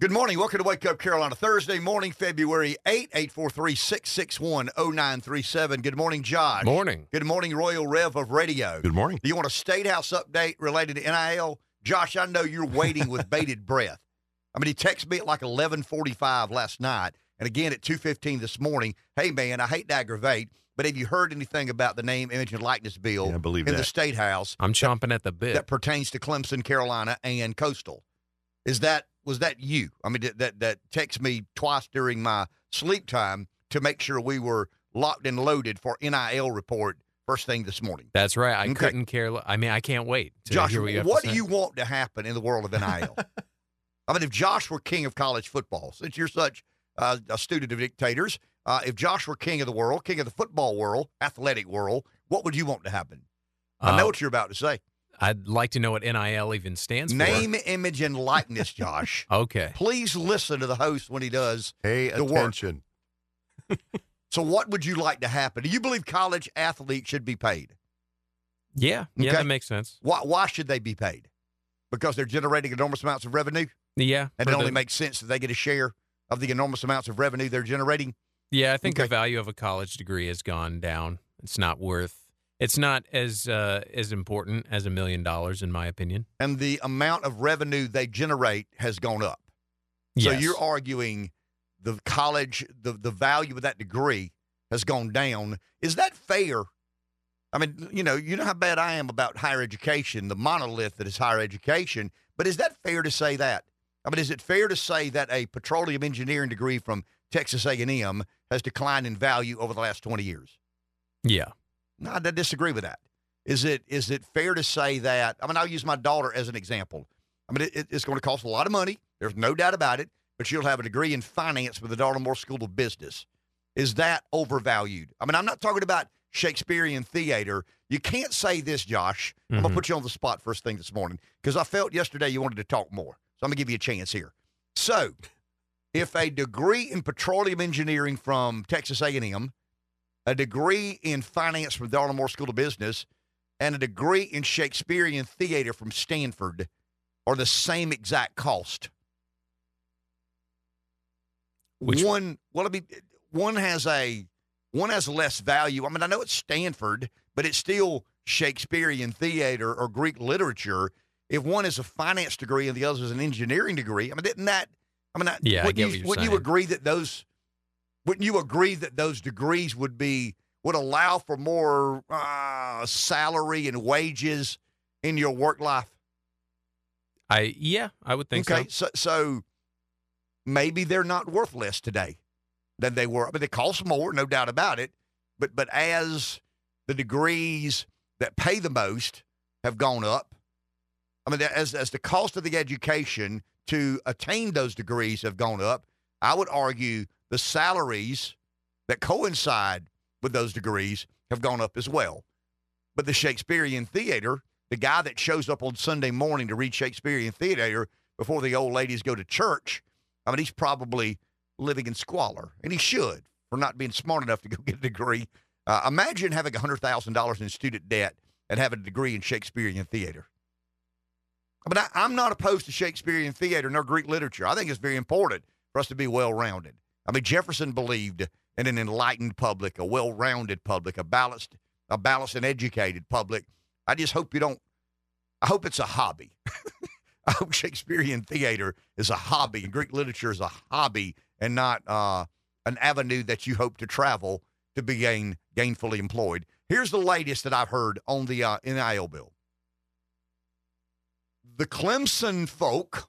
Good morning. Welcome to Wake Up Carolina. Thursday morning, February 8, 843 661 0937. Good morning, Josh. Morning. Good morning, Royal Rev of Radio. Good morning. Do you want a State House update related to NIL? Josh, I know you're waiting with bated breath. I mean, he texted me at like 1145 last night and again at 215 this morning. Hey, man, I hate to aggravate, but have you heard anything about the name, image, and likeness bill Yeah, I believe in the. State House I'm chomping at the bit. that pertains to Clemson, Carolina, and Coastal. Is that was that you? I mean, that that, text me twice during my sleep time to make sure we were locked and loaded for NIL report first thing this morning. That's right. I Okay. couldn't care. I mean, I can't wait to Josh, hear what you have what do you want to happen in the world of NIL? I mean, if Josh were king of college football, since you're such uh, a student of dictators, uh, if Josh were king of the world, king of the football world, athletic world, what would you want to happen? I know Uh, what you're about to say. I'd like to know what NIL even stands for. Name, image, and likeness, Josh. Okay. Please listen to the host when he does Pay The work. attention. So, what would you like to happen? Do you believe college athletes should be paid? Yeah. Yeah, Okay. that makes sense. Why, why should they be paid? Because they're generating enormous amounts of revenue, Yeah. and it only the- makes sense that they get a share of the enormous amounts of revenue they're generating. Yeah, I think Okay. the value of a college degree has gone down. It's not worth. It's not as uh, as important as a million dollars, in my opinion. And the amount of revenue they generate has gone up. So you're arguing the college, the, the value of that degree has gone down. Is that fair? I mean, you know, you know how bad I am about higher education, the monolith that is higher education. But is that fair to say that? I mean, is it fair to say that a petroleum engineering degree from Texas A&M has declined in value over the last 20 years? yeah. No, I disagree with that. Is it is it fair to say that? I mean, I'll use my daughter as an example. I mean, it, it's going to cost a lot of money. There's no doubt about it. But she'll have a degree in finance with the Darla Moore School of Business. Is that overvalued? I mean, I'm not talking about Shakespearean theater. You can't say this, Josh. I'm going Mhm. to put you on the spot first thing this morning because I felt yesterday you wanted to talk more. So I'm going to give you a chance here. So, if a degree in petroleum engineering from Texas A&M a degree in finance from the Darla Moore School of Business, and a degree in Shakespearean theater from Stanford are the same exact cost. Which- one, well, I mean, one has a one has less value. I mean, I know it's Stanford, but it's still Shakespearean theater or Greek literature. If one is a finance degree and the other is an engineering degree, I mean, isn't that? I mean, I- Yeah, get you, what you're wouldn't you agree that those wouldn't you agree that those degrees would be would allow for more uh, salary and wages in your work life? I yeah, I would think okay, so. so. so maybe they're not worth less today than they were. I mean, they cost more, no doubt about it. But but as the degrees that pay the most have gone up, I mean, as as the cost of the education to attain those degrees have gone up, I would argue the salaries that coincide with those degrees have gone up as well. But the Shakespearean theater, the guy that shows up on Sunday morning to read Shakespearean theater before the old ladies go to church, I mean, he's probably living in squalor, and he should for not being smart enough to go get a degree. Uh, imagine having $100,000 in student debt and having a degree in Shakespearean theater. But I, I'm not opposed to Shakespearean theater nor Greek literature. I think it's very important for us to be well rounded. I mean, Jefferson believed in an enlightened public, a well rounded public, a balanced, a balanced and educated public. I just hope you don't. I hope it's a hobby. I hope Shakespearean theater is a hobby and Greek literature is a hobby and not uh, an avenue that you hope to travel to be gain, gainfully employed. Here's the latest that I've heard on the uh, NIL bill. The Clemson folk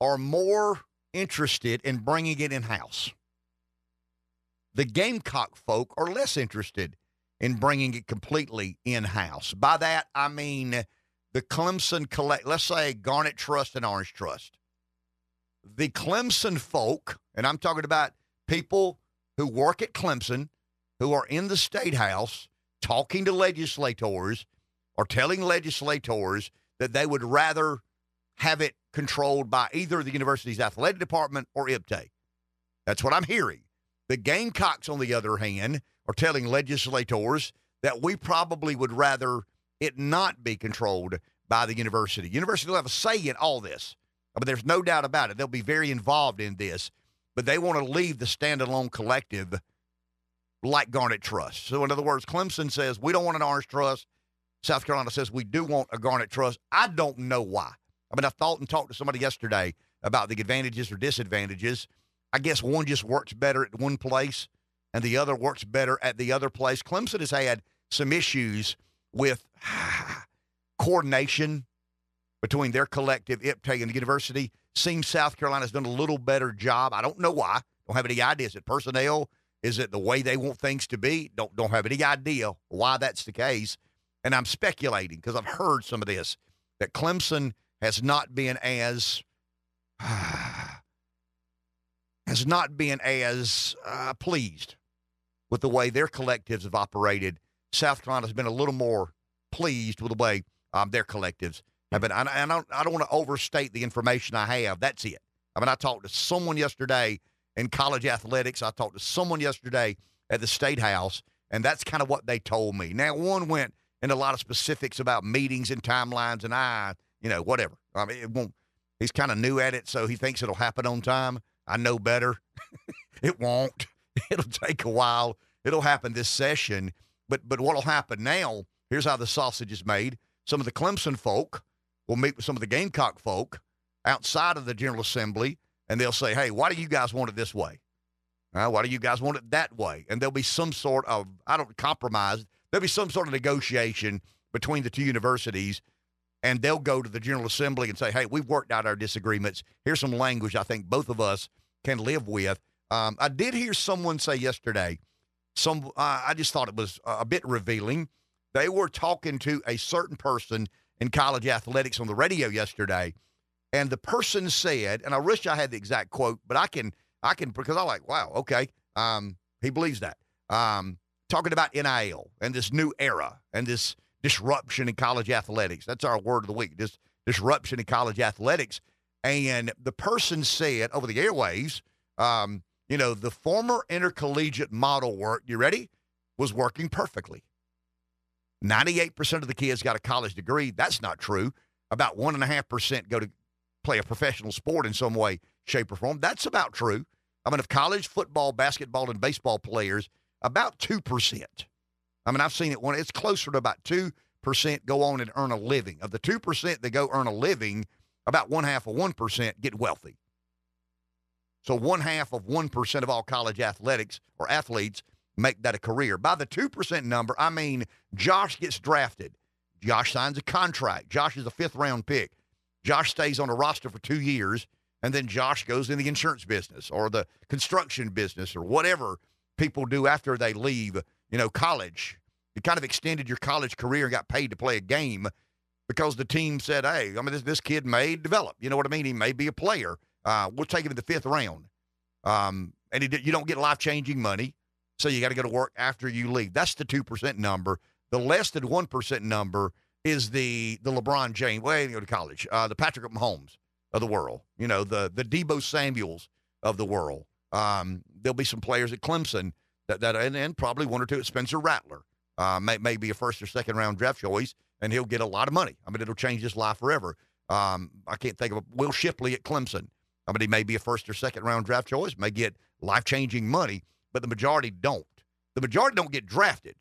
are more interested in bringing it in house. The Gamecock folk are less interested in bringing it completely in house. By that, I mean the Clemson collect, let's say Garnet Trust and Orange Trust. The Clemson folk, and I'm talking about people who work at Clemson, who are in the state house talking to legislators or telling legislators that they would rather have it controlled by either the university's athletic department or IPTAY. That's what I'm hearing. The Gamecocks, on the other hand, are telling legislators that we probably would rather it not be controlled by the university. University will have a say in all this. I mean, there's no doubt about it. They'll be very involved in this, but they want to leave the standalone collective like Garnet Trust. So, in other words, Clemson says we don't want an Orange Trust. South Carolina says we do want a Garnet Trust. I don't know why. I mean, I thought and talked to somebody yesterday about the advantages or disadvantages. I guess one just works better at one place and the other works better at the other place. Clemson has had some issues with coordination between their collective, IPTAY, and the university. Seems South Carolina's done a little better job. I don't know why. Don't have any idea. Is it personnel? Is it the way they want things to be? Don't don't have any idea why that's the case. And I'm speculating because I've heard some of this that Clemson has not been as has not been as uh, pleased with the way their collectives have operated. South Carolina's been a little more pleased with the way um, their collectives have been. And I don't, I don't want to overstate the information I have. That's it. I mean, I talked to someone yesterday in college athletics. I talked to someone yesterday at the State House, and that's kind of what they told me. Now, one went into a lot of specifics about meetings and timelines, and I, you know, whatever. I mean, it won't. He's kind of new at it, so he thinks it'll happen on time. I know better. it won't. It'll take a while. It'll happen this session. But but what'll happen now? Here's how the sausage is made. Some of the Clemson folk will meet with some of the Gamecock folk outside of the General Assembly, and they'll say, "Hey, why do you guys want it this way? Uh, why do you guys want it that way?" And there'll be some sort of I don't compromise. There'll be some sort of negotiation between the two universities and they'll go to the General Assembly and say, hey, we've worked out our disagreements. Here's some language I think both of us can live with. Um, I did hear someone say yesterday, some uh, I just thought it was a bit revealing. They were talking to a certain person in college athletics on the radio yesterday, and the person said, and I wish I had the exact quote, but I can, I can, because I'm like, wow, okay, um, he believes that. Um, talking about NIL and this new era and this disruption in college athletics. That's our word of the week. This disruption in college athletics. And the person said over the airwaves, um, you know, the former intercollegiate model work, you ready? Was working perfectly. 98% of the kids got a college degree. That's not true. About 1.5% go to play a professional sport in some way, shape, or form. That's about true. I mean, of college football, basketball, and baseball players, about 2%. I mean, I've seen it one, it's closer to about 2% go on and earn a living. Of the 2% that go earn a living, about one half of 1% get wealthy. So one half of 1% of all college athletics or athletes make that a career. By the 2% number, I mean Josh gets drafted. Josh signs a contract. Josh is a fifth round pick. Josh stays on a roster for two years, and then Josh goes in the insurance business or the construction business or whatever people do after they leave, you know, college. You kind of extended your college career and got paid to play a game because the team said, hey, I mean, this, this kid may develop. You know what I mean? He may be a player. Uh, we'll take him in the fifth round. Um, and he, you don't get life changing money. So you got to go to work after you leave. That's the 2% number. The less than 1% number is the the LeBron James, well, you go to college, uh, the Patrick Mahomes of the world, you know, the the Deebo Samuels of the world. Um, there'll be some players at Clemson that, that and, and probably one or two Spencer Rattler, uh, may, may be a first or second round draft choice, and he'll get a lot of money. I mean, it'll change his life forever. Um, I can't think of a, Will Shipley at Clemson. I mean, he may be a first or second round draft choice, may get life changing money, but the majority don't. The majority don't get drafted.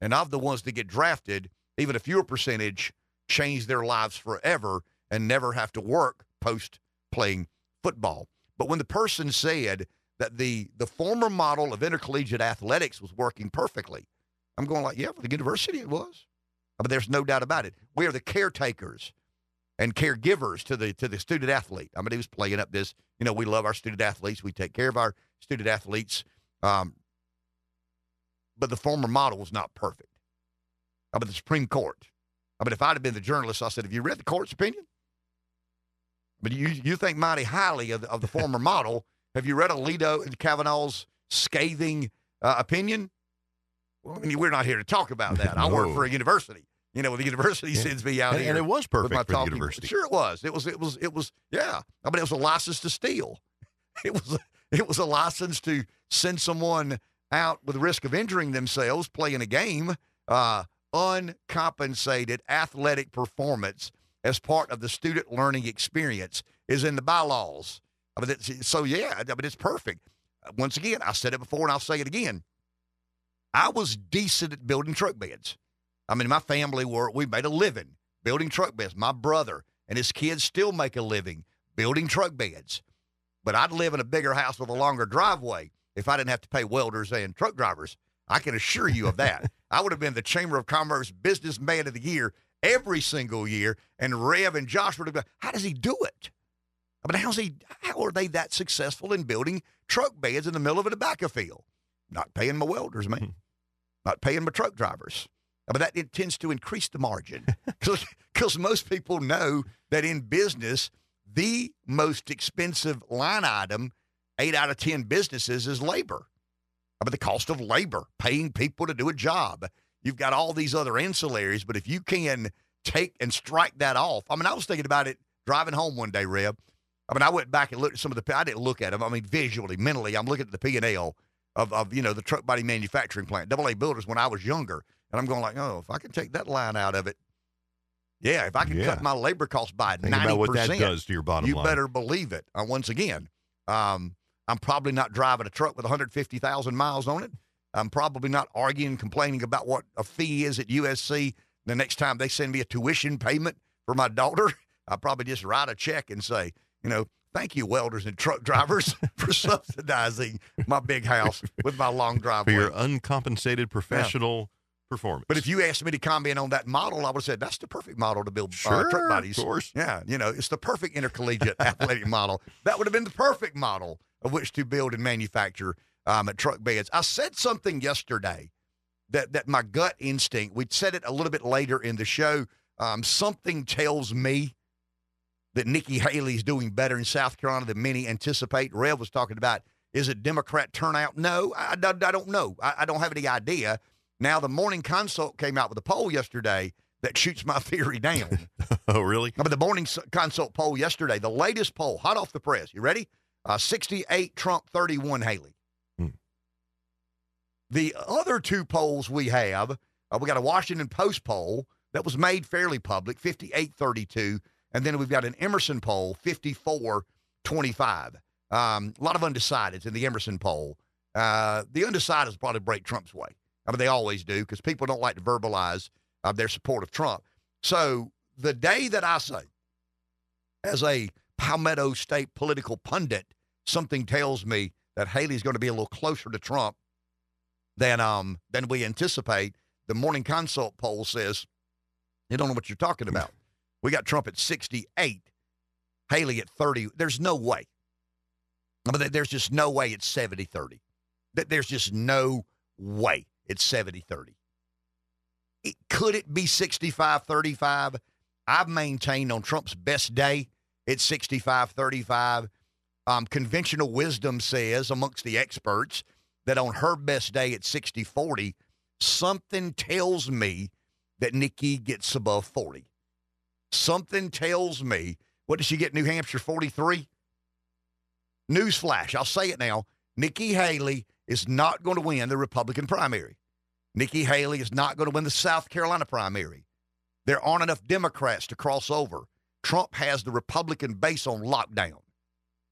And of the ones that get drafted, even a fewer percentage change their lives forever and never have to work post playing football. But when the person said that the the former model of intercollegiate athletics was working perfectly, I'm going like, yeah, for the university it was. But there's no doubt about it. We are the caretakers and caregivers to the to the student athlete. I mean, he was playing up this. You know, we love our student athletes. We take care of our student athletes. Um, but the former model was not perfect. I mean, the Supreme Court. I mean, if I'd have been the journalist, I said, "Have you read the court's opinion?" But you you think mighty highly of of the former model. Have you read Alito and Kavanaugh's scathing uh, opinion? Well, I mean, we're not here to talk about that. no. I work for a university. You know, the university yeah. sends me out and, here, and it was perfect for the university. Sure, it was. It was. It was. It was. Yeah. I mean, it was a license to steal. It was. It was a license to send someone out with the risk of injuring themselves playing a game. Uh, uncompensated athletic performance as part of the student learning experience. is in the bylaws. I mean, it's, so yeah, I mean, it's perfect. Uh, once again, I said it before and I'll say it again. I was decent at building truck beds. I mean, my family were, we made a living building truck beds. My brother and his kids still make a living building truck beds. But I'd live in a bigger house with a longer driveway if I didn't have to pay welders and truck drivers. I can assure you of that. I would have been the Chamber of Commerce Businessman of the Year every single year, and Rev and Josh would have been. How does he do it? I mean, how's he? How are they that successful in building truck beds in the middle of a tobacco field? Not paying my welders, man. Hmm. Not paying my truck drivers. I mean, that it tends to increase the margin because most people know that in business, the most expensive line item, eight out of 10 businesses, is labor. I mean, the cost of labor, paying people to do a job. You've got all these other ancillaries, but if you can take and strike that off, I mean, I was thinking about it driving home one day, Reb. I mean, I went back and looked at some of the. I didn't look at them. I mean, visually, mentally, I'm looking at the P and L of, of you know the truck body manufacturing plant, Double A Builders, when I was younger, and I'm going like, oh, if I can take that line out of it, yeah, if I can yeah. cut my labor costs by ninety percent, what that does to your bottom you line. better believe it. Uh, once again, um, I'm probably not driving a truck with 150,000 miles on it. I'm probably not arguing, complaining about what a fee is at USC. The next time they send me a tuition payment for my daughter, I probably just write a check and say, you know, thank you, welders and truck drivers, for subsidizing my big house with my long driveway. For your uncompensated professional performance. But if you asked me to comment on that model, I would have said that's the perfect model to build sure, uh, truck bodies. Of course. Yeah, you know, it's the perfect intercollegiate athletic model. That would have been the perfect model of which to build and manufacture um, truck beds. I said something yesterday that that my gut instinct. We said it a little bit later in the show. Um, something tells me that Nikki Haley's doing better in South Carolina than many anticipate. Rev was talking about is it Democrat turnout? No, I, I, I don't know. I, I don't have any idea. Now, the Morning Consult came out with a poll yesterday that shoots my theory down. oh, really? Mean, the Morning Consult poll yesterday, the latest poll, hot off the press. You ready? Uh, 68 Trump, 31 Haley. Hmm. The other two polls we have, uh, we got a Washington Post poll that was made fairly public, 58 32. And then we've got an Emerson poll, 54 25. Um, a lot of undecideds in the Emerson poll. Uh, the undecideds probably break Trump's way. I mean, they always do because people don't like to verbalize uh, their support of Trump. So the day that I say, as a Palmetto State political pundit, something tells me that Haley's going to be a little closer to Trump than um than we anticipate. The Morning Consult poll says they don't know what you're talking about. We got Trump at 68, Haley at 30. There's no way. I mean, there's just no way it's 70 30. There's just no way it's 70 30. It, could it be 65 35? I've maintained on Trump's best day, it's 65 35. Um, conventional wisdom says, amongst the experts, that on her best day at 60 40, something tells me that Nikki gets above 40. Something tells me, what did she get New Hampshire 43? Newsflash, I'll say it now. Nikki Haley is not going to win the Republican primary. Nikki Haley is not going to win the South Carolina primary. There aren't enough Democrats to cross over. Trump has the Republican base on lockdown.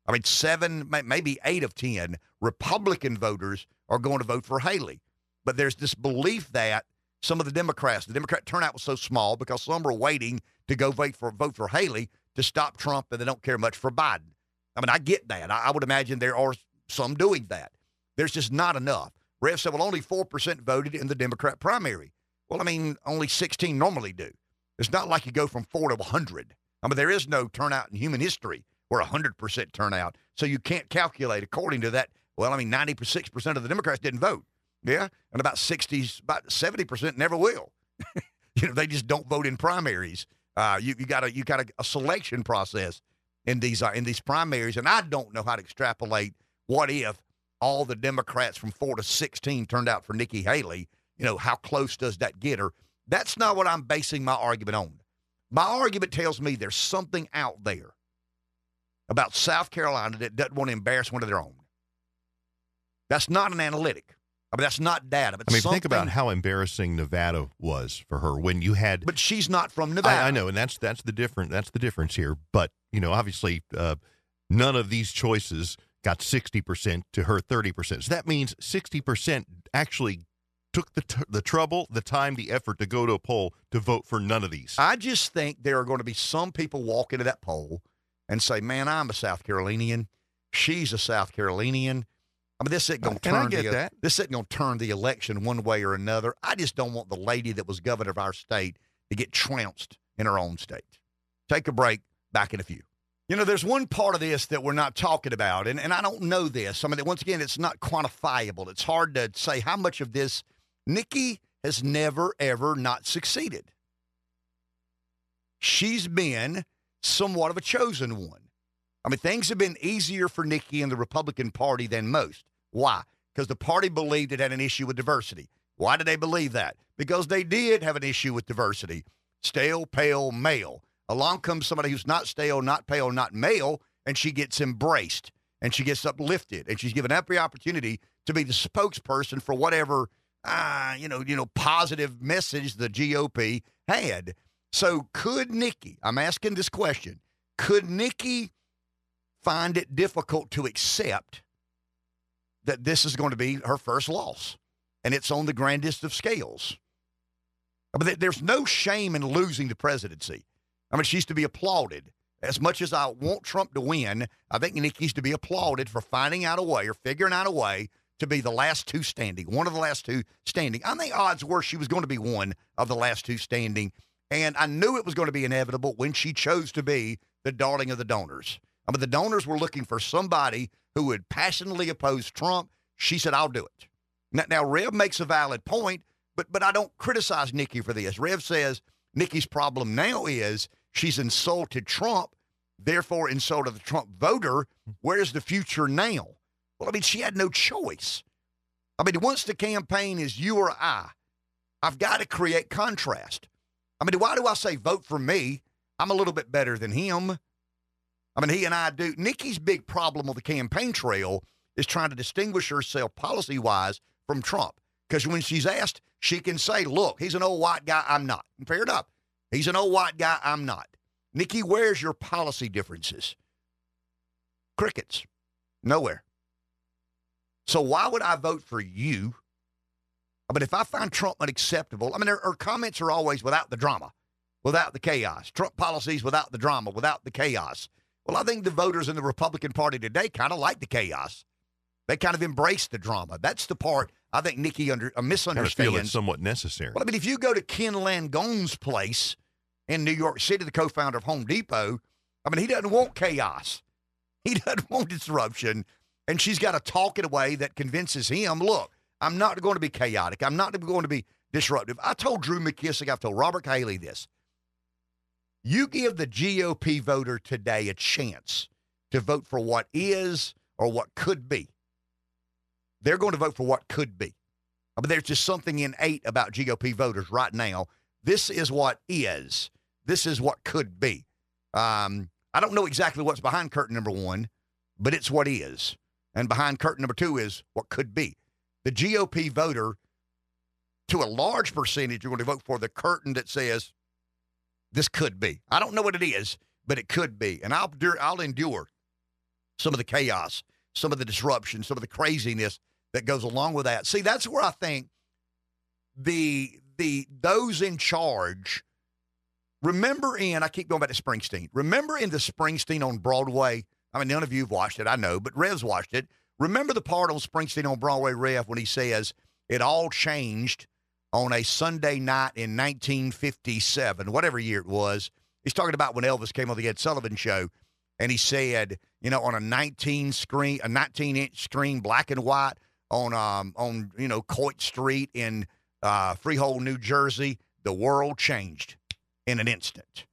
I mean, seven, maybe eight of 10 Republican voters are going to vote for Haley. But there's this belief that some of the Democrats, the Democrat turnout was so small because some were waiting to go vote for vote for Haley to stop Trump and they don't care much for Biden. I mean, I get that. I, I would imagine there are some doing that. There's just not enough. Rev said, well, only 4% voted in the Democrat primary. Well, I mean, only 16 normally do. It's not like you go from 4 to 100. I mean, there is no turnout in human history where 100% turnout. So you can't calculate according to that. Well, I mean, 96% of the Democrats didn't vote. Yeah. And about 60, about 70% never will. you know, they just don't vote in primaries. Uh, you, you got a, you got a, a selection process in these, uh, in these primaries. And I don't know how to extrapolate what if all the Democrats from four to 16 turned out for Nikki Haley. You know, how close does that get her? That's not what I'm basing my argument on. My argument tells me there's something out there about South Carolina that doesn't want to embarrass one of their own. That's not an analytic. I mean, that's not data. But I mean, think about how embarrassing Nevada was for her when you had. But she's not from Nevada. I, I know, and that's that's the different that's the difference here. But you know, obviously, uh, none of these choices got sixty percent to her thirty percent. So that means sixty percent actually took the t- the trouble, the time, the effort to go to a poll to vote for none of these. I just think there are going to be some people walk into that poll and say, "Man, I'm a South Carolinian. She's a South Carolinian." I mean, this isn't going to And I turn get the, that. this isn't going to turn the election one way or another. I just don't want the lady that was governor of our state to get trounced in her own state. Take a break. Back in a few. You know, there's one part of this that we're not talking about, and, and I don't know this. I mean, once again, it's not quantifiable. It's hard to say how much of this Nikki has never, ever not succeeded. She's been somewhat of a chosen one. I mean, things have been easier for Nikki and the Republican Party than most. Why? Because the party believed it had an issue with diversity. Why did they believe that? Because they did have an issue with diversity. Stale, pale, male. Along comes somebody who's not stale, not pale, not male, and she gets embraced and she gets uplifted and she's given every opportunity to be the spokesperson for whatever uh, you know, you know, positive message the GOP had. So could Nikki, I'm asking this question, could Nikki find it difficult to accept that this is going to be her first loss and it's on the grandest of scales? Mean, there's no shame in losing the presidency. I mean, she's to be applauded. As much as I want Trump to win, I think Nikki's to be applauded for finding out a way or figuring out a way to be the last two standing, one of the last two standing. I think odds were she was going to be one of the last two standing. And I knew it was going to be inevitable when she chose to be the darling of the donors. I mean, the donors were looking for somebody who would passionately oppose Trump. She said, I'll do it. Now, now Rev makes a valid point, but but I don't criticize Nikki for this. Rev says Nikki's problem now is she's insulted Trump, therefore insulted the Trump voter. Where's the future now? Well, I mean, she had no choice. I mean, once the campaign is you or I, I've got to create contrast. I mean, why do I say vote for me? I'm a little bit better than him. I mean, he and I do. Nikki's big problem on the campaign trail is trying to distinguish herself policy wise from Trump. Because when she's asked, she can say, look, he's an old white guy. I'm not. And fair enough. He's an old white guy. I'm not. Nikki, where's your policy differences? Crickets. Nowhere. So why would I vote for you? I mean, if I find Trump unacceptable, I mean, her, her comments are always without the drama, without the chaos. Trump policies without the drama, without the chaos. Well, I think the voters in the Republican Party today kind of like the chaos. They kind of embrace the drama. That's the part I think Nikki under, uh, I feel misunderstands. it's somewhat necessary. Well, I mean, if you go to Ken Langone's place in New York City, the co-founder of Home Depot, I mean, he doesn't want chaos. He doesn't want disruption. And she's got to talk in a way that convinces him, look, I'm not going to be chaotic. I'm not going to be disruptive. I told Drew McKissick, I've told Robert Cahaly this. You give the GOP voter today a chance to vote for what is or what could be. They're going to vote for what could be. I mean, there's just something innate about GOP voters right now. This is what is. This is what could be. Um, I don't know exactly what's behind curtain number one, but it's what is. And behind curtain number two is what could be. The GOP voter, to a large percentage, are going to vote for the curtain that says this could be. I don't know what it is, but it could be. And I'll, I'll endure some of the chaos, some of the disruption, some of the craziness that goes along with that. See, that's where I think the the those in charge remember in I keep going back to Springsteen. Remember in the Springsteen on Broadway. I mean, none of you have watched it, I know, but Rev's watched it. Remember the part on Springsteen on Broadway, Rev, when he says it all changed on a Sunday night in 1957, whatever year it was. He's talking about when Elvis came on the Ed Sullivan show, and he said, you know, on a 19 screen, a 19 inch screen, black and white, on um on you know Coit Street in uh, Freehold, New Jersey, the world changed in an instant.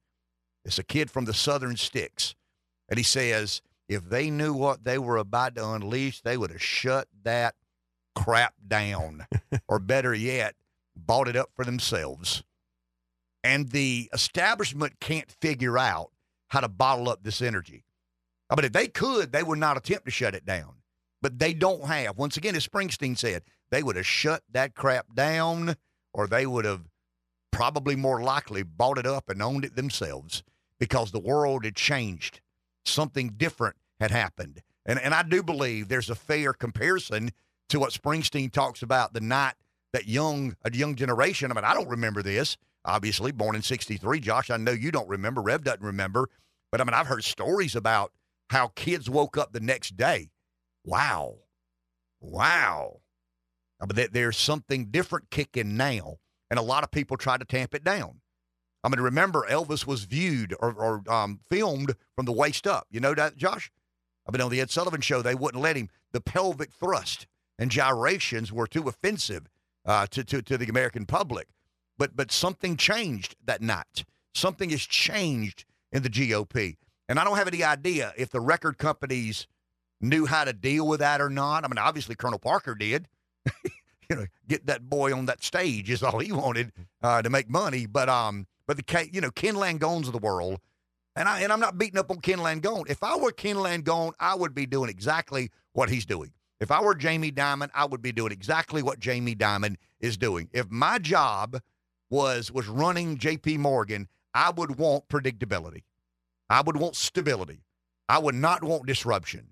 It's a kid from the Southern Sticks, and he says if they knew what they were about to unleash, they would have shut that crap down, or better yet, bought it up for themselves. And the establishment can't figure out how to bottle up this energy. I mean, if they could, they would not attempt to shut it down. But they don't have. Once again, as Springsteen said, they would have shut that crap down or they would have probably more likely bought it up and owned it themselves because the world had changed. Something different had happened. And, and I do believe there's a fair comparison to what Springsteen talks about the night that young a young generation. I mean, I don't remember this. Obviously, born in '63, Josh. I know you don't remember. Rev doesn't remember. But I mean, I've heard stories about how kids woke up the next day. Wow, wow. But there's something different kicking now, and a lot of people try to tamp it down. I mean, remember Elvis was viewed or, or um, filmed from the waist up. You know that, Josh? I mean, on the Ed Sullivan Show, they wouldn't let him. The pelvic thrust and gyrations were too offensive uh, to, to, to the American public. But, but something changed that night. Something has changed in the GOP. And I don't have any idea if the record companies knew how to deal with that or not. I mean, obviously, Colonel Parker did. you know, get that boy on that stage is all he wanted uh, to make money. But um, but the you know Ken Langones of the world, and I and I'm not beating up on Ken Langone. If I were Ken Langone, I would be doing exactly what he's doing. If I were Jamie Dimon, I would be doing exactly what Jamie Dimon is doing. If my job was was running JP Morgan, I would want predictability. I would want stability. I would not want disruption.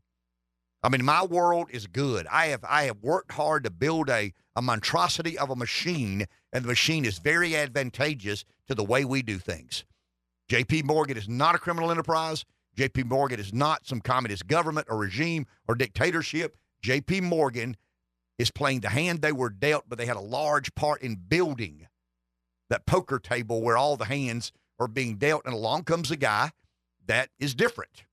I mean, my world is good. I have I have worked hard to build a, a monstrosity of a machine, and the machine is very advantageous to the way we do things. JP Morgan is not a criminal enterprise. JP Morgan is not some communist government or regime or dictatorship. JP Morgan is playing the hand they were dealt, but they had a large part in building that poker table where all the hands are being dealt. And along comes a guy that is different.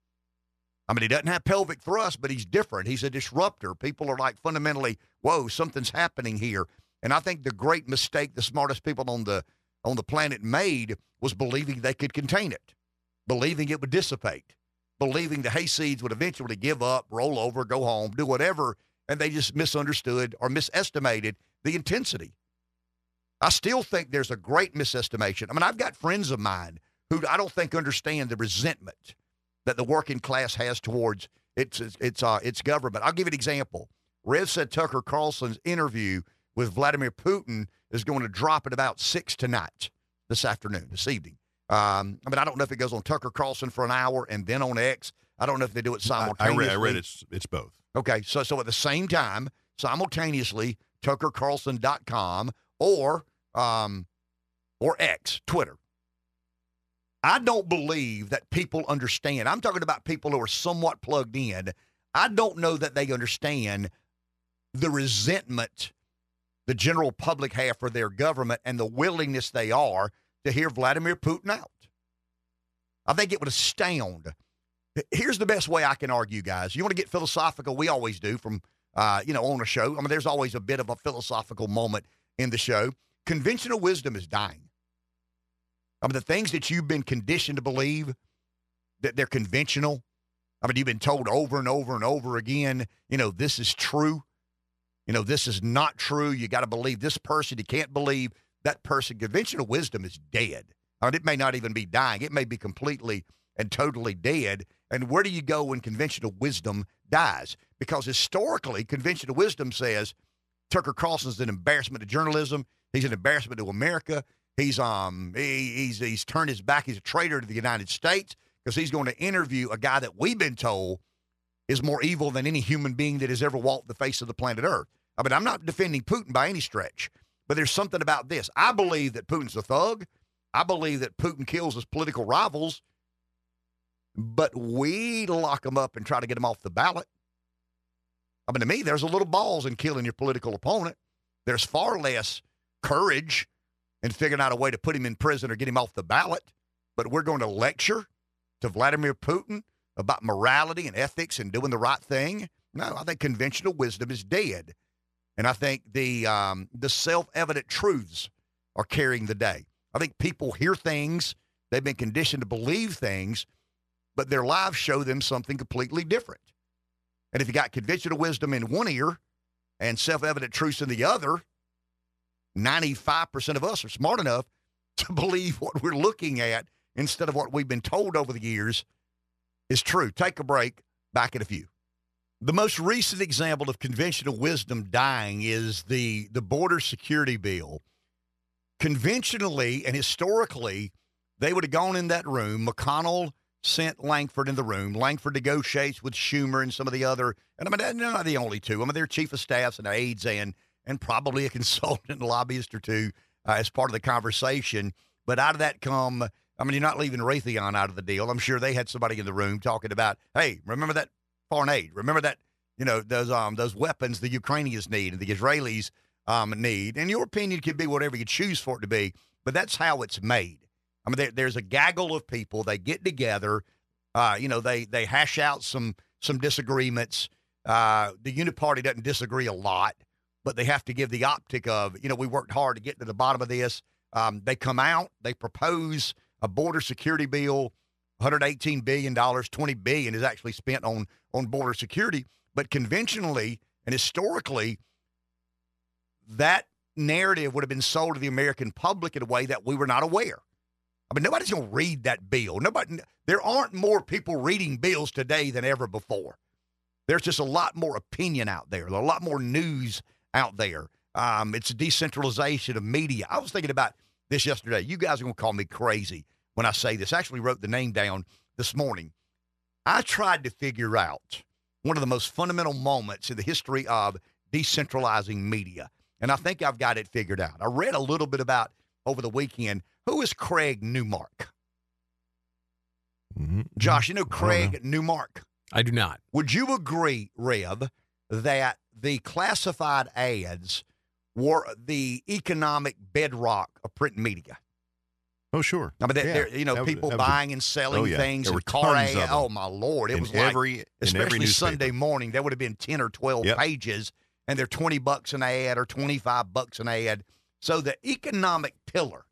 I mean, he doesn't have pelvic thrust, but he's different. He's a disruptor. People are like fundamentally, whoa, something's happening here. And I think the great mistake the smartest people on the on the planet made was believing they could contain it, believing it would dissipate believing the hayseeds would eventually give up, roll over, go home, do whatever, and they just misunderstood or misestimated the intensity. I still think there's a great misestimation. I mean, I've got friends of mine who I don't think understand the resentment that the working class has towards its its uh, its government. I'll give you an example. Rev said Tucker Carlson's interview with Vladimir Putin is going to drop at about six tonight, this afternoon, this evening. Um, I mean, I don't know if it goes on Tucker Carlson for an hour and then on X. I don't know if they do it simultaneously. I, I read, I read it's it's both. Okay, so so at the same time, simultaneously, TuckerCarlson.com or um, or X, Twitter. I don't believe that people understand. I'm talking about people who are somewhat plugged in. I don't know that they understand the resentment the general public have for their government and the willingness they are to hear Vladimir Putin out. I think it would astound. Here's the best way I can argue, guys. You want to get philosophical? We always do from, uh, you know, on a show. I mean, there's always a bit of a philosophical moment in the show. Conventional wisdom is dying. I mean, the things that you've been conditioned to believe that they're conventional. I mean, you've been told over and over and over again, you know, this is true. You know, this is not true. You got to believe this person. You can't believe that person, conventional wisdom is dead. I mean, it may not even be dying, it may be completely and totally dead. And where do you go when conventional wisdom dies? Because historically, conventional wisdom says Tucker Carlson's an embarrassment to journalism. He's an embarrassment to America. He's um he, he's he's turned his back. He's a traitor to the United States because he's going to interview a guy that we've been told is more evil than any human being that has ever walked the face of the planet Earth. I mean, I'm not defending Putin by any stretch, but there's something about this. I believe that Putin's a thug. I believe that Putin kills his political rivals, but we lock them up and try to get them off the ballot. I mean, to me, there's a little balls in killing your political opponent. There's far less courage in figuring out a way to put him in prison or get him off the ballot. But we're going to lecture to Vladimir Putin about morality and ethics and doing the right thing. No, I think conventional wisdom is dead. And I think the um, the self evident truths are carrying the day. I think people hear things, they've been conditioned to believe things, but their lives show them something completely different. And if you got conventional wisdom in one ear and self evident truths in the other, 95% of us are smart enough to believe what we're looking at instead of what we've been told over the years is true. Take a break. Back in a few. The most recent example of conventional wisdom dying is the the border security bill. Conventionally and historically, they would have gone in that room. McConnell sent Lankford in the room. Lankford negotiates with Schumer and some of the other, and I mean, they're not the only two. I mean, they're chief of staffs and aides and and probably a consultant and lobbyist or two uh, as part of the conversation. But out of that come, I mean, you're not leaving Raytheon out of the deal. I'm sure they had somebody in the room talking about, hey, remember that aid? Remember that, you know, those um those weapons the Ukrainians need and the Israelis um need. And your opinion could be whatever you choose for it to be, but that's how it's made. I mean, there, there's a gaggle of people. They get together. Uh, you know, they they hash out some some disagreements. Uh, the unit party doesn't disagree a lot, but they have to give the optic of, you know, we worked hard to get to the bottom of this. Um, they come out, they propose a border security bill, 118 billion dollars, 20 billion is actually spent on on border security. But conventionally and historically, that narrative would have been sold to the American public in a way that we were not aware. I mean, nobody's going to read that bill. Nobody. There aren't more people reading bills today than ever before. There's just a lot more opinion out there. a lot more news out there. Um, it's a decentralization of media. I was thinking about this yesterday. You guys are going to call me crazy when I say this. I actually wrote the name down this morning. I tried to figure out one of the most fundamental moments in the history of decentralizing media. And I think I've got it figured out. I read a little bit about over the weekend who is Craig Newmark? Mm-hmm. Josh, you know Craig know. Newmark? I do not. Would you agree, Rev, that the classified ads were the economic bedrock of print media? Oh, sure. I mean, they're, you know, people buying and selling oh, yeah. things and car. Oh, my Lord. It in was every, like, especially every Sunday morning, there would have been 10 or 12 yep. pages, and they're 20 bucks an ad or 25 bucks an ad. So the economic pillar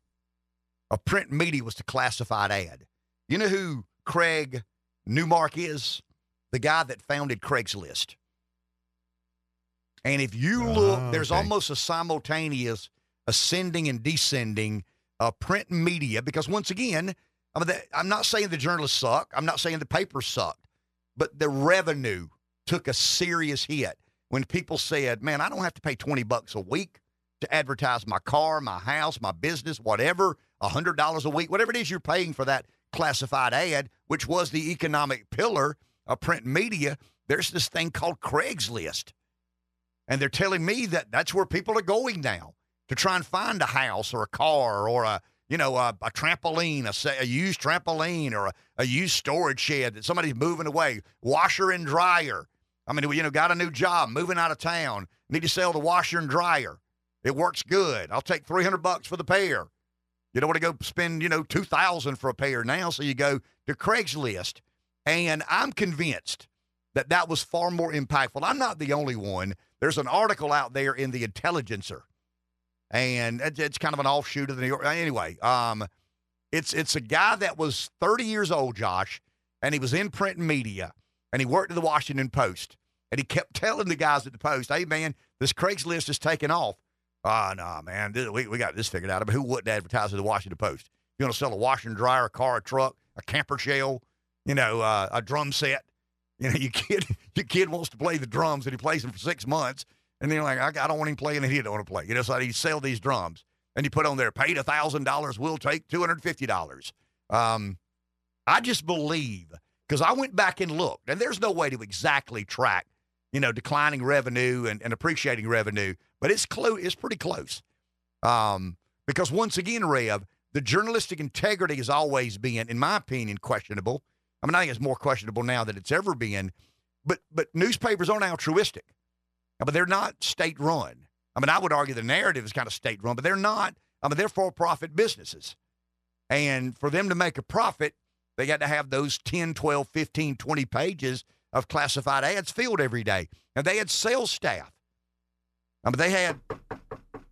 of print media was the classified ad. You know who Craig Newmark is? The guy that founded Craigslist. And if you look, oh, there's almost a simultaneous ascending and descending of print media because once again, I mean, the, I'm not saying the journalists suck. I'm not saying the papers sucked, but the revenue took a serious hit when people said, "Man, I don't have to pay 20 bucks a week to advertise my car, my house, my business, whatever, $100 a week, whatever it is you're paying for that classified ad, which was the economic pillar of print media, there's this thing called Craigslist. And they're telling me that that's where people are going now to try and find a house or a car or a, you know, a, a trampoline, a, a, used trampoline or a, a used storage shed that somebody's moving away, washer and dryer. I mean, you know, got a new job, moving out of town, need to sell the washer and dryer. It works good. I'll take 300 bucks for the pair. You don't want to go spend, you know, 2000 for a pair now, so you go to Craigslist. And I'm convinced that that was far more impactful. I'm not the only one. There's an article out there in the Intelligencer, and it's kind of an offshoot of the New York. Anyway, um, it's it's a guy that was 30 years old, Josh, and he was in print media, and he worked at the Washington Post, and he kept telling the guys at the Post, "Hey, man, this Craigslist is taking off." Ah, oh, no, nah, man. We, we got this figured out. Mean, who wouldn't advertise at the Washington Post? You want to sell a washer and dryer, a car, a truck, a camper shell, you know, uh, a drum set. You know, your kid, your kid wants to play the drums and he plays them for six months. And then you're like, I, I don't want him playing and he don't want to play. You know, so you sell these drums and you put on there, paid $1,000, we'll take $250. Um, I just believe, because I went back and looked, and there's no way to exactly track, you know, declining revenue and, and appreciating revenue but it's close. It's pretty close. Um, because once again, Rev, the journalistic integrity has always been, in my opinion, questionable. I mean, I think it's more questionable now than it's ever been. But but newspapers aren't altruistic, but they're not state run. I mean, I would argue the narrative is kind of state run, but they're not. I mean, they're for profit businesses. And for them to make a profit, they got to have those 10, 12, 15, 20 pages of classified ads filled every day. And they had sales staff I mean, they had,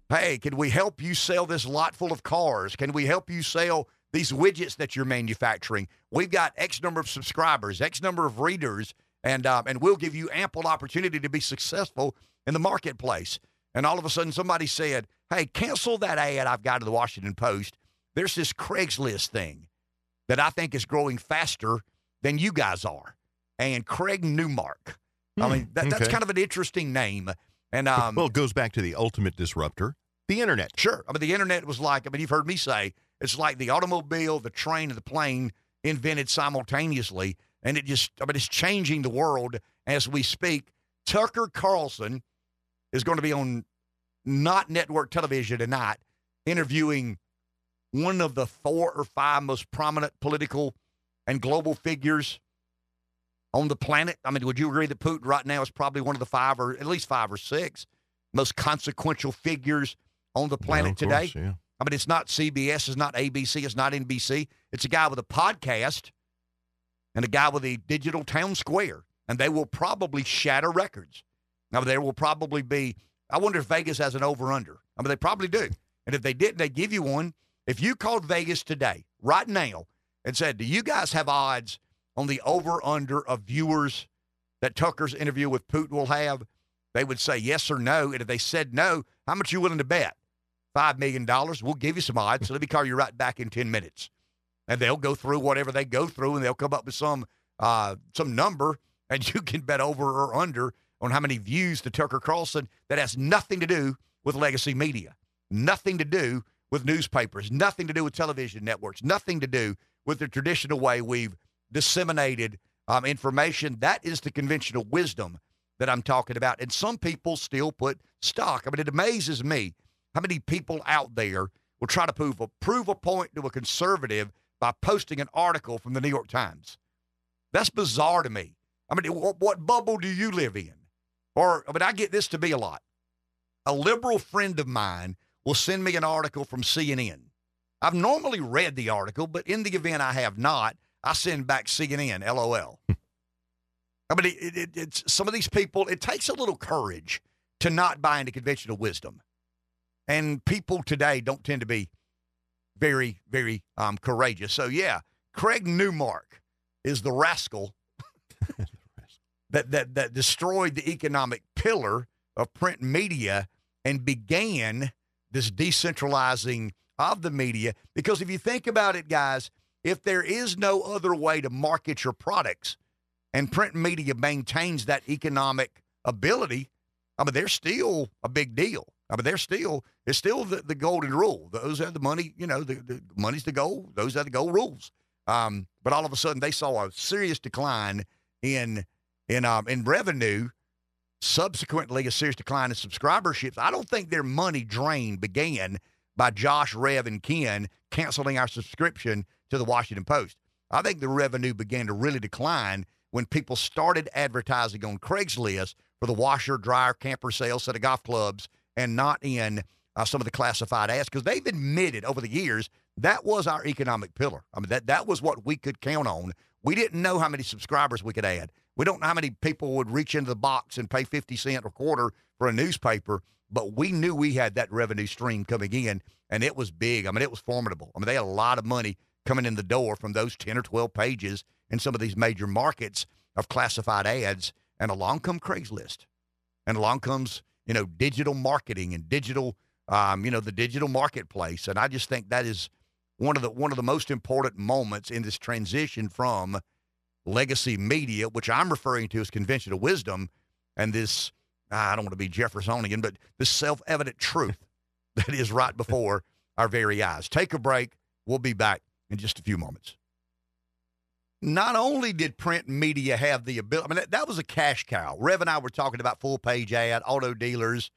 hey, can we help you sell this lot full of cars? Can we help you sell these widgets that you're manufacturing? We've got X number of subscribers, X number of readers, and um, and we'll give you ample opportunity to be successful in the marketplace. And all of a sudden, somebody said, "Hey, cancel that ad I've got to the Washington Post." There's this Craigslist thing that I think is growing faster than you guys are. And Craig Newmark I mean, that, that's okay. kind of an interesting name. And um, well, it goes back to the ultimate disruptor, the internet. Sure. I mean, the internet was like, I mean, you've heard me say, it's like the automobile, the train, and the plane invented simultaneously. And it just, I mean, it's changing the world as we speak. Tucker Carlson is going to be on not network television tonight interviewing one of the four or five most prominent political and global figures on the planet. I mean, would you agree that Putin right now is probably one of the five or at least five or six most consequential figures on the planet Yeah, today? course, yeah. I mean, it's not CBS, it's not ABC, it's not NBC. It's a guy with a podcast and a guy with a digital town square, and they will probably shatter records. Now, there will probably be, I wonder if Vegas has an over under. I mean, they probably do. And if they didn't, they give you one. If you called Vegas today, right now, and said, Do you guys have odds on the over under of viewers that Tucker's interview with Putin will have? They would say yes or no. And if they said no, how much you willing to bet? $5 million. We'll give you some odds. So let me call you right back in 10 minutes. And they'll go through whatever they go through and they'll come up with some uh, some number and you can bet over or under on how many views to Tucker Carlson that has nothing to do with legacy media, nothing to do with newspapers, nothing to do with television networks, nothing to do with the traditional way we've disseminated um, information. That is the conventional wisdom that I'm talking about. And some people still put stock. I mean, it amazes me how many people out there will try to prove a, prove a point to a conservative by posting an article from the New York Times. That's bizarre to me. I mean, what, what bubble do you live in? Or, I mean, I get this to be a lot. A liberal friend of mine will send me an article from CNN. I've normally read the article, but in the event I have not, I send back CNN, LOL. Hmm. I mean, it, it, it's some of these people, it takes a little courage to not buy into conventional wisdom. And people today don't tend to be very, very um, courageous. So, yeah, Craig Newmark is the rascal that, that, that destroyed the economic pillar of print media and began this decentralizing of the media. Because if you think about it, guys, if there is no other way to market your products and print media maintains that economic ability, I mean, they're still a big deal. I mean, they're still, it's still the, the golden rule. Those are the money, you know, the, the money's the goal. Those are the gold rules. Um, but all of a sudden, they saw a serious decline in in um, in revenue. Subsequently, a serious decline in subscriberships. I don't think their money drain began by Josh, Rev, and Ken canceling our subscription to the Washington Post. I think the revenue began to really decline when people started advertising on Craigslist for the washer, dryer, camper sales, set of golf clubs, and not in uh, some of the classified ads because they've admitted over the years that was our economic pillar. I mean, that that was what we could count on. We didn't know how many subscribers we could add. We don't know how many people would reach into the box and pay 50 cent or quarter for a newspaper, but we knew we had that revenue stream coming in, and it was big. I mean, it was formidable. I mean, they had a lot of money coming in the door from those 10 or 12 pages in some of these major markets of classified ads. And along come Craigslist. And along comes, you know, digital marketing and digital, um, you know, the digital marketplace. And I just think that is one of the one of the most important moments in this transition from legacy media, which I'm referring to as conventional wisdom, and this I don't want to be Jeffersonian, but this self-evident truth that is right before our very eyes. Take a break. We'll be back in just a few moments. Not only did print media have the ability, I mean, that, that was a cash cow. Rev and I were talking about full page ad, auto dealers,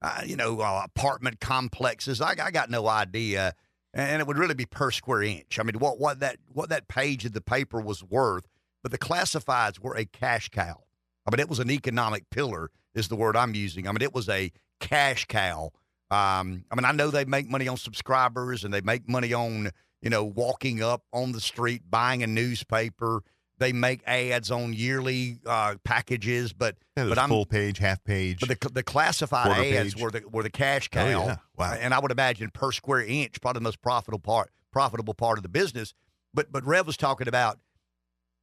uh, you know, uh, apartment complexes. I, I got no idea and it would really be per square inch. I mean, what what that what that page of the paper was worth, but the classifieds were a cash cow. I mean, it was an economic pillar, is the word I'm using. I mean, it was a cash cow. Um, I mean, I know they make money on subscribers and they make money on you know walking up on the street buying a newspaper. They make ads on yearly uh, packages, but Yeah, but I'm full page, half page. but the the classified ads page. were the were the cash Oh, cow. yeah. Wow. And I would imagine per square inch, probably the most profitable part profitable part of the business. But but Rev was talking about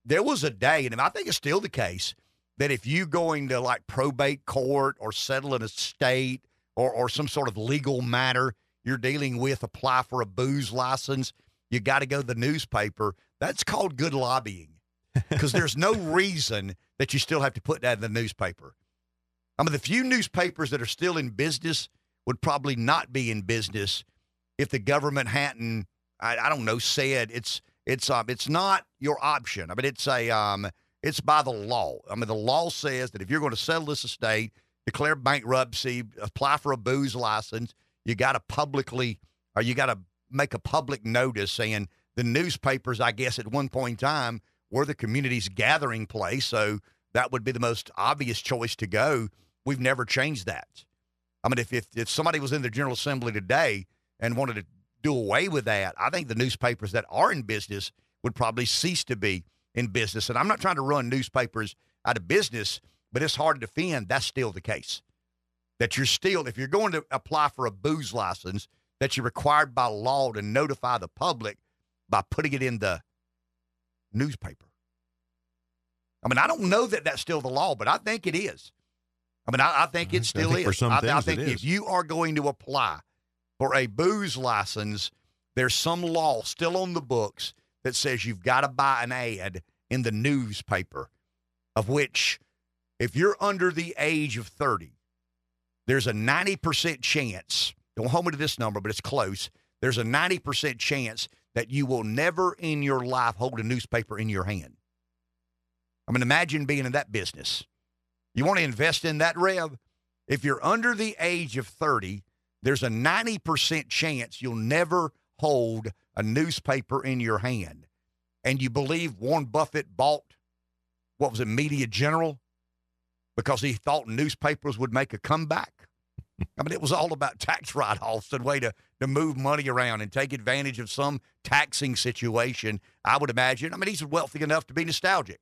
there was a day, and I think it's still the case, that if you going to like probate court or settle an estate or or some sort of legal matter you're dealing with, apply for a booze license, you got to go to the newspaper. That's called good lobbying. because there's no reason that you still have to put that in the newspaper. I mean, the few newspapers that are still in business would probably not be in business if the government hadn't, I, I don't know, said it's it's um it's not your option. I mean, it's a um it's by the law. I mean, the law says that if you're going to settle this estate, declare bankruptcy, apply for a booze license, you got to publicly or you got to make a public notice saying the newspapers, I guess, at one point in time were the community's gathering place. So that would be the most obvious choice to go. We've never changed that. I mean, if, if, if somebody was in the General Assembly today and wanted to do away with that, I think the newspapers that are in business would probably cease to be in business. And I'm not trying to run newspapers out of business, but it's hard to defend. That's still the case. That you're still, if you're going to apply for a booze license, that you're required by law to notify the public by putting it in the newspaper. I mean, I don't know that that's still the law, but I think it is. I mean, I, I think it still think is. for some I, I think if is. you are going to apply for a booze license, there's some law still on the books that says you've got to buy an ad in the newspaper, of which, if you're under the age of 30, there's a 90% chance, don't hold me to this number, but it's close. There's a 90% chance that you will never in your life hold a newspaper in your hand. I mean, imagine being in that business. You want to invest in that, Rev? If you're under the age of 30, there's a 90% chance you'll never hold a newspaper in your hand. And you believe Warren Buffett bought, what was it, Media General? Because he thought newspapers would make a comeback. I mean, it was all about tax write offs and way to, to move money around and take advantage of some taxing situation, I would imagine. I mean, he's wealthy enough to be nostalgic.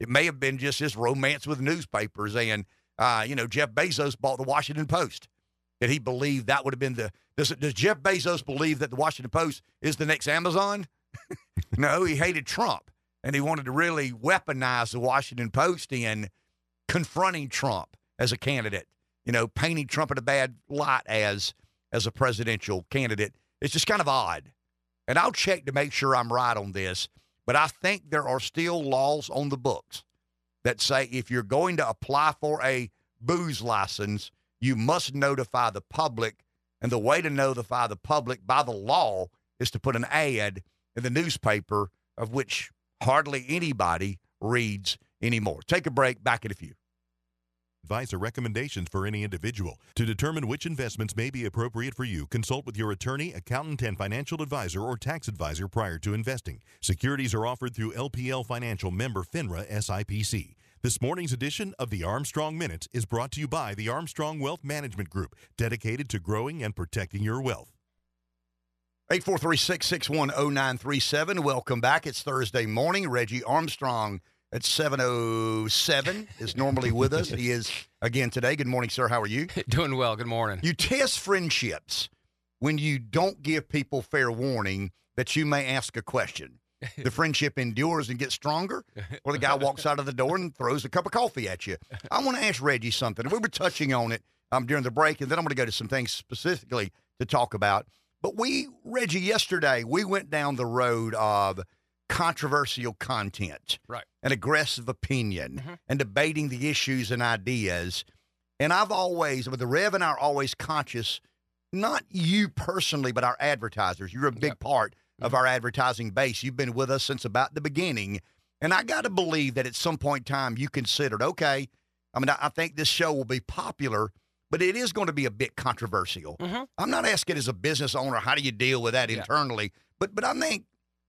It may have been just his romance with newspapers. And, uh, you know, Jeff Bezos bought the Washington Post. That he believed that would have been the. Does, does Jeff Bezos believe that the Washington Post is the next Amazon? no, he hated Trump. And he wanted to really weaponize the Washington Post in confronting Trump as a candidate, you know, painting Trump in a bad light as as a presidential candidate. It's just kind of odd. And I'll check to make sure I'm right on this, but I think there are still laws on the books that say if you're going to apply for a booze license, you must notify the public. And the way to notify the public by the law is to put an ad in the newspaper, of which hardly anybody reads anymore. Take a break. Back in a few. Advice or recommendations for any individual. To determine which investments may be appropriate for you, consult with your attorney, accountant, and financial advisor or tax advisor prior to investing. Securities are offered through LPL Financial member FINRA SIPC. This morning's edition of the Armstrong Minute is brought to you by the Armstrong Wealth Management Group, dedicated to growing and protecting your wealth. 843-661-0937. Welcome back. It's Thursday morning. Reggie Armstrong at 707 is normally with us. He is again today. Good morning, sir. How are you? Doing well. Good morning. You test friendships when you don't give people fair warning that you may ask a question. The friendship endures and gets stronger, or the guy walks out of the door and throws a cup of coffee at you. I want to ask Reggie something. We were touching on it um, during the break, and then I'm going to go to some things specifically to talk about. But we, Reggie, yesterday, we went down the road of controversial content Right. and aggressive opinion Mhm. and debating the issues and ideas. And I've always, but the Rev and I are always conscious, not you personally, but our advertisers. You're a big Yep. part of our advertising base. You've been with us since about the beginning. And I got to believe that at some point in time you considered, okay, I mean, I, think this show will be popular, but it is going to be a bit controversial. Mhm. I'm not asking as a business owner, how do you deal with that Yeah. internally? But but I think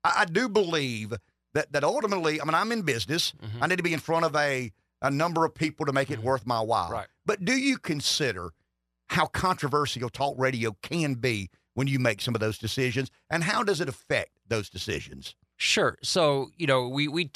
I, I do believe that that ultimately, I mean, I'm in business. Mhm. I need to be in front of a a number of people to make it Mhm. worth my while. Right. But do you consider how controversial talk radio can be when you make some of those decisions, and how does it affect those decisions? Sure. So, you know, we we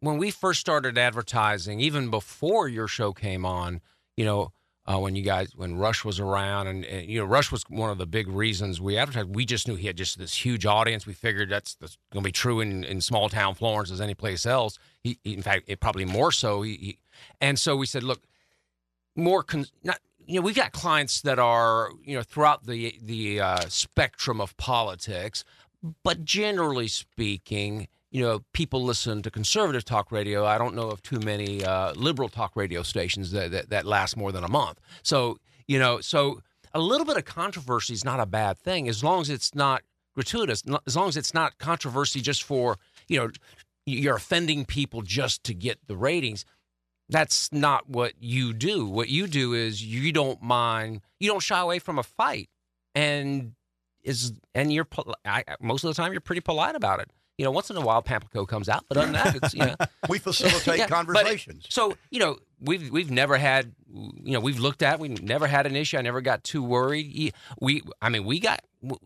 when we first started advertising, even before your show came on, you know, uh, when you guys when Rush was around, and, and you know, Rush was one of the big reasons we advertised. We just knew he had just this huge audience. We figured that's, that's going to be true in, in small town Florence as any place else. He, he- in fact, it probably more so. He, he, and so we said, look, more con- not you know we've got clients that are you know throughout the the uh, spectrum of politics but generally speaking you know, people listen to conservative talk radio. I don't know of too many uh, liberal talk radio stations that, that that last more than a month. So you know, so a little bit of controversy is not a bad thing as long as it's not gratuitous. As long as it's not controversy just for you know you're offending people just to get the ratings. That's not what you do. What you do is you don't mind, you don't shy away from a fight, and is and you're I, most of the time you're pretty polite about it. You know, once in a while Pamplico comes out, but other than that, it's you know we facilitate Yeah, conversations. so you know we've we've never had you know we've looked at we never had an issue. I never got too worried. We I mean we got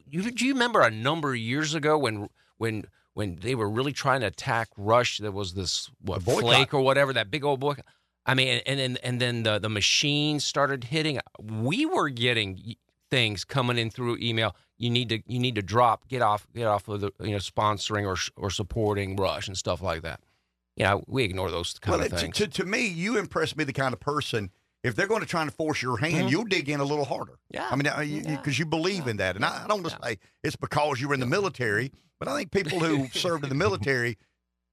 you do you remember a number of years ago when when when they were really trying to attack Rush? There was this what flake or whatever that big old boycott. I mean, and and and then the the machines started hitting. We were getting things coming in through email. You need to you need to drop get off get off of the you know sponsoring or or supporting Rush and stuff like that. You know, we ignore those kind well, of things. to, to me, you impress me the kind of person. If they're going to try to force your hand, Mhm. you'll dig in a little harder. Yeah. I mean, because you, Yeah. you believe in that, and I, I don't just Yeah. say it's because you were in the military, but I think people who served in the military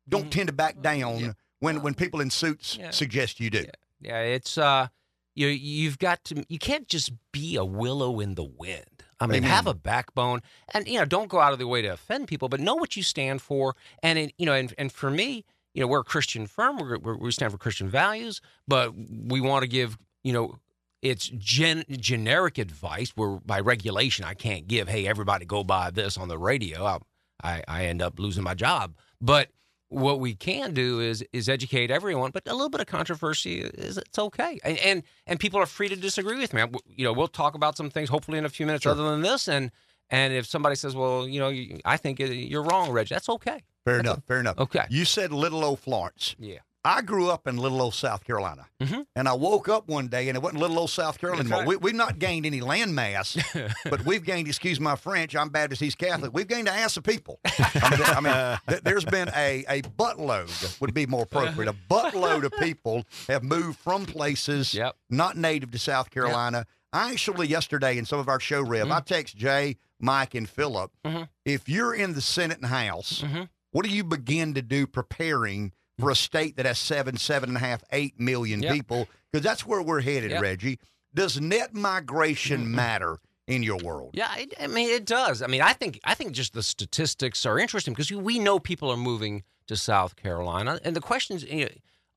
don't Mhm. tend to back down Yeah. when when people in suits Yeah. suggest you do. Yeah. Yeah, it's uh you you've got to you can't just be a willow in the wind. I mean, Amen. have a backbone and you know, don't go out of the way to offend people, but know what you stand for. And it, you know, and, and for me, you know, we're a Christian firm. We're, we're, we stand for Christian values, but we want to give, you know, it's gen, generic advice where by regulation I can't give, hey, everybody go buy this on the radio. I, I, I end up losing my job. But what we can do is is educate everyone, but a little bit of controversy is it's okay, and and, and people are free to disagree with me. I- You know, we'll talk about some things hopefully in a few minutes Sure. other than this, and and if somebody says, well, you know, you- I think uh, you're wrong, Reggie, that's okay. Fair enough. Fair enough. Okay. You said little old Florence. Yeah. I grew up in little old South Carolina, Mhm. and I woke up one day and it wasn't little old South Carolina anymore. right. We, we've not gained any land mass, but we've gained. Excuse my French. I'm Baptist. He's Catholic. We've gained an ass of people. I mean, I mean th- there's been a a buttload would be more appropriate. A buttload of people have moved from places Yep. not native to South Carolina. I actually yesterday in some of our show rev, I text Jay, Mike, and Philip. Mhm. If you're in the Senate and House, Mhm. what do you begin to do preparing for a state that has seven, seven and a half, eight million Yep. people? Because that's where we're headed, Yep. Reggie. Does net migration Mm-mm. matter in your world? Yeah, it, I mean it does. I mean, I think I think just the statistics are interesting because we know people are moving to South Carolina, and the questions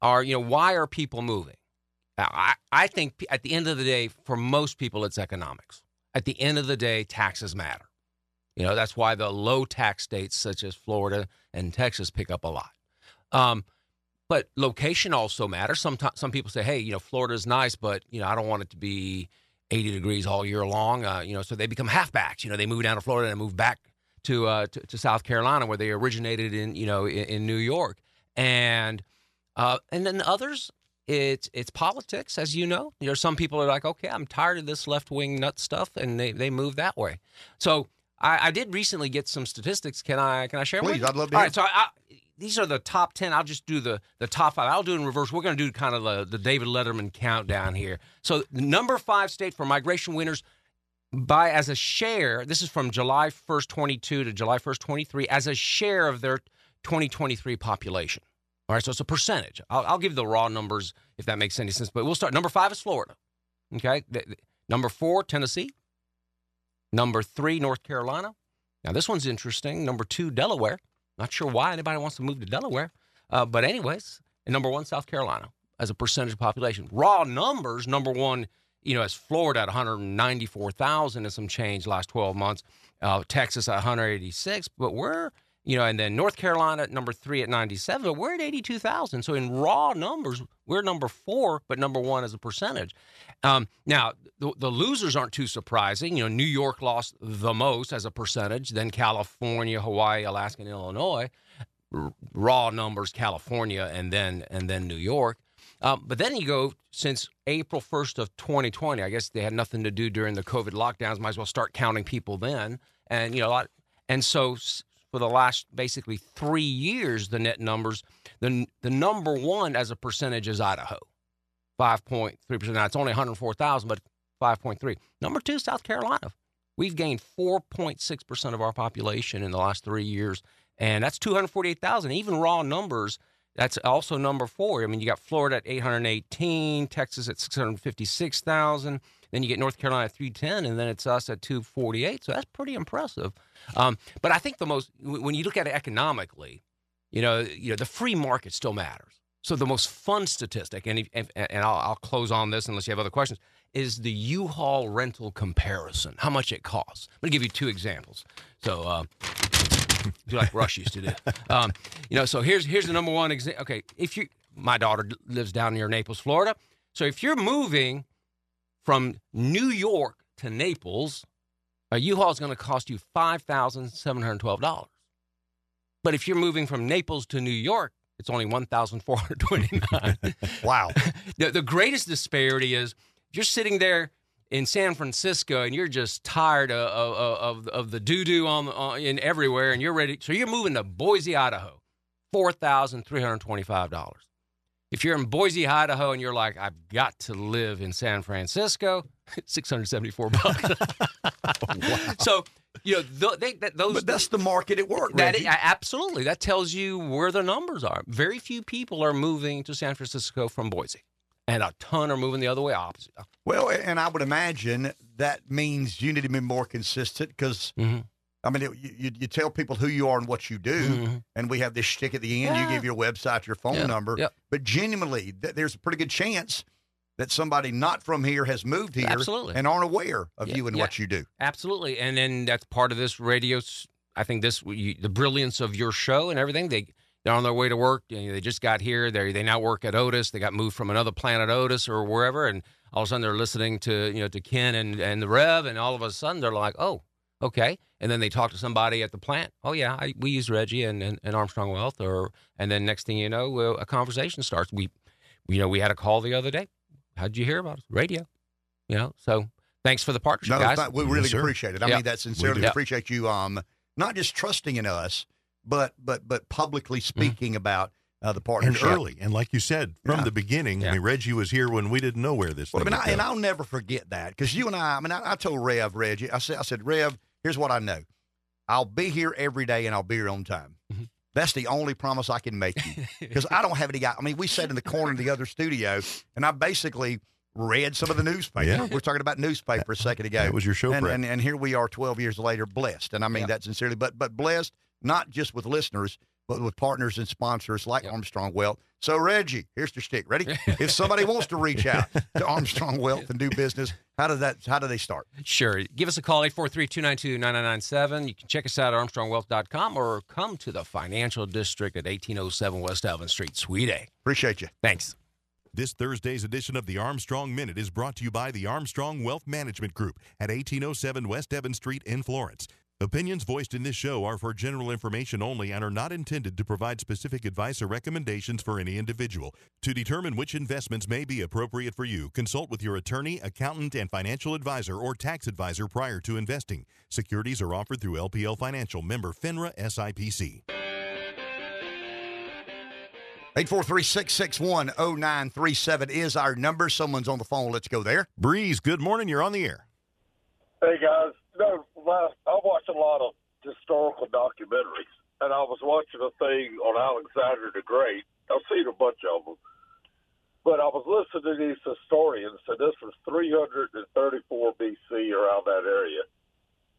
are, you know, why are people moving? Now, I I think at the end of the day, for most people, it's economics. At the end of the day, taxes matter. You know, that's why the low tax states such as Florida and Texas pick up a lot. Um, but location also matters. Sometimes some people say, hey, you know, Florida's nice, but you know, I don't want it to be 80 degrees all year long. Uh, you know, so they become halfbacks. You know, they move down to Florida and move back to, uh, to to South Carolina where they originated in you know in, in New York, and uh, and then others. It's it's politics, as you know. You know, some people are like, okay, I'm tired of this left wing nut stuff, and they, they move that way. So I, I did recently get some statistics. Can I can I share? Please, you? I'd love to All hear right, so I, these are the top ten. I'll just do the the top five. I'll do it in reverse. We're going to do kind of the, the David Letterman countdown here. So number five state for migration winners by as a share. This is from July first, twenty two to July first, twenty three, as a share of their twenty twenty three population. All right, so it's a percentage. I'll, I'll give the raw numbers if that makes any sense. But we'll start. Number five is Florida. Okay. Number four, Tennessee. Number three, North Carolina. Now this one's interesting. Number two, Delaware. Not sure why anybody wants to move to Delaware, uh, but anyways, number one, South Carolina as a percentage of population. Raw numbers, number one, you know, as Florida at 194,000 and some change last 12 months. Uh, Texas at 186, but we're you know, and then North Carolina at number three at 97, but we're at 82,000. So in raw numbers, we're number four, but number one as a percentage. Um, now, the, the losers aren't too surprising. You know, New York lost the most as a percentage, then California, Hawaii, Alaska, and Illinois. R- raw numbers, California, and then and then New York. Um, but then you go since April 1st of 2020. I guess they had nothing to do during the COVID lockdowns. Might as well start counting people then. And you know, a lot, and so for the last basically three years, the net numbers, the the number one as a percentage is Idaho, five point three percent. Now it's only one hundred four thousand, but five point three. Number two, South Carolina. We've gained four point six percent of our population in the last three years, and that's 248,000. Even raw numbers, that's also number four. I mean, you got Florida at 818, Texas at 656,000. Then you get North Carolina at 310, and then it's us at 248. So that's pretty impressive. Um, but I think the most, when you look at it economically, you know, you know, the free market still matters. So the most fun statistic, and and, and I'll, I'll close on this unless you have other questions, is the U-Haul rental comparison. How much it costs. I'm going to give you two examples. So, uh, like Rush used to do. Um, you know, so here's here's the number one example. Okay, if you, my daughter lives down near Naples, Florida. So if you're moving from New York to Naples, a U-Haul is going to cost you five thousand seven hundred twelve dollars. But if you're moving from Naples to New York, it's only one thousand four hundred twenty-nine. wow. the, the greatest disparity is you're sitting there in San Francisco and you're just tired of of, of, of the doo doo on, on in everywhere, and you're ready. So you're moving to Boise, Idaho, four thousand three hundred twenty-five dollars. If you're in Boise, Idaho, and you're like, I've got to live in San Francisco, six hundred seventy-four bucks. wow. So you know, th- they, that, those. But that's the market at work. That is, absolutely, that tells you where the numbers are. Very few people are moving to San Francisco from Boise, and a ton are moving the other way opposite. Well, and I would imagine that means you need to be more consistent because. Mm-hmm. I mean, it, you, you tell people who you are and what you do, mm-hmm. and we have this shtick at the end. Yeah. You give your website, your phone yeah. number, yep. but genuinely, th- there's a pretty good chance that somebody not from here has moved here Absolutely. and aren't aware of yeah, you and yeah. what you do. Absolutely. And then that's part of this radio. I think this you, the brilliance of your show and everything. They they're on their way to work. You know, they just got here. They they now work at Otis. They got moved from another planet Otis or wherever, and all of a sudden they're listening to you know to Ken and and the Rev, and all of a sudden they're like, oh, okay. And then they talk to somebody at the plant. Oh yeah, I, we use Reggie and, and, and Armstrong Wealth, or and then next thing you know, a conversation starts. We, you know, we had a call the other day how'd you hear about us? Radio. You know, so thanks for the partnership, no, guys. Th- we really yes, appreciate it. I yep. mean that sincerely. Appreciate you um not just trusting in us, but but but publicly speaking mm-hmm. about uh, the partnership and early. And like you said, from yeah. the beginning, yeah. I mean, Reggie was here when we didn't know where this. Well, thing I mean, would I, and. I'll never forget that because you and I. I mean, I, I told Rev Reggie. I said, I said, Rev, here's what I know. I'll be here every day, and I'll be here on time. Mm-hmm. That's the only promise I can make you because I don't have any guy. I mean, we sat in the corner of the other studio, and I basically read some of the newspaper. Yeah. We're talking about newspaper a second ago. That was your show, and, and, and here we are 12 years later, blessed. And I mean Yeah. that sincerely, but but blessed not just with listeners, but with partners and sponsors like Yep. Armstrong Wealth. So Reggie, here's the stick. Ready? if somebody wants to reach out to Armstrong Wealth and do business, how does that? How do they start? Sure. Give us a call, 843-292-9997. You can check us out at armstrongwealth.com or come to the Financial District at 1807 West Alvin Street, Suite A. Appreciate you. Thanks. This Thursday's edition of the Armstrong Minute is brought to you by the Armstrong Wealth Management Group at 1807 West Evan Street in Florence. Opinions voiced in this show are for general information only and are not intended to provide specific advice or recommendations for any individual. To determine which investments may be appropriate for you, consult with your attorney, accountant, and financial advisor or tax advisor prior to investing. Securities are offered through LPL Financial member FINRA SIPC. 843-661-0937 is our number. Someone's on the phone. Let's go there. Breeze, good morning. You're on the air. Hey guys, no, I watch a lot of historical documentaries, and I was watching a thing on Alexander the Great. I've seen a bunch of them, but I was listening to these historians, and this was 334 BC around that area,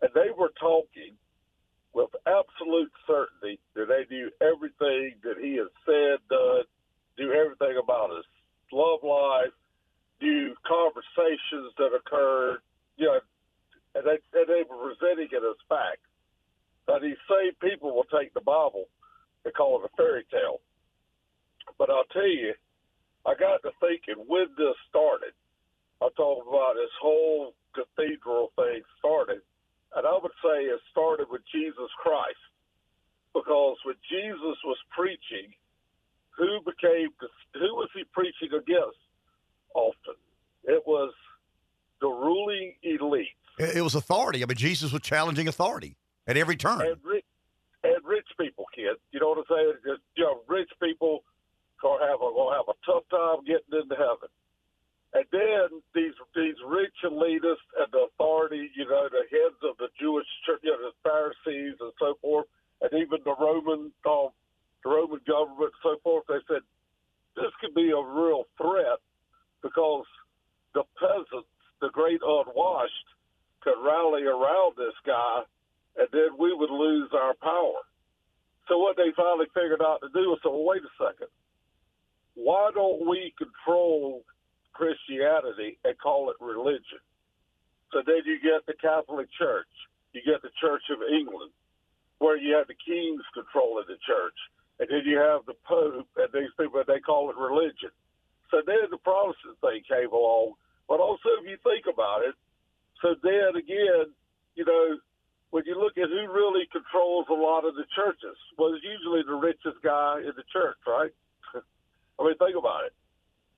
and they were talking with absolute certainty that they knew everything that he had said, done, knew everything about his love life, knew conversations that occurred, you know, and they, and they were presenting it as fact. Now, these same people will take the Bible and call it a fairy tale. But I'll tell you, I got to thinking when this started. I talked about this whole cathedral thing started, and I would say it started with Jesus Christ. Because when Jesus was preaching, who became who was he preaching against often? It was the ruling elite It, was authority. I mean, Jesus was challenging authority at every turn. and rich and rich people, kid. You know what I'm saying? Just, you know, rich people gonna have a gonna have a tough time getting into heaven. And then these these rich elitists and the authority, you know, the heads of the Jewish church, you know, the Pharisees and so forth, and even the Roman, uh, the Roman government, and so forth. They said this could be a real threat because the peasants, the great unwashed, could rally around this guy, and then we would lose our power. So what they finally figured out to do was, well, wait a second, why don't we control Christianity and call it religion? So then you get the Catholic Church, you get the Church of England, where you have the kings controlling the church, and then you have the Pope and these people, they call it religion. So then the Protestant thing came along. But also, if you think about it, so then again, you know, when you look at who really controls a lot of the churches, well, it's usually the richest guy in the church, right? I mean, think about it.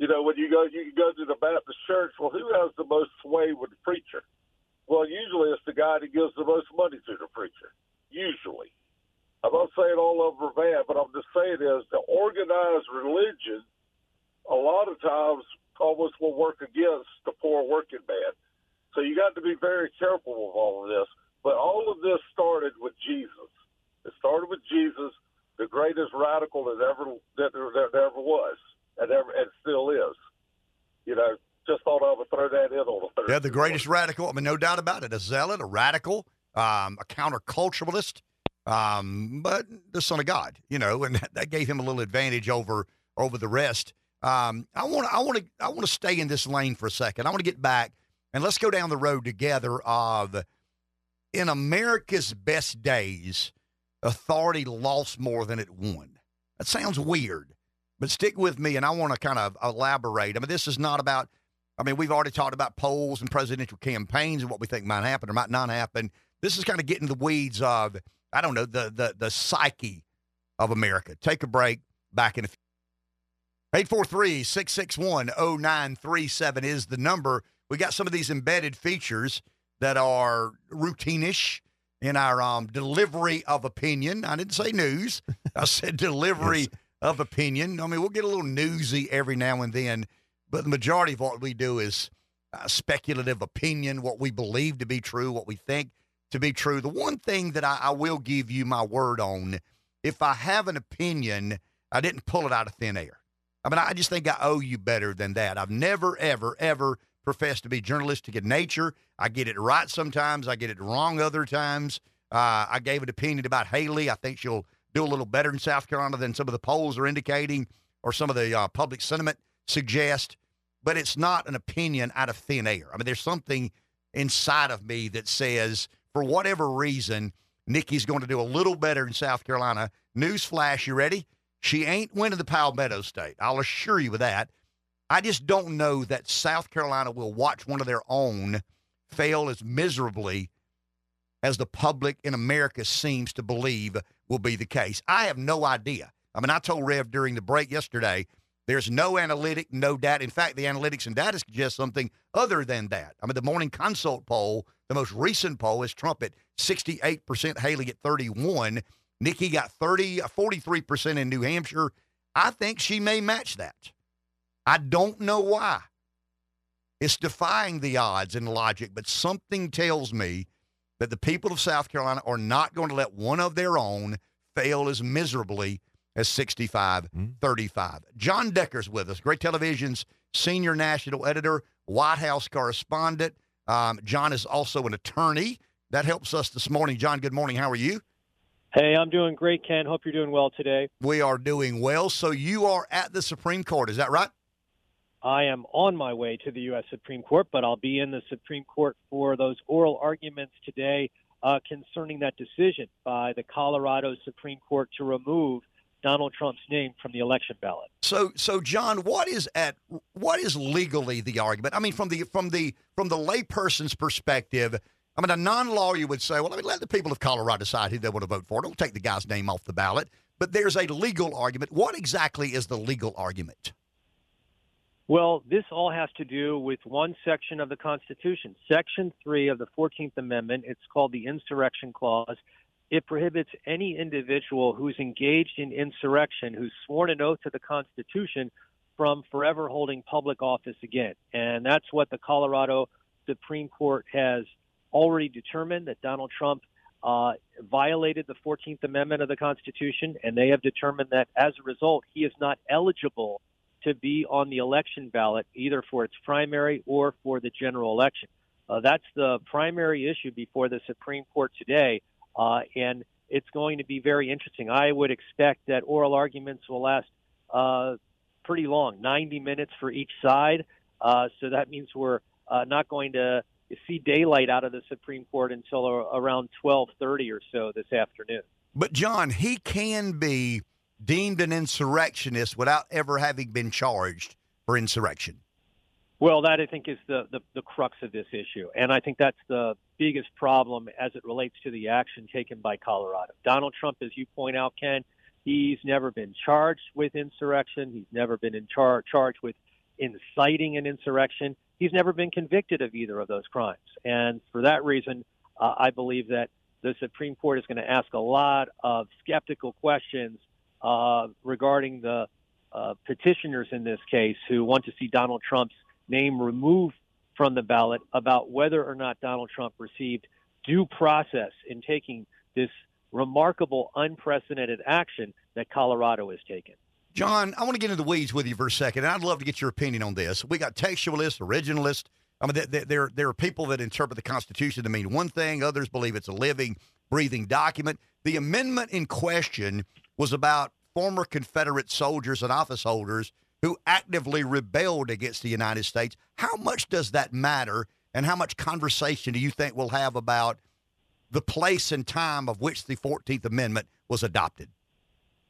You know, when you go, you can go to the Baptist church. Well, who has the most sway with the preacher? Well, usually it's the guy that gives the most money to the preacher. Usually, I'm not saying all of them are bad, but I'm just saying is the organized religion a lot of times almost will work against the poor working man. So you got to be very careful with all of this. But all of this started with Jesus. It started with Jesus, the greatest radical that ever that there, that ever was, and ever and still is. You know, just thought I would throw that in on the Yeah, the greatest radical. I mean, no doubt about it. A zealot, a radical, um, a counterculturalist, um, but the son of God. You know, and that, that gave him a little advantage over over the rest. Um, I want I want to I want to stay in this lane for a second. I want to get back and let's go down the road together of in America's best days, authority lost more than it won. That sounds weird, but stick with me and I want to kind of elaborate. I mean, this is not about I mean, we've already talked about polls and presidential campaigns and what we think might happen or might not happen. This is kind of getting the weeds of I don't know the the the psyche of America. Take a break. Back in a few. 843 661 0937 is the number. We got some of these embedded features that are routinish in our um, delivery of opinion. I didn't say news, I said delivery yes. of opinion. I mean, we'll get a little newsy every now and then, but the majority of what we do is uh, speculative opinion, what we believe to be true, what we think to be true. The one thing that I, I will give you my word on if I have an opinion, I didn't pull it out of thin air. I mean, I just think I owe you better than that. I've never, ever, ever professed to be journalistic in nature. I get it right sometimes, I get it wrong other times. Uh, I gave an opinion about Haley. I think she'll do a little better in South Carolina than some of the polls are indicating or some of the uh, public sentiment suggest. But it's not an opinion out of thin air. I mean, there's something inside of me that says, for whatever reason, Nikki's going to do a little better in South Carolina. Newsflash, you ready? She ain't winning the Palmetto State. I'll assure you of that. I just don't know that South Carolina will watch one of their own fail as miserably as the public in America seems to believe will be the case. I have no idea. I mean, I told Rev during the break yesterday, there's no analytic, no data. In fact, the analytics and data suggest something other than that. I mean, the morning consult poll, the most recent poll, is Trump at 68%, Haley at 31. Nikki got 30, 43% in New Hampshire. I think she may match that. I don't know why. It's defying the odds and logic, but something tells me that the people of South Carolina are not going to let one of their own fail as miserably as 65 mm-hmm. 35. Jon Decker's with us, Gray Television's senior national editor, White House correspondent. Um, Jon is also an attorney. That helps us this morning. Jon, good morning. How are you? Hey, I'm doing great, Ken. Hope you're doing well today. We are doing well. So you are at the Supreme Court, is that right? I am on my way to the U.S. Supreme Court, but I'll be in the Supreme Court for those oral arguments today uh, concerning that decision by the Colorado Supreme Court to remove Donald Trump's name from the election ballot. So, so Jon, what is at what is legally the argument? I mean, from the from the from the layperson's perspective, I mean, a non-lawyer would say, well, I mean, let the people of Colorado decide who they want to vote for. Don't take the guy's name off the ballot. But there's a legal argument. What exactly is the legal argument? Well, this all has to do with one section of the Constitution, Section 3 of the 14th Amendment. It's called the Insurrection Clause. It prohibits any individual who's engaged in insurrection, who's sworn an oath to the Constitution, from forever holding public office again. And that's what the Colorado Supreme Court has already determined that Donald Trump uh, violated the 14th Amendment of the Constitution, and they have determined that as a result, he is not eligible to be on the election ballot either for its primary or for the general election. Uh, that's the primary issue before the Supreme Court today, uh, and it's going to be very interesting. I would expect that oral arguments will last uh, pretty long 90 minutes for each side. Uh, so that means we're uh, not going to see daylight out of the Supreme Court until around 12:30 or so this afternoon. But Jon, he can be deemed an insurrectionist without ever having been charged for insurrection. Well, that I think is the, the, the crux of this issue. And I think that's the biggest problem as it relates to the action taken by Colorado. Donald Trump, as you point out, Ken, he's never been charged with insurrection. He's never been in char- charged with inciting an insurrection. He's never been convicted of either of those crimes. And for that reason, uh, I believe that the Supreme Court is going to ask a lot of skeptical questions uh, regarding the uh, petitioners in this case who want to see Donald Trump's name removed from the ballot about whether or not Donald Trump received due process in taking this remarkable, unprecedented action that Colorado has taken. Jon, I want to get into the weeds with you for a second, and I'd love to get your opinion on this. We got textualists, originalists. I mean, there, there are people that interpret the Constitution to mean one thing. Others believe it's a living, breathing document. The amendment in question was about former Confederate soldiers and office holders who actively rebelled against the United States. How much does that matter, and how much conversation do you think we'll have about the place and time of which the 14th Amendment was adopted?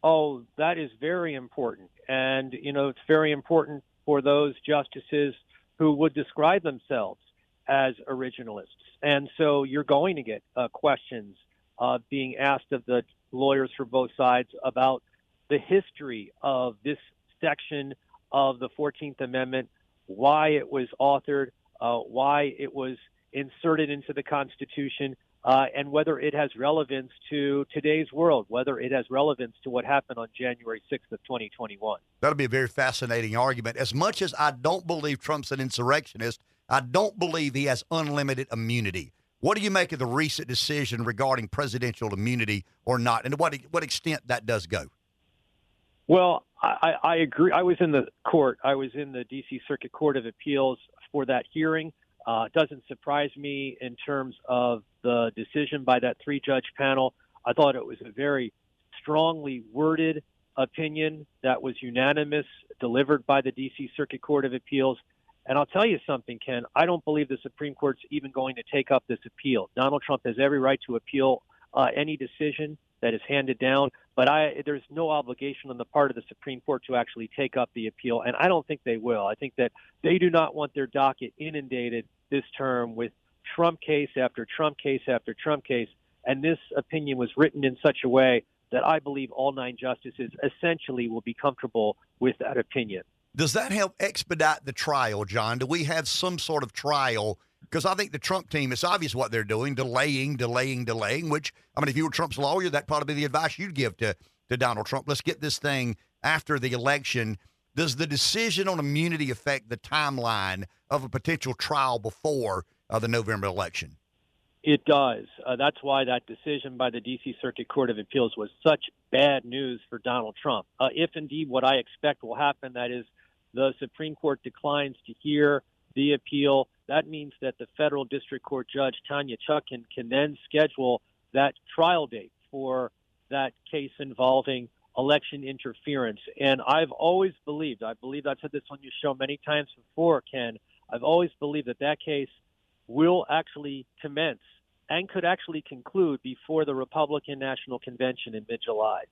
Oh, that is very important. And, you know, it's very important for those justices who would describe themselves as originalists. And so you're going to get uh, questions uh, being asked of the lawyers for both sides about the history of this section of the 14th Amendment, why it was authored, uh, why it was inserted into the Constitution, uh, and whether it has relevance to today's world, whether it has relevance to what happened on January 6th of 2021. That'll be a very fascinating argument. As much as I don't believe Trump's an insurrectionist, I don't believe he has unlimited immunity. What do you make of the recent decision regarding presidential immunity or not, and to what what extent that does go? Well, I, I agree. I was in the court. I was in the D.C. Circuit Court of Appeals for that hearing. Uh, doesn't surprise me in terms of the decision by that three judge panel. I thought it was a very strongly worded opinion that was unanimous, delivered by the D.C. Circuit Court of Appeals. And I'll tell you something, Ken. I don't believe the Supreme Court's even going to take up this appeal. Donald Trump has every right to appeal uh, any decision that is handed down, but I, there's no obligation on the part of the Supreme Court to actually take up the appeal, and I don't think they will. I think that they do not want their docket inundated this term with Trump case after Trump case after Trump case. And this opinion was written in such a way that I believe all nine justices essentially will be comfortable with that opinion. Does that help expedite the trial, Jon? Do we have some sort of trial? Because I think the Trump team, it's obvious what they're doing delaying, delaying, delaying, which, I mean, if you were Trump's lawyer, that'd probably be the advice you'd give to, to Donald Trump. Let's get this thing after the election. Does the decision on immunity affect the timeline of a potential trial before uh, the November election? It does. Uh, that's why that decision by the D.C. Circuit Court of Appeals was such bad news for Donald Trump. Uh, if indeed what I expect will happen, that is, the Supreme Court declines to hear the appeal, that means that the federal district court judge, Tanya Chutkan, can then schedule that trial date for that case involving election interference. And I've always believed, I believe I've said this on your show many times before, Ken, I've always believed that that case will actually commence and could actually conclude before the Republican National Convention in mid July.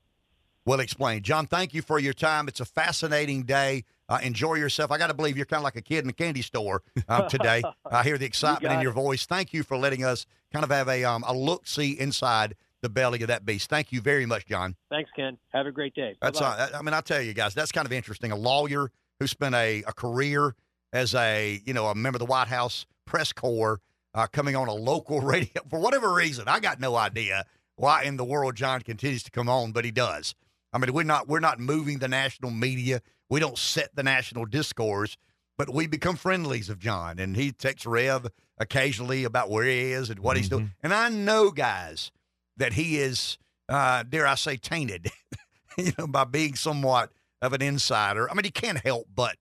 Well explained. Jon, thank you for your time. It's a fascinating day. Uh, enjoy yourself. I got to believe you're kind of like a kid in a candy store uh, today. I hear the excitement you in your voice. Thank you for letting us kind of have a, um, a look see inside the belly of that beast. Thank you very much, Jon. Thanks, Ken. Have a great day. That's uh, I mean, I tell you guys, that's kind of interesting. A lawyer who spent a, a career as a you know a member of the White House press corps, uh, coming on a local radio for whatever reason. I got no idea why in the world Jon continues to come on, but he does. I mean, we're not we're not moving the national media. We don't set the national discourse, but we become friendlies of Jon, and he texts Rev occasionally about where he is and what mm-hmm. he's doing. And I know, guys, that he is, uh, dare I say, tainted, you know, by being somewhat of an insider. I mean, he can't help but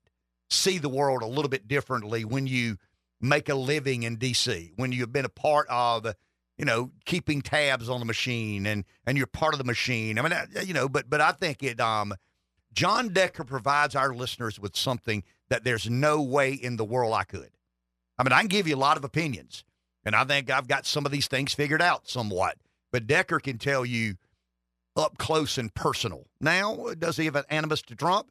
see the world a little bit differently when you make a living in D.C., when you've been a part of, you know, keeping tabs on the machine and and you're part of the machine. I mean, you know, but but I think it. Um, Jon Decker provides our listeners with something that there's no way in the world I could. I mean, I can give you a lot of opinions, and I think I've got some of these things figured out somewhat. But Decker can tell you up close and personal. Now, does he have an animus to Trump?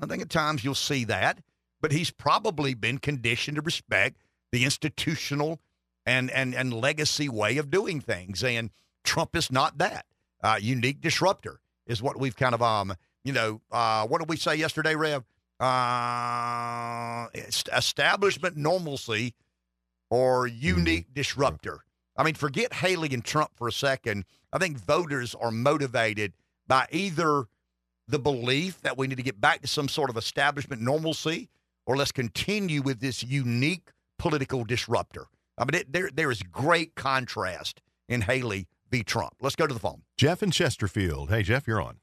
I think at times you'll see that, but he's probably been conditioned to respect the institutional and and and legacy way of doing things. And Trump is not that. Uh, unique disruptor is what we've kind of um you know uh, what did we say yesterday, Rev? Uh, establishment normalcy or unique mm-hmm. disruptor. I mean, forget Haley and Trump for a second. I think voters are motivated by either the belief that we need to get back to some sort of establishment normalcy or let's continue with this unique political disruptor. I mean, it, there there is great contrast in Haley v. Trump. Let's go to the phone. Jeff in Chesterfield. Hey, Jeff, you're on.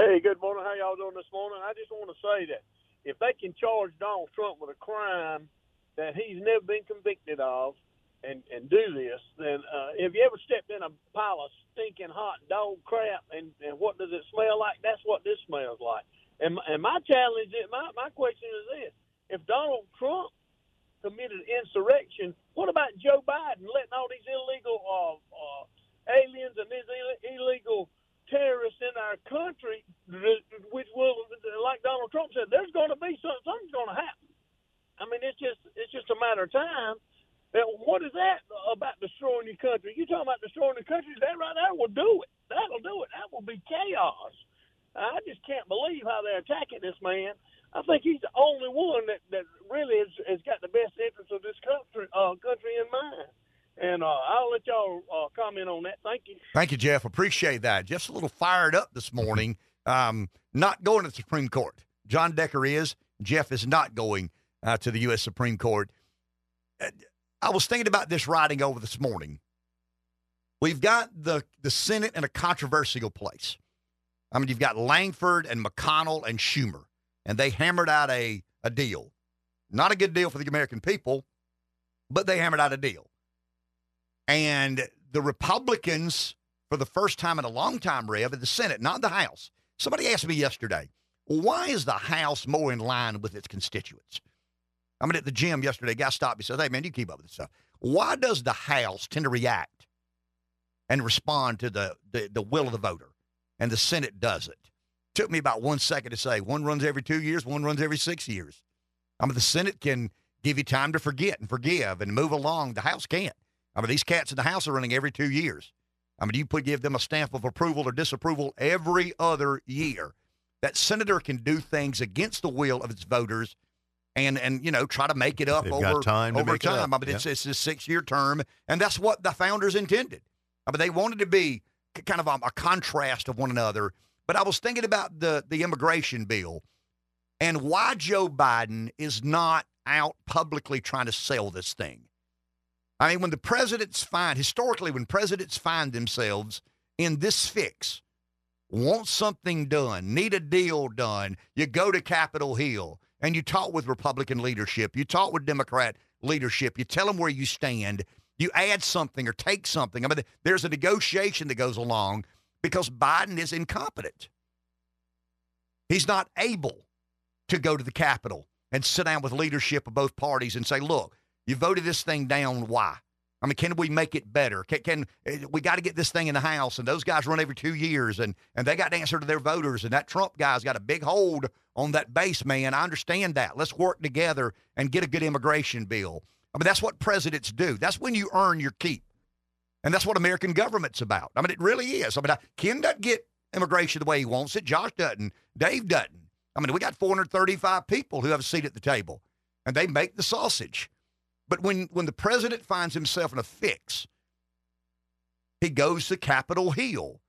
Hey, good morning. How y'all doing this morning? I just want to say that if they can charge Donald Trump with a crime that he's never been convicted of, and and do this, then uh, have you ever stepped in a pile of stinking hot dog crap and and what does it smell like? That's what this smells like. And and my challenge, my my question is this: If Donald Trump committed insurrection, what about Joe Biden letting all these illegal uh, uh, aliens and these illegal terrorists in our country, which will, like Donald Trump said, there's going to be something, something's going to happen. I mean, it's just it's just a matter of time what is that about destroying your country? You talking about destroying the country? That right there will do it. That'll do it. That will be chaos. I just can't believe how they're attacking this man. I think he's the only one that, that really has, has got the best interest of this country uh, country in mind. And uh, I'll let y'all uh, comment on that. Thank you. Thank you, Jeff. Appreciate that. Jeff's a little fired up this morning. Um, not going to the Supreme Court. Jon Decker is. Jeff is not going uh, to the U.S. Supreme Court. Uh, I was thinking about this writing over this morning. We've got the, the Senate in a controversial place. I mean, you've got Lankford and McConnell and Schumer, and they hammered out a, a deal. Not a good deal for the American people, but they hammered out a deal. And the Republicans, for the first time in a long time, Rev, in the Senate, not the House. Somebody asked me yesterday, why is the House more in line with its constituents? I mean, at the gym yesterday, a guy stopped me and said, Hey, man, you keep up with this stuff. Why does the House tend to react and respond to the, the, the will of the voter and the Senate doesn't? Took me about one second to say one runs every two years, one runs every six years. I mean, the Senate can give you time to forget and forgive and move along. The House can't. I mean, these cats in the House are running every two years. I mean, you put give them a stamp of approval or disapproval every other year. That senator can do things against the will of its voters and and you know try to make it up They've over time over time. I mean, it's it's a six year term, and that's what the founders intended. I mean, they wanted to be kind of a, a, contrast of one another. But I was thinking about the the immigration bill and why Joe Biden is not out publicly trying to sell this thing. I mean, when the presidents find historically, when presidents find themselves in this fix, want something done, need a deal done, you go to Capitol Hill and you talk with Republican leadership, you talk with Democrat leadership, you tell them where you stand, you add something or take something. I mean, there's a negotiation that goes along because Biden is incompetent. He's not able to go to the Capitol and sit down with leadership of both parties and say, look, you voted this thing down. Why? I mean, can we make it better? Can, can eh, we got to get this thing in the House? And those guys run every two years, and and they got to answer to their voters. And that Trump guy's got a big hold on that base, man. I understand that. Let's work together and get a good immigration bill. I mean, that's what presidents do. That's when you earn your keep, and that's what American government's about. I mean, it really is. I mean, Ken doesn't get immigration the way he wants it. Josh doesn't. Dave doesn't. I mean, we got 435 people who have a seat at the table, and they make the sausage. But when, when the president finds himself in a fix, he goes to Capitol Hill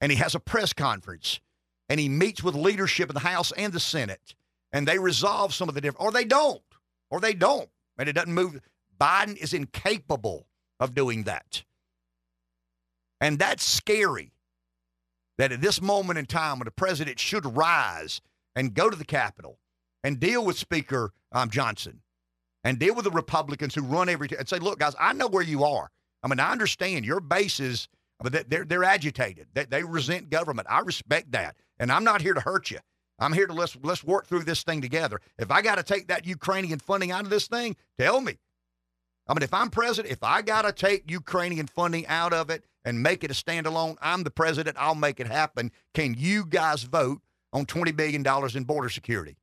and he has a press conference and he meets with leadership in the House and the Senate and they resolve some of the different, or they don't, or they don't, and it doesn't move. Biden is incapable of doing that. And that's scary that at this moment in time when the president should rise and go to the Capitol and deal with Speaker um, Johnson and deal with the Republicans who run every and say, look, guys, I know where you are. I mean, I understand your bases, but they're, they're agitated. They, they resent government. I respect that. And I'm not here to hurt you. I'm here to let's let's work through this thing together. If I got to take that Ukrainian funding out of this thing, tell me. I mean, if I'm president, if I got to take Ukrainian funding out of it and make it a standalone, I'm the president. I'll make it happen. Can you guys vote on $20 billion in border security?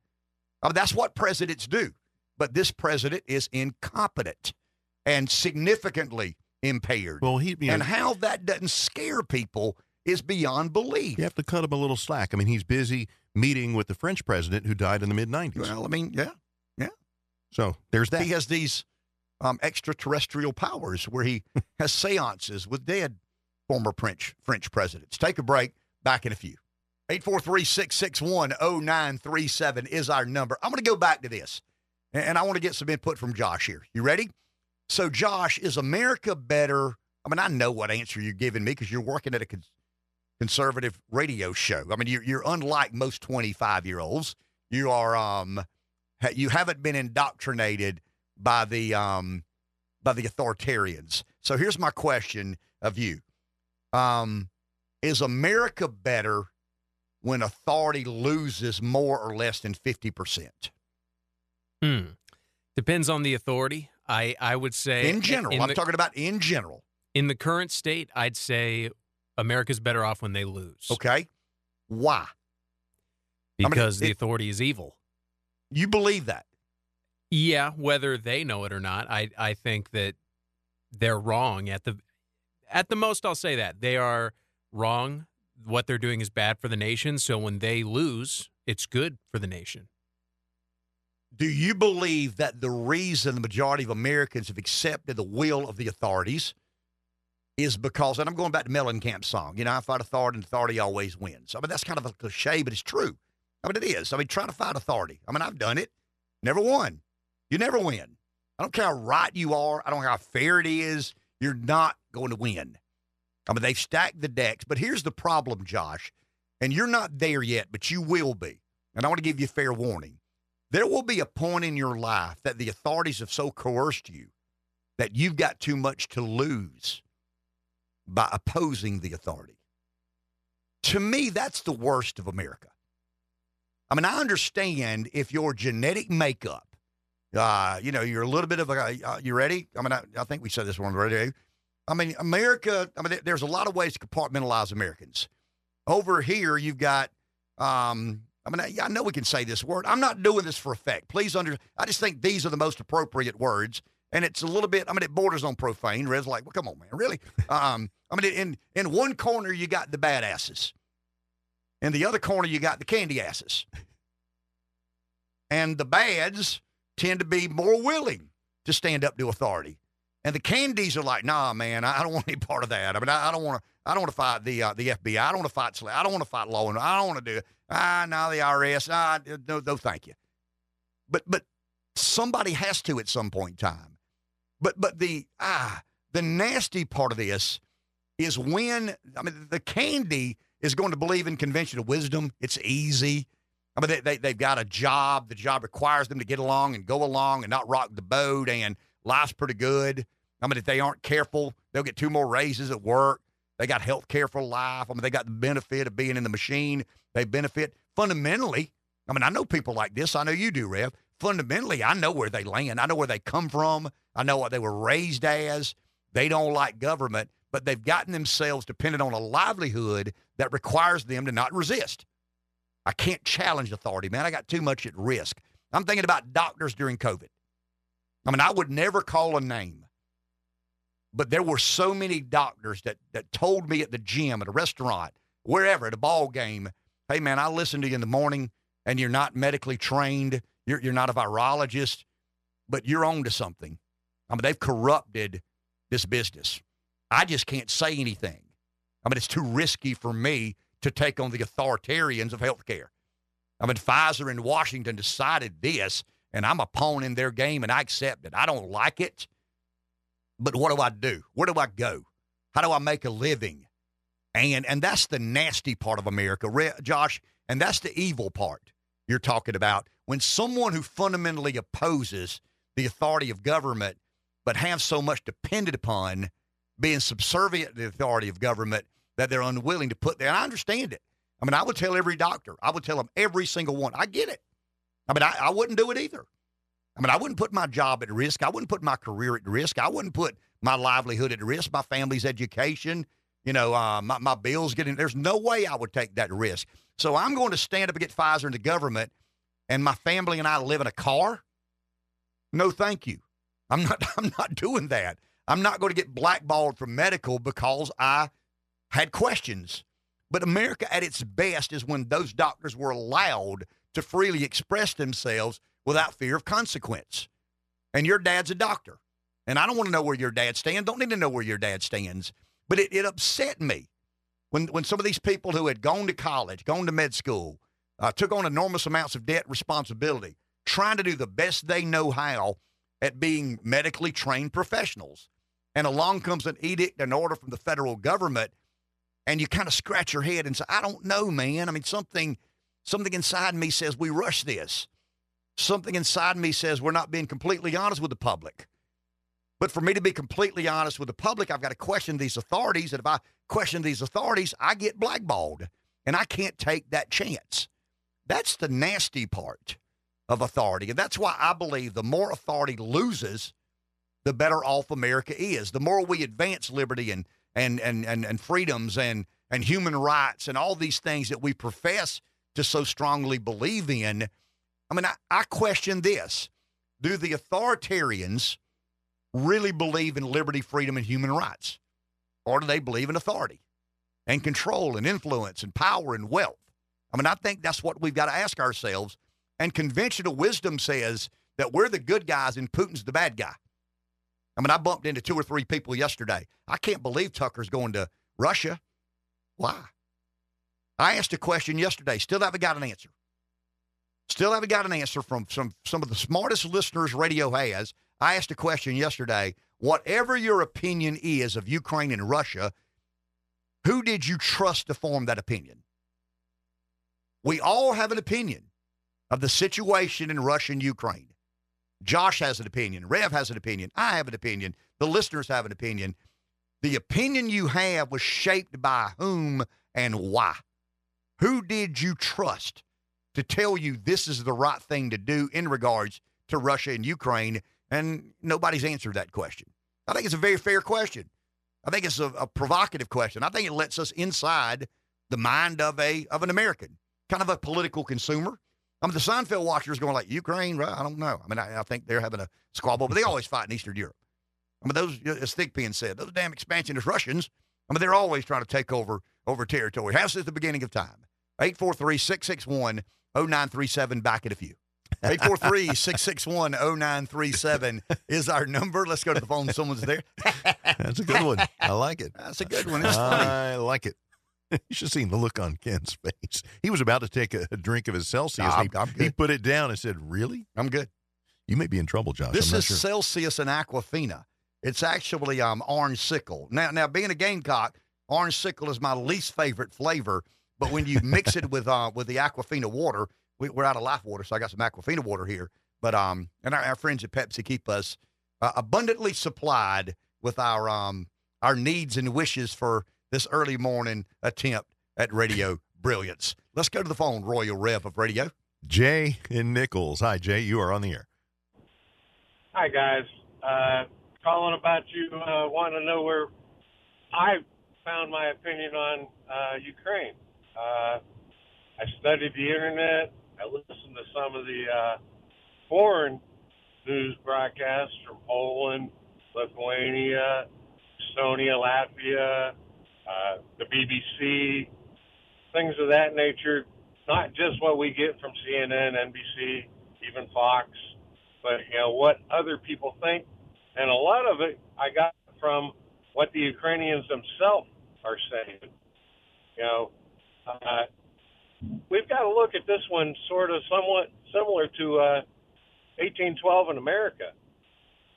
I mean, that's what presidents do. But this president is incompetent and significantly impaired. Well, he you know, and how that doesn't scare people is beyond belief. you have to cut him a little slack. I mean, he's busy meeting with the French president who died in the mid 90s. Well, I mean, yeah. Yeah. So there's that. He has these um, extraterrestrial powers where he has seances with dead former French French presidents. Take a break. Back in a few. 843-661-0937 is our number. I'm going to go back to this, and I want to get some input from Josh here. You ready? So, Josh, is America better? I mean, I know what answer you're giving me because you're working at a conservative radio show. I mean, you're, you're unlike most 25 year olds. You are, um, you haven't been indoctrinated by the um, by the authoritarians. So here's my question of you: um, Is America better when authority loses more or less than fifty percent? Hmm. Depends on the authority. I I would say In general, in I'm the, talking about in general. in the current state, I'd say America's better off when they lose Okay, why? mean, because the it- authority is evil. You believe that? Yeah, whether they know it or not, I I think that they're wrong at the at the most I'll say that. They are wrong. What they're doing is bad for the nation, so when they lose, it's good for the nation. Do you believe that the reason the majority of Americans have accepted the will of the authorities is because, and I'm going back to Mellencamp's song, you know, I fight authority and authority always wins. I mean, that's kind of a cliche, but it's true. I mean, it is. I mean, trying to fight authority. I mean, I've done it. Never won. You never win. I don't care how right you are. I don't care how fair it is. You're not going to win. I mean, they've stacked the decks. But here's the problem, Josh, and you're not there yet, but you will be. And I want to give you fair warning. There will be a point in your life that the authorities have so coerced you that you've got too much to lose by opposing the authority. To me, that's the worst of America. I mean, I understand if your genetic makeup, uh, you know, you're a little bit of a, uh, you ready? I mean, I, I think we said this one already. I mean, America, I mean, there's a lot of ways to compartmentalize Americans. Over here, you've got, um, I mean, I, I know we can say this word. I'm not doing this for effect. Please under, I just think these are the most appropriate words. And it's a little bit, I mean, it borders on profane. Red's like, well, come on, man, really? Um, I mean, in, in one corner, you got the badasses. In the other corner, you got the candy asses. And the bads tend to be more willing to stand up to authority. And the candies are like, nah, man, I don't want any part of that. I mean, I, I don't want to. I don't want to fight the uh, the FBI. I don't want to fight. I don't want to fight law and I don't want to do it. Ah, no, the IRS. Ah, no, no, thank you. But but somebody has to at some point in time. But but the ah the nasty part of this is when I mean the candy is going to believe in conventional wisdom. It's easy. I mean they, they they've got a job. The job requires them to get along and go along and not rock the boat. And life's pretty good. I mean if they aren't careful, they'll get two more raises at work. They got health care for life. I mean they got the benefit of being in the machine. They benefit fundamentally. I mean I know people like this. I know you do, Rev fundamentally, I know where they land. I know where they come from. I know what they were raised as. They don't like government, but they've gotten themselves dependent on a livelihood that requires them to not resist. I can't challenge authority, man. I got too much at risk. I'm thinking about doctors during COVID. I mean, I would never call a name, but there were so many doctors that that told me at the gym, at a restaurant, wherever, at a ball game, hey man, I listen to you in the morning and you're not medically trained you're, you're not a virologist, but you're on to something. I mean, they've corrupted this business. I just can't say anything. I mean, it's too risky for me to take on the authoritarians of healthcare. I mean, Pfizer and Washington decided this, and I'm a pawn in their game, and I accept it. I don't like it, but what do I do? Where do I go? How do I make a living? And and that's the nasty part of America, Re- Josh, and that's the evil part you're talking about. When someone who fundamentally opposes the authority of government but have so much depended upon being subservient to the authority of government that they're unwilling to put there. And I understand it. I mean, I would tell every doctor, I would tell them every single one. I get it. I mean, I, I wouldn't do it either. I mean, I wouldn't put my job at risk. I wouldn't put my career at risk. I wouldn't put my livelihood at risk, my family's education, you know, uh, my, my bills getting. There's no way I would take that risk. So I'm going to stand up against Pfizer and the government, and my family and I live in a car. No, thank you. I'm not. I'm not doing that. I'm not going to get blackballed from medical because I had questions. But America at its best is when those doctors were allowed to freely express themselves without fear of consequence. And your dad's a doctor. And I don't want to know where your dad stands. Don't need to know where your dad stands. But it, it upset me when, when some of these people who had gone to college, gone to med school, uh, took on enormous amounts of debt responsibility, trying to do the best they know how at being medically trained professionals. And along comes an edict, an order from the federal government, and you kind of scratch your head and say, I don't know, man. I mean, something something inside me says we rush this. Something inside me says we're not being completely honest with the public. But for me to be completely honest with the public, I've got to question these authorities. And if I question these authorities, I get blackballed. And I can't take that chance. That's the nasty part of authority. And that's why I believe the more authority loses, the better off America is. The more we advance liberty and and and and, and freedoms and and human rights and all these things that we profess to so strongly believe in. I mean, I, I question this. Do the authoritarians really believe in liberty, freedom, and human rights? Or do they believe in authority and control and influence and power and wealth? I mean, I think that's what we've got to ask ourselves. And conventional wisdom says that we're the good guys and Putin's the bad guy. I mean, I bumped into two or three people yesterday. I can't believe Tucker's going to Russia. Why? I asked a question yesterday, still haven't got an answer. Still haven't got an answer from some, some of the smartest listeners radio has. I asked a question yesterday. Whatever your opinion is of Ukraine and Russia, who did you trust to form that opinion? We all have an opinion of the situation in Russia and Ukraine. Josh has an opinion. Rev has an opinion. I have an opinion. The listeners have an opinion. The opinion you have was shaped by whom and why. Who did you trust to tell you this is the right thing to do in regards to Russia and Ukraine? And nobody's answered that question. I think it's a very fair question. I think it's a, a provocative question. I think it lets us inside the mind of a of an American, kind of a political consumer. I mean, the Seinfeld watchers going like Ukraine, right? I don't know. I mean, I, I think they're having a squabble, but they always fight in Eastern Europe. I mean, those, as Thigpen said, those damn expansionist Russians. I mean, they're always trying to take over over territory. Has since the beginning of time. 843 661 0937. Back in a few. 843 661 0937 is our number. Let's go to the phone. Someone's there. That's a good one. I like it. That's a good one. It's funny. I like it. You should have seen the look on Ken's face. He was about to take a, a drink of his Celsius. Nah, he, I'm- I'm he good. put it down and said, Really? I'm good. You may be in trouble, Josh. This I'm not is sure. Celsius and Aquafina. It's actually um, orange sickle. Now, now being a Gamecock, orange sickle is my least favorite flavor. But when you mix it with uh, with the Aquafina water, we, we're out of life water, so I got some Aquafina water here. But um, and our, our friends at Pepsi keep us uh, abundantly supplied with our um our needs and wishes for this early morning attempt at radio brilliance. Let's go to the phone, Royal Rev of Radio. Jay in Nichols. Hi, Jay. You are on the air. Hi guys, uh, calling about you. Uh, want to know where I found my opinion on uh, Ukraine. Uh, I studied the internet. I listened to some of the uh, foreign news broadcasts from Poland, Lithuania, Estonia, Latvia, uh, the BBC, things of that nature. Not just what we get from CNN, NBC, even Fox but you know what other people think, and a lot of it I got from what the Ukrainians themselves are saying. You know, uh, we've got to look at this one sort of somewhat similar to uh, 1812 in America.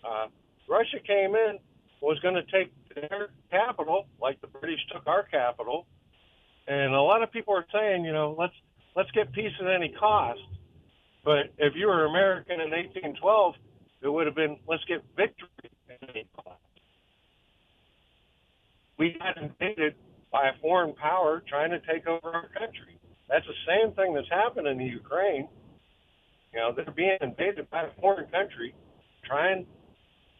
Uh, Russia came in, was going to take their capital, like the British took our capital, and a lot of people are saying, you know, let's let's get peace at any cost. But if you were American in 1812, it would have been let's get victory at any cost. We got invaded by a foreign power trying to take over our country. That's the same thing that's happened in the Ukraine. You know, they're being invaded by a foreign country, trying.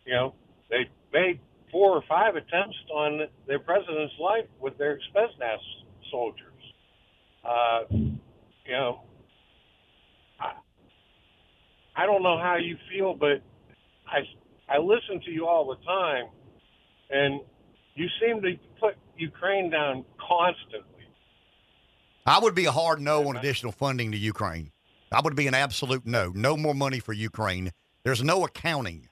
You know, they made four or five attempts on their president's life with their Spetsnaz soldiers. Uh, you know, I, I don't know how you feel, but I I listen to you all the time, and you seem to put Ukraine down constantly. I would be a hard no on additional funding to Ukraine. I would be an absolute no. No more money for Ukraine. There's no accounting.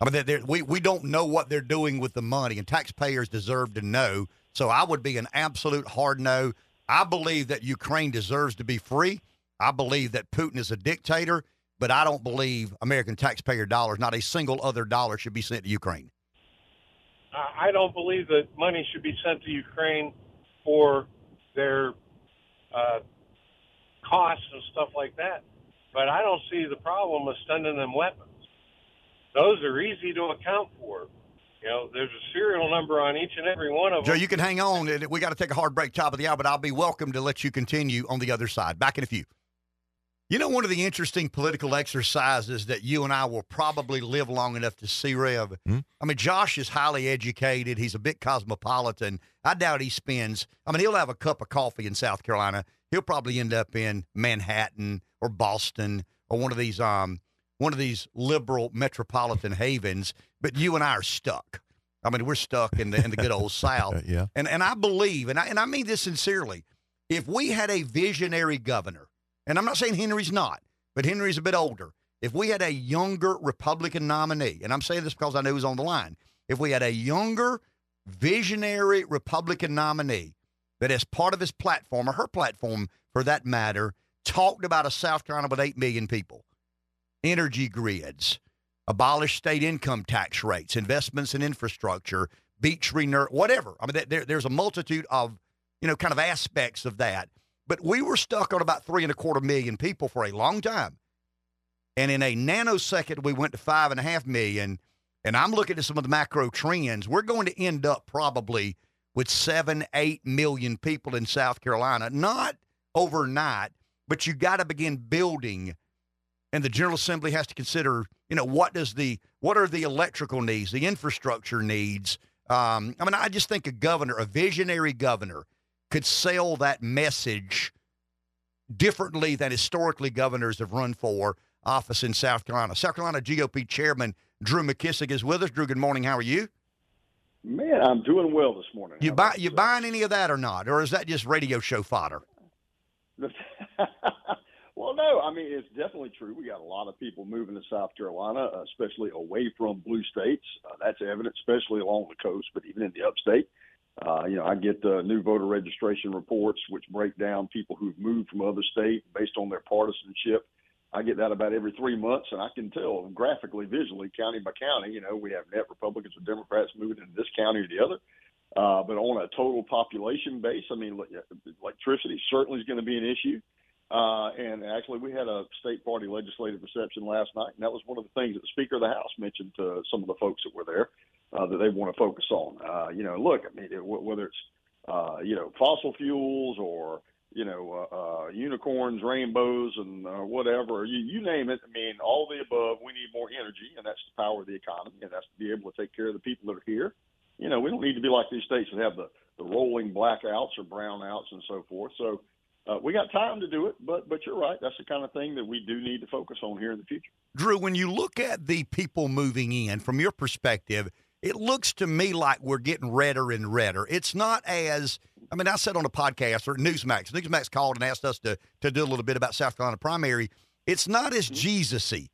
I mean, they're, we we don't know what they're doing with the money, and taxpayers deserve to know. So I would be an absolute hard no. I believe that Ukraine deserves to be free. I believe that Putin is a dictator, but I don't believe American taxpayer dollars, not a single other dollar, should be sent to Ukraine. I don't believe that money should be sent to Ukraine for their uh, costs and stuff like that. But I don't see the problem with sending them weapons. Those are easy to account for. You know, there's a serial number on each and every one of Joe, them. Joe, you can hang on. We got to take a hard break top of the hour, but I'll be welcome to let you continue on the other side. Back in a few. You know, one of the interesting political exercises that you and I will probably live long enough to see, Rev. Hmm? I mean, Josh is highly educated. He's a bit cosmopolitan. I doubt he spends, I mean, he'll have a cup of coffee in South Carolina. He'll probably end up in Manhattan or Boston or one of these, um, one of these liberal metropolitan havens. But you and I are stuck. I mean, we're stuck in the in the good old South. Yeah. And and I believe, and I and I mean this sincerely, if we had a visionary governor, and I'm not saying Henry's not, but Henry's a bit older. If we had a younger Republican nominee, and I'm saying this because I know he's on the line, if we had a younger, visionary Republican nominee that, as part of his platform or her platform for that matter, talked about a South Carolina with 8 million people, energy grids, abolish state income tax rates, investments in infrastructure, beach rener, whatever. I mean, there, there's a multitude of, you know, kind of aspects of that. But we were stuck on about three and a quarter million people for a long time. And in a nanosecond, we went to five and a half million. And I'm looking at some of the macro trends. We're going to end up probably with seven, eight million people in South Carolina, not overnight, but you got to begin building. And the General Assembly has to consider, you know, what does the what are the electrical needs, the infrastructure needs. Um, I mean, I just think a governor, a visionary governor, could sell that message differently than historically governors have run for office in South Carolina. South Carolina GOP Chairman Drew McKissick is with us. Drew, good morning. How are you? Man, I'm doing well this morning. You buy you buying any of that or not, or is that just radio show fodder? well, no, I mean it's definitely true. We got a lot of people moving to South Carolina, especially away from blue states. Uh, that's evident, especially along the coast, but even in the upstate. Uh, you know, I get uh, new voter registration reports which break down people who've moved from other states based on their partisanship. I get that about every three months, and I can tell graphically, visually, county by county. You know, we have net Republicans or Democrats moving into this county or the other. Uh, but on a total population base, I mean, electricity certainly is going to be an issue. Uh, and actually, we had a state party legislative reception last night, and that was one of the things that the Speaker of the House mentioned to some of the folks that were there uh, that they want to focus on. Uh, you know, look, I mean, it, whether it's uh, you know fossil fuels or you know uh, uh, unicorns, rainbows, and uh, whatever you, you name it. I mean, all the above. We need more energy, and that's the power of the economy, and that's to be able to take care of the people that are here. You know, we don't need to be like these states that have the the rolling blackouts or brownouts and so forth. So. Uh, we got time to do it, but but you're right. That's the kind of thing that we do need to focus on here in the future. Drew, when you look at the people moving in, from your perspective, it looks to me like we're getting redder and redder. It's not as I mean, I said on a podcast or Newsmax. Newsmax called and asked us to to do a little bit about South Carolina primary. It's not as Jesus-y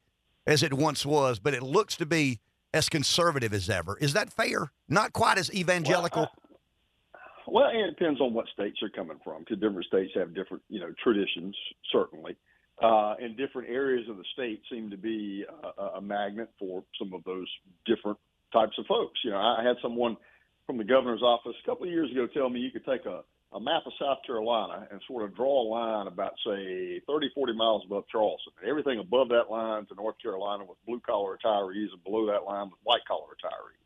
as it once was, but it looks to be as conservative as ever. Is that fair? Not quite as evangelical. Well, I, well, it depends on what states you're coming from, because different states have different, you know, traditions certainly, uh, and different areas of the state seem to be a, a magnet for some of those different types of folks. You know, I had someone from the governor's office a couple of years ago tell me you could take a, a map of South Carolina and sort of draw a line about, say, 30, 40 miles above Charleston. And Everything above that line to North Carolina with blue collar retirees, and below that line with white collar retirees.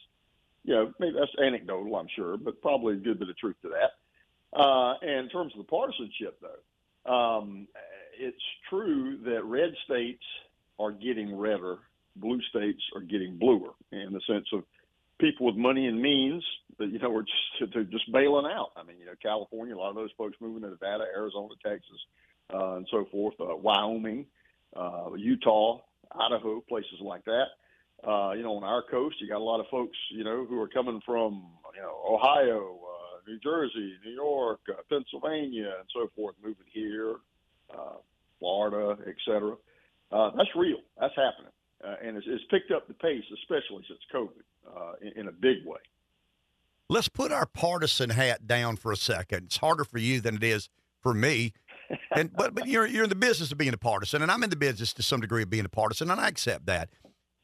You know, maybe that's anecdotal, I'm sure, but probably a good bit of truth to that. Uh, and in terms of the partisanship, though, um, it's true that red states are getting redder, blue states are getting bluer in the sense of people with money and means that you know are just they're just bailing out. I mean, you know, California, a lot of those folks moving to Nevada, Arizona, Texas, uh, and so forth, uh, Wyoming, uh, Utah, Idaho, places like that. Uh, you know, on our coast, you got a lot of folks, you know, who are coming from, you know, Ohio, uh, New Jersey, New York, uh, Pennsylvania, and so forth, moving here, uh, Florida, et cetera. Uh, that's real. That's happening. Uh, and it's, picked up the pace, especially since COVID, uh, in, in a big way. Let's put our partisan hat down for a second. It's harder for you than it is for me. And but but you're you're in the business of being a partisan, and I'm in the business to some degree of being a partisan, and I accept that.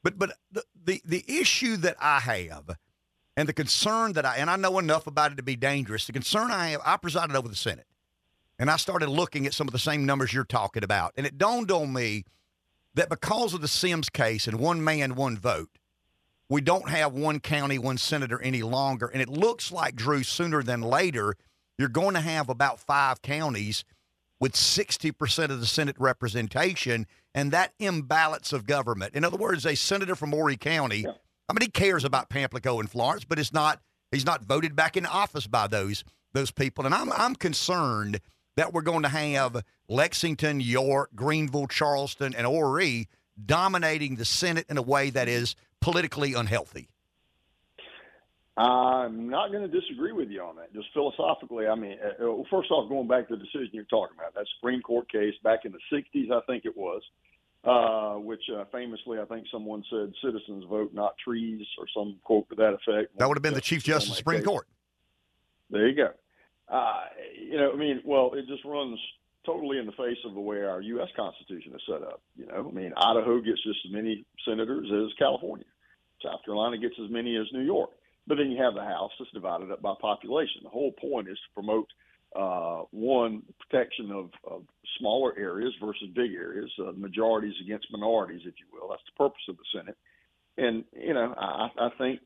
But but the the, the issue that I have, and the concern that I and I know enough about it to be dangerous. The concern I have, I presided over the Senate, and I started looking at some of the same numbers you're talking about, and it dawned on me that because of the Sims case and one man, one vote, we don't have one county, one senator any longer. And it looks like, Drew, sooner than later, you're going to have about five counties with 60% of the Senate representation and that imbalance of government. In other words, a senator from Horry County, yeah. I mean, he cares about Pamplico and Florence, but it's not, he's not voted back in office by those, those people. And I'm, I'm concerned that we're going to have Lexington, York, Greenville, Charleston, and Horry dominating the Senate in a way that is politically unhealthy? I'm not going to disagree with you on that. Just philosophically, I mean, uh, uh, first off, going back to the decision you're talking about, that Supreme Court case back in the 60s, I think it was, uh, which uh, famously, I think someone said citizens vote, not trees, or some quote to that effect. That would have been the Chief Justice of the Supreme case. Court. There you go. Uh, you know, I mean, well, it just runs totally in the face of the way our U.S. Constitution is set up. You know, I mean, Idaho gets just as many senators as California. South Carolina gets as many as New York. But then you have the House that's divided up by population. The whole point is to promote uh, one protection of, of smaller areas versus big areas, uh, majorities against minorities, if you will. That's the purpose of the Senate. And you know, I, I think,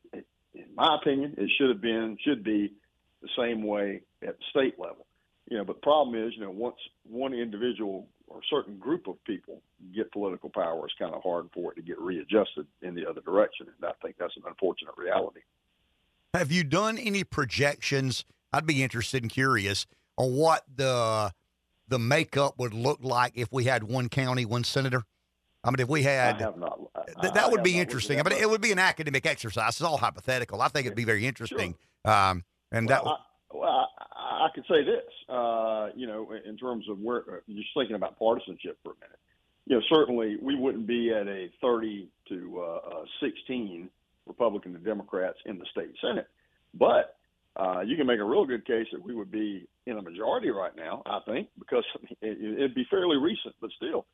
in my opinion, it should have been should be the same way at the state level. You know, but the problem is, you know, once one individual or certain group of people get political power, it's kind of hard for it to get readjusted in the other direction. And I think that's an unfortunate reality. Have you done any projections? I'd be interested and curious on what the the makeup would look like if we had one county, one senator. I mean, if we had, not, th- that would be interesting. I mean, it would be an academic exercise. It's all hypothetical. I think it'd be very interesting. Sure. Um, and well, that, I, well, I, I could say this, uh, you know, in terms of where just thinking about partisanship for a minute. You know, certainly we wouldn't be at a 30 to uh, uh, 16 Republican and Democrats in the state Senate, but uh, you can make a real good case that we would be in a majority right now. I think because it, it'd be fairly recent, but still.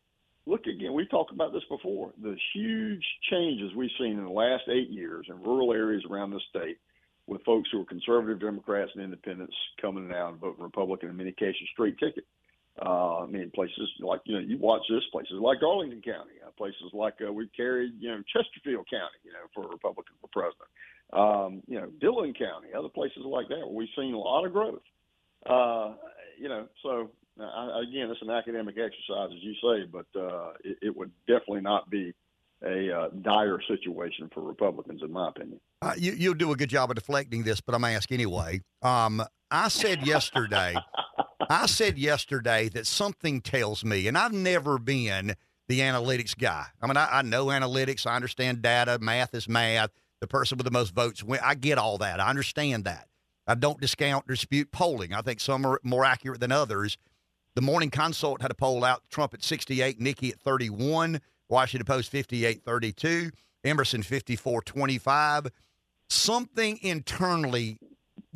Look again. we've talked about this before. The huge changes we've seen in the last eight years in rural areas around the state with folks who are conservative Democrats and independents coming out and voting Republican in many cases straight ticket. Uh, I mean, places like you know you watch this places like Arlington County, uh, places like uh, we've carried you know Chesterfield County, you know for a Republican for president. Um, you know Dillon County, other places like that where we've seen a lot of growth. Uh, you know, so I, again, it's an academic exercise as you say, but uh, it, it would definitely not be a uh, dire situation for Republicans, in my opinion. Uh, you, you'll do a good job of deflecting this, but I'm ask anyway. Um, I said yesterday, I said yesterday that something tells me, and I've never been the analytics guy. I mean, I, I know analytics, I understand data, math is math. The person with the most votes, I get all that. I understand that. I don't discount dispute polling. I think some are more accurate than others. The Morning Consult had a poll out: Trump at 68, Nikki at 31. Washington Post 58 32, Emerson 54 25. Something internally,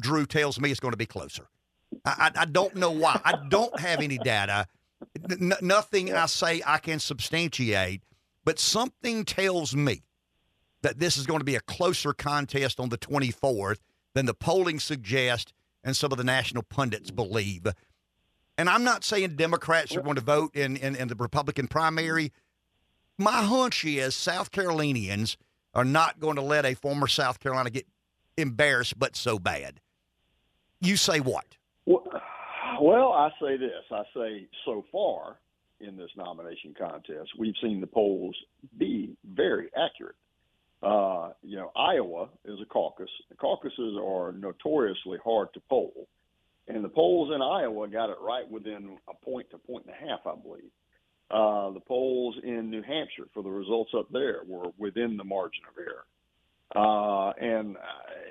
Drew tells me it's going to be closer. I, I, I don't know why. I don't have any data. N- nothing I say I can substantiate, but something tells me that this is going to be a closer contest on the 24th than the polling suggests and some of the national pundits believe. And I'm not saying Democrats are going to vote in, in, in the Republican primary. My hunch is South Carolinians are not going to let a former South Carolina get embarrassed, but so bad. You say what? Well, I say this. I say so far in this nomination contest, we've seen the polls be very accurate. Uh, you know, Iowa is a caucus. The caucuses are notoriously hard to poll. And the polls in Iowa got it right within a point to point and a half, I believe. Uh, the polls in New Hampshire for the results up there were within the margin of error. Uh, and, uh,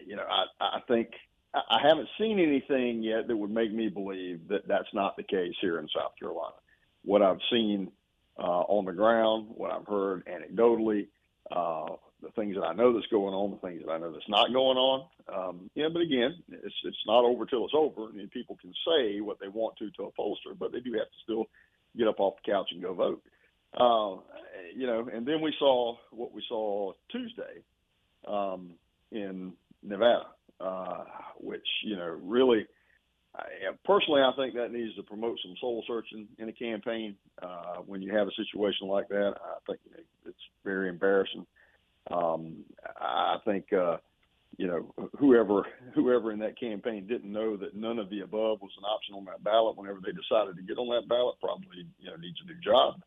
you know, I, I think I haven't seen anything yet that would make me believe that that's not the case here in South Carolina. What I've seen uh, on the ground, what I've heard anecdotally, uh, the things that I know that's going on, the things that I know that's not going on. Um, yeah, but again, it's it's not over till it's over. I mean, people can say what they want to to a pollster, but they do have to still get up off the couch and go vote. Uh, you know, and then we saw what we saw Tuesday um, in Nevada, uh, which you know really. I, personally, I think that needs to promote some soul searching in a campaign. Uh, when you have a situation like that, I think you know, it's very embarrassing. Um, I think uh, you know whoever whoever in that campaign didn't know that none of the above was an option on that ballot. Whenever they decided to get on that ballot, probably you know needs a new job.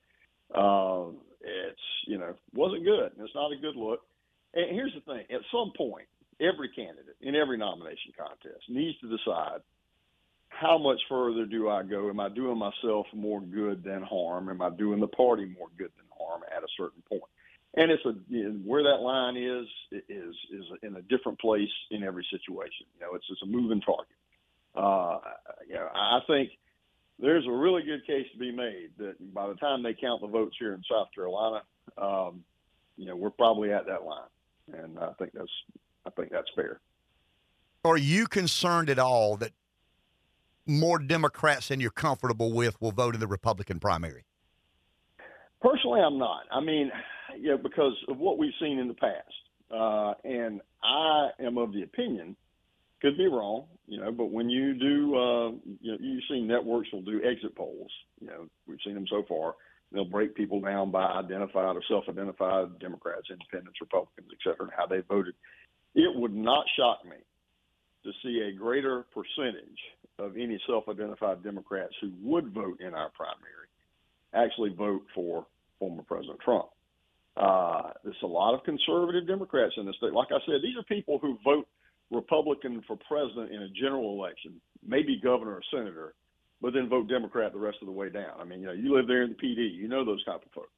Uh, it's you know wasn't good. It's not a good look. And here's the thing: at some point, every candidate in every nomination contest needs to decide how much further do I go? Am I doing myself more good than harm? Am I doing the party more good than harm at a certain point? And it's a where that line is is is in a different place in every situation. You know, it's it's a moving target. Uh, you know, I think there's a really good case to be made that by the time they count the votes here in South Carolina, um, you know, we're probably at that line, and I think that's I think that's fair. Are you concerned at all that more Democrats than you're comfortable with will vote in the Republican primary? Personally, I'm not. I mean, you know, because of what we've seen in the past. Uh, and I am of the opinion, could be wrong, you know, but when you do, uh, you know, you've seen networks will do exit polls. You know, we've seen them so far. They'll break people down by identified or self-identified Democrats, Independents, Republicans, et cetera, and how they voted. It would not shock me to see a greater percentage of any self-identified Democrats who would vote in our primary actually vote for former President Trump. Uh, there's a lot of conservative Democrats in the state. Like I said, these are people who vote Republican for president in a general election, maybe governor or senator, but then vote Democrat the rest of the way down. I mean, you know, you live there in the PD, you know those type of folks.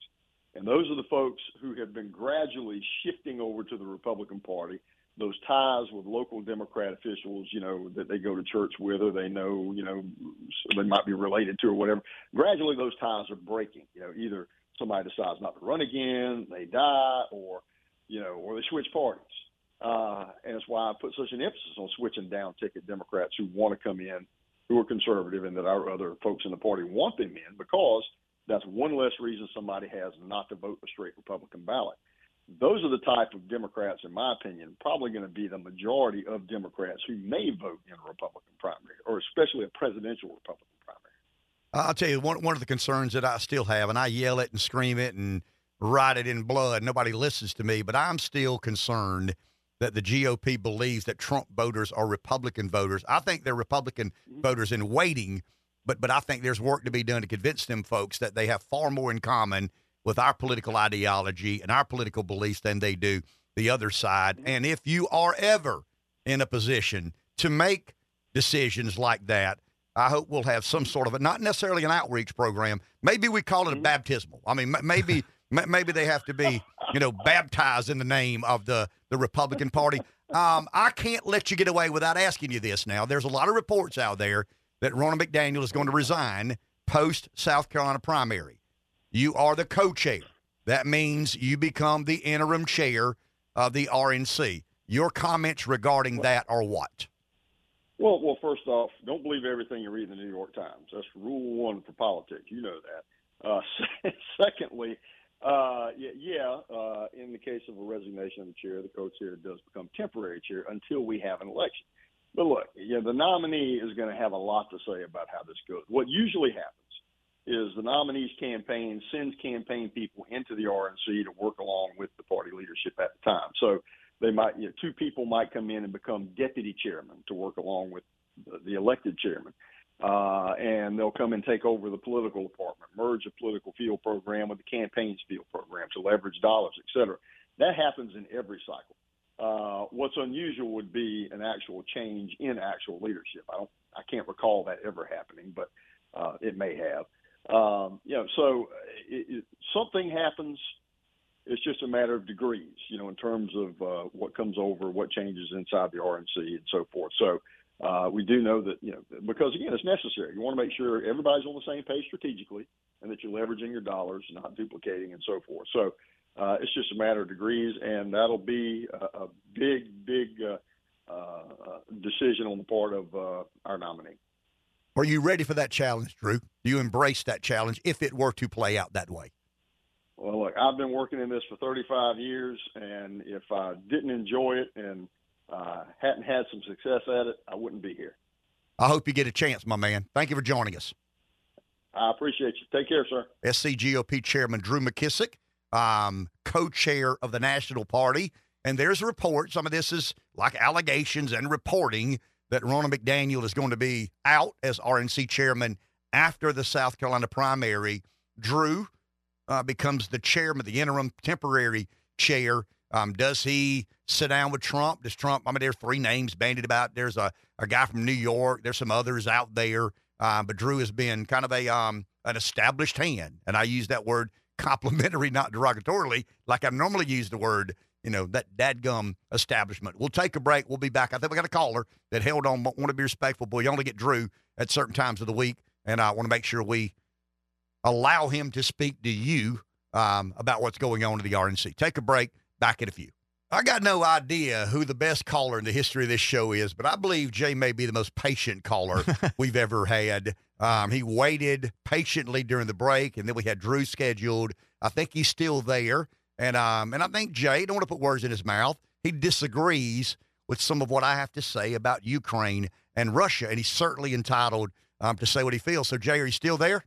And those are the folks who have been gradually shifting over to the Republican Party. Those ties with local Democrat officials, you know, that they go to church with or they know, you know, they might be related to or whatever. Gradually, those ties are breaking. You know, either somebody decides not to run again, they die, or you know, or they switch parties. Uh, and it's why I put such an emphasis on switching down ticket Democrats who want to come in, who are conservative, and that our other folks in the party want them in because that's one less reason somebody has not to vote a straight Republican ballot. Those are the type of Democrats, in my opinion, probably going to be the majority of Democrats who may vote in a Republican primary, or especially a presidential Republican I'll tell you one one of the concerns that I still have, and I yell it and scream it and write it in blood. Nobody listens to me, but I'm still concerned that the GOP believes that Trump voters are Republican voters. I think they're Republican mm-hmm. voters in waiting, but but I think there's work to be done to convince them folks that they have far more in common with our political ideology and our political beliefs than they do the other side. Mm-hmm. And if you are ever in a position to make decisions like that, I hope we'll have some sort of a, not necessarily an outreach program. Maybe we call it a mm-hmm. baptismal. I mean, maybe maybe they have to be, you know, baptized in the name of the the Republican Party. Um, I can't let you get away without asking you this. Now, there's a lot of reports out there that Ronna McDaniel is going to resign post South Carolina primary. You are the co-chair. That means you become the interim chair of the RNC. Your comments regarding that are what? Well, well, first off, don't believe everything you read in the New York Times. That's rule one for politics. You know that. Uh, secondly, Uh, yeah, yeah. Uh, in the case of a resignation of the chair, the co-chair does become temporary chair until we have an election. But look, know, the nominee is going to have a lot to say about how this goes. What usually happens is the nominee's campaign sends campaign people into the RNC to work along with the party leadership at the time. So they might, you know, two people might come in and become deputy chairman to work along with the, the elected chairman. Uh, and they'll come and take over the political department, merge the political field program with the campaign's field program to leverage dollars, et cetera. That happens in every cycle. Uh, what's unusual would be an actual change in actual leadership. I don't, I can't recall that ever happening, but uh, it may have. Um, you know, so it, it, something happens. It's just a matter of degrees, you know, in terms of uh, what comes over, what changes inside the RNC, and so forth. So uh, we do know that, you know, because again, it's necessary. You want to make sure everybody's on the same page strategically, and that you're leveraging your dollars, not duplicating, and so forth. So uh, it's just a matter of degrees, and that'll be a, a big, big uh, uh, decision on the part of uh, our nominee. Are you ready for that challenge, Drew? Do you embrace that challenge if it were to play out that way? Well, look, I've been working in this for 35 years, and if I didn't enjoy it and uh, hadn't had some success at it, I wouldn't be here. I hope you get a chance, my man. Thank you for joining us. I appreciate you. Take care, sir. SCGOP Chairman Drew McKissick, um, co-chair of the National Party, and there's a report. Some of this is like allegations and reporting that Ronna McDaniel is going to be out as RNC chairman after the South Carolina primary. Drew uh, becomes the chairman, the interim temporary chair. Um, does he sit down with Trump? Does Trump? I mean, there's three names bandied about. There's a, a guy from New York. There's some others out there. Uh, but Drew has been kind of a um, an established hand, and I use that word complimentary, not derogatorily, like I normally use the word you know, that dadgum establishment. We'll take a break. We'll be back. I think we got a caller that held on, want to be respectful. Boy, you only get Drew at certain times of the week, and I want to make sure we allow him to speak to you um, about what's going on in the RNC. Take a break. Back in a few. I got no idea who the best caller in the history of this show is, but I believe Jay may be the most patient caller we've ever had. Um, he waited patiently during the break, and then we had Drew scheduled. I think he's still there. And um, and I think Jay, don't want to put words in his mouth. He disagrees with some of what I have to say about Ukraine and Russia, and he's certainly entitled um, to say what he feels. So, Jay, are you still there?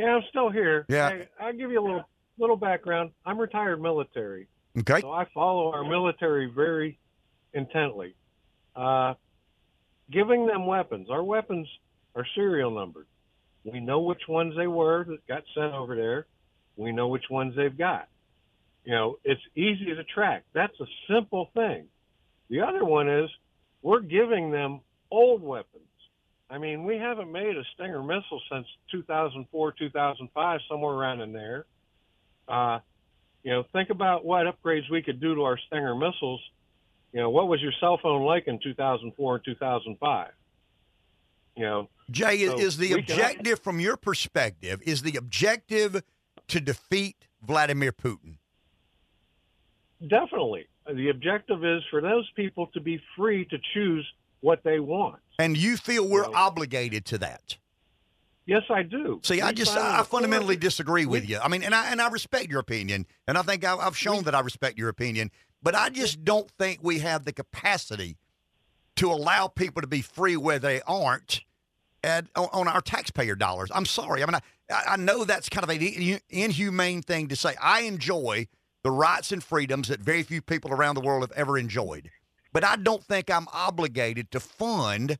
Yeah, I'm still here. Yeah, hey, I'll give you a little little background. I'm retired military. Okay. So I follow our military very intently. Uh, giving them weapons. Our weapons are serial numbered. We know which ones they were that got sent over there. We know which ones they've got. You know, it's easy to track. That's a simple thing. The other one is we're giving them old weapons. I mean, we haven't made a Stinger missile since 2004, 2005, somewhere around in there. Uh, you know, think about what upgrades we could do to our Stinger missiles. You know, what was your cell phone like in 2004 and 2005? You know, Jay, so is the objective can... from your perspective? Is the objective to defeat Vladimir Putin? Definitely. The objective is for those people to be free to choose what they want. And you feel we're so, obligated to that? Yes, I do. See, we I just I fundamentally disagree with we, you. I mean, and I and I respect your opinion, and I think I, have shown we, that I respect your opinion. But I just don't think we have the capacity to allow people to be free where they aren't at, on, on our taxpayer dollars. I'm sorry. I mean, I, I know that's kind of an inhumane thing to say. I enjoy the rights and freedoms that very few people around the world have ever enjoyed. But I don't think I'm obligated to fund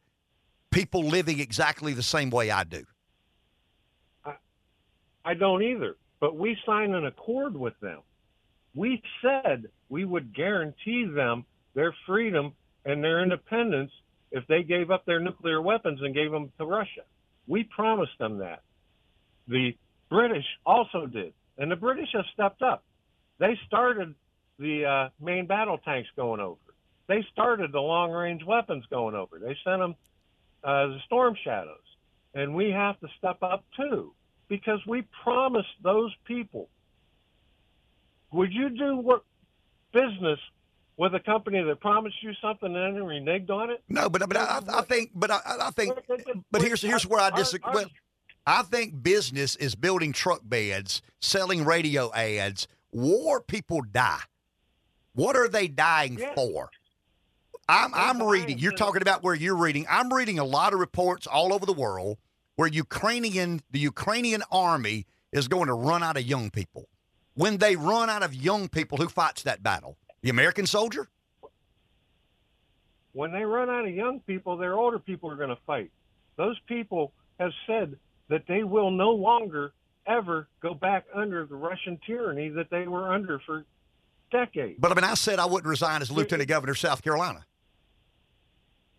people living exactly the same way I do. I, I don't either. But we signed an accord with them. We said we would guarantee them their freedom and their independence if they gave up their nuclear weapons and gave them to Russia. We promised them that. The British also did. And the British have stepped up. They started the uh, main battle tanks going over. They started the long range weapons going over. They sent them uh, the storm shadows. And we have to step up too because we promised those people. Would you do what business with a company that promised you something and then reneged on it? No, but but I, I think but I, I think but here's here's where I disagree. I think business is building truck beds, selling radio ads. War people die. What are they dying for? I'm, I'm reading. You're talking about where you're reading. I'm reading a lot of reports all over the world where Ukrainian, the Ukrainian army is going to run out of young people. When they run out of young people, who fights that battle? The American soldier? when they run out of young people, their older people are going to fight. Those people have said that they will no longer ever go back under the Russian tyranny that they were under for decades. But I mean, I said I wouldn't resign as lieutenant governor of South Carolina.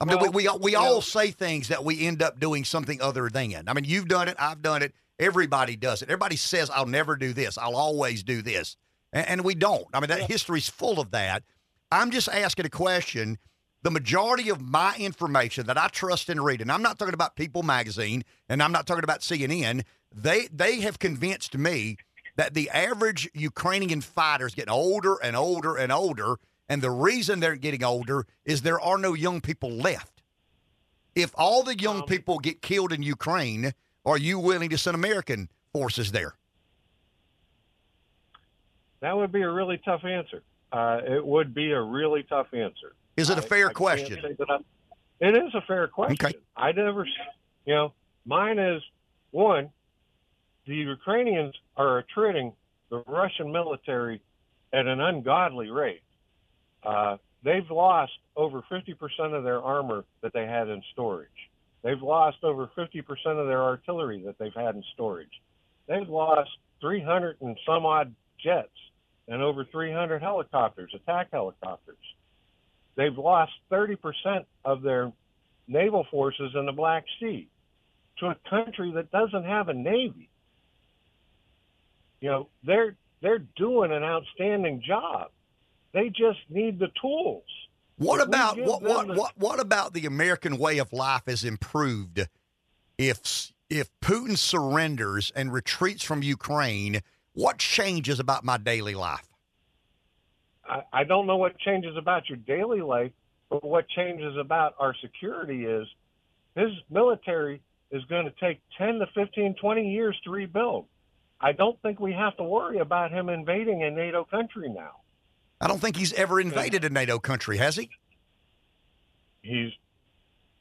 I mean, Well, we we, we all know- say things that we end up doing something other than. I mean, you've done it, I've done it. Everybody does it. Everybody says, "I'll never do this. I'll always do this," and, and we don't. I mean, that history's full of that. I'm just asking a question. The majority of my information that I trust and read, and I'm not talking about People Magazine, and I'm not talking about CNN. They they have convinced me that the average Ukrainian fighter is getting older and older and older, and the reason they're getting older is there are no young people left. If all the young Um, people get killed in Ukraine, are you willing to send American forces there? That would be a really tough answer. Uh, it would be a really tough answer. Is it a fair I can't question? It is a fair question. Okay. I never, you know, mine is one. The Ukrainians are attriting the Russian military at an ungodly rate. Uh, they've lost over 50% of their armor that they had in storage. They've lost over 50% of their artillery that they've had in storage. They've lost 300 and some odd jets and over 300 helicopters, attack helicopters. They've lost 30% of their naval forces in the Black Sea to a country that doesn't have a navy. You know, they're they're doing an outstanding job. They just need the tools. What If about what what, the- what what about the American way of life has improved if if Putin surrenders and retreats from Ukraine? What changes about my daily life? I, I don't know what changes about your daily life, but what changes about our security is his military is going to take 10 to 15, 20 years to rebuild. I don't think we have to worry about him invading a NATO country now. I don't think he's ever invaded a NATO country, has he? He's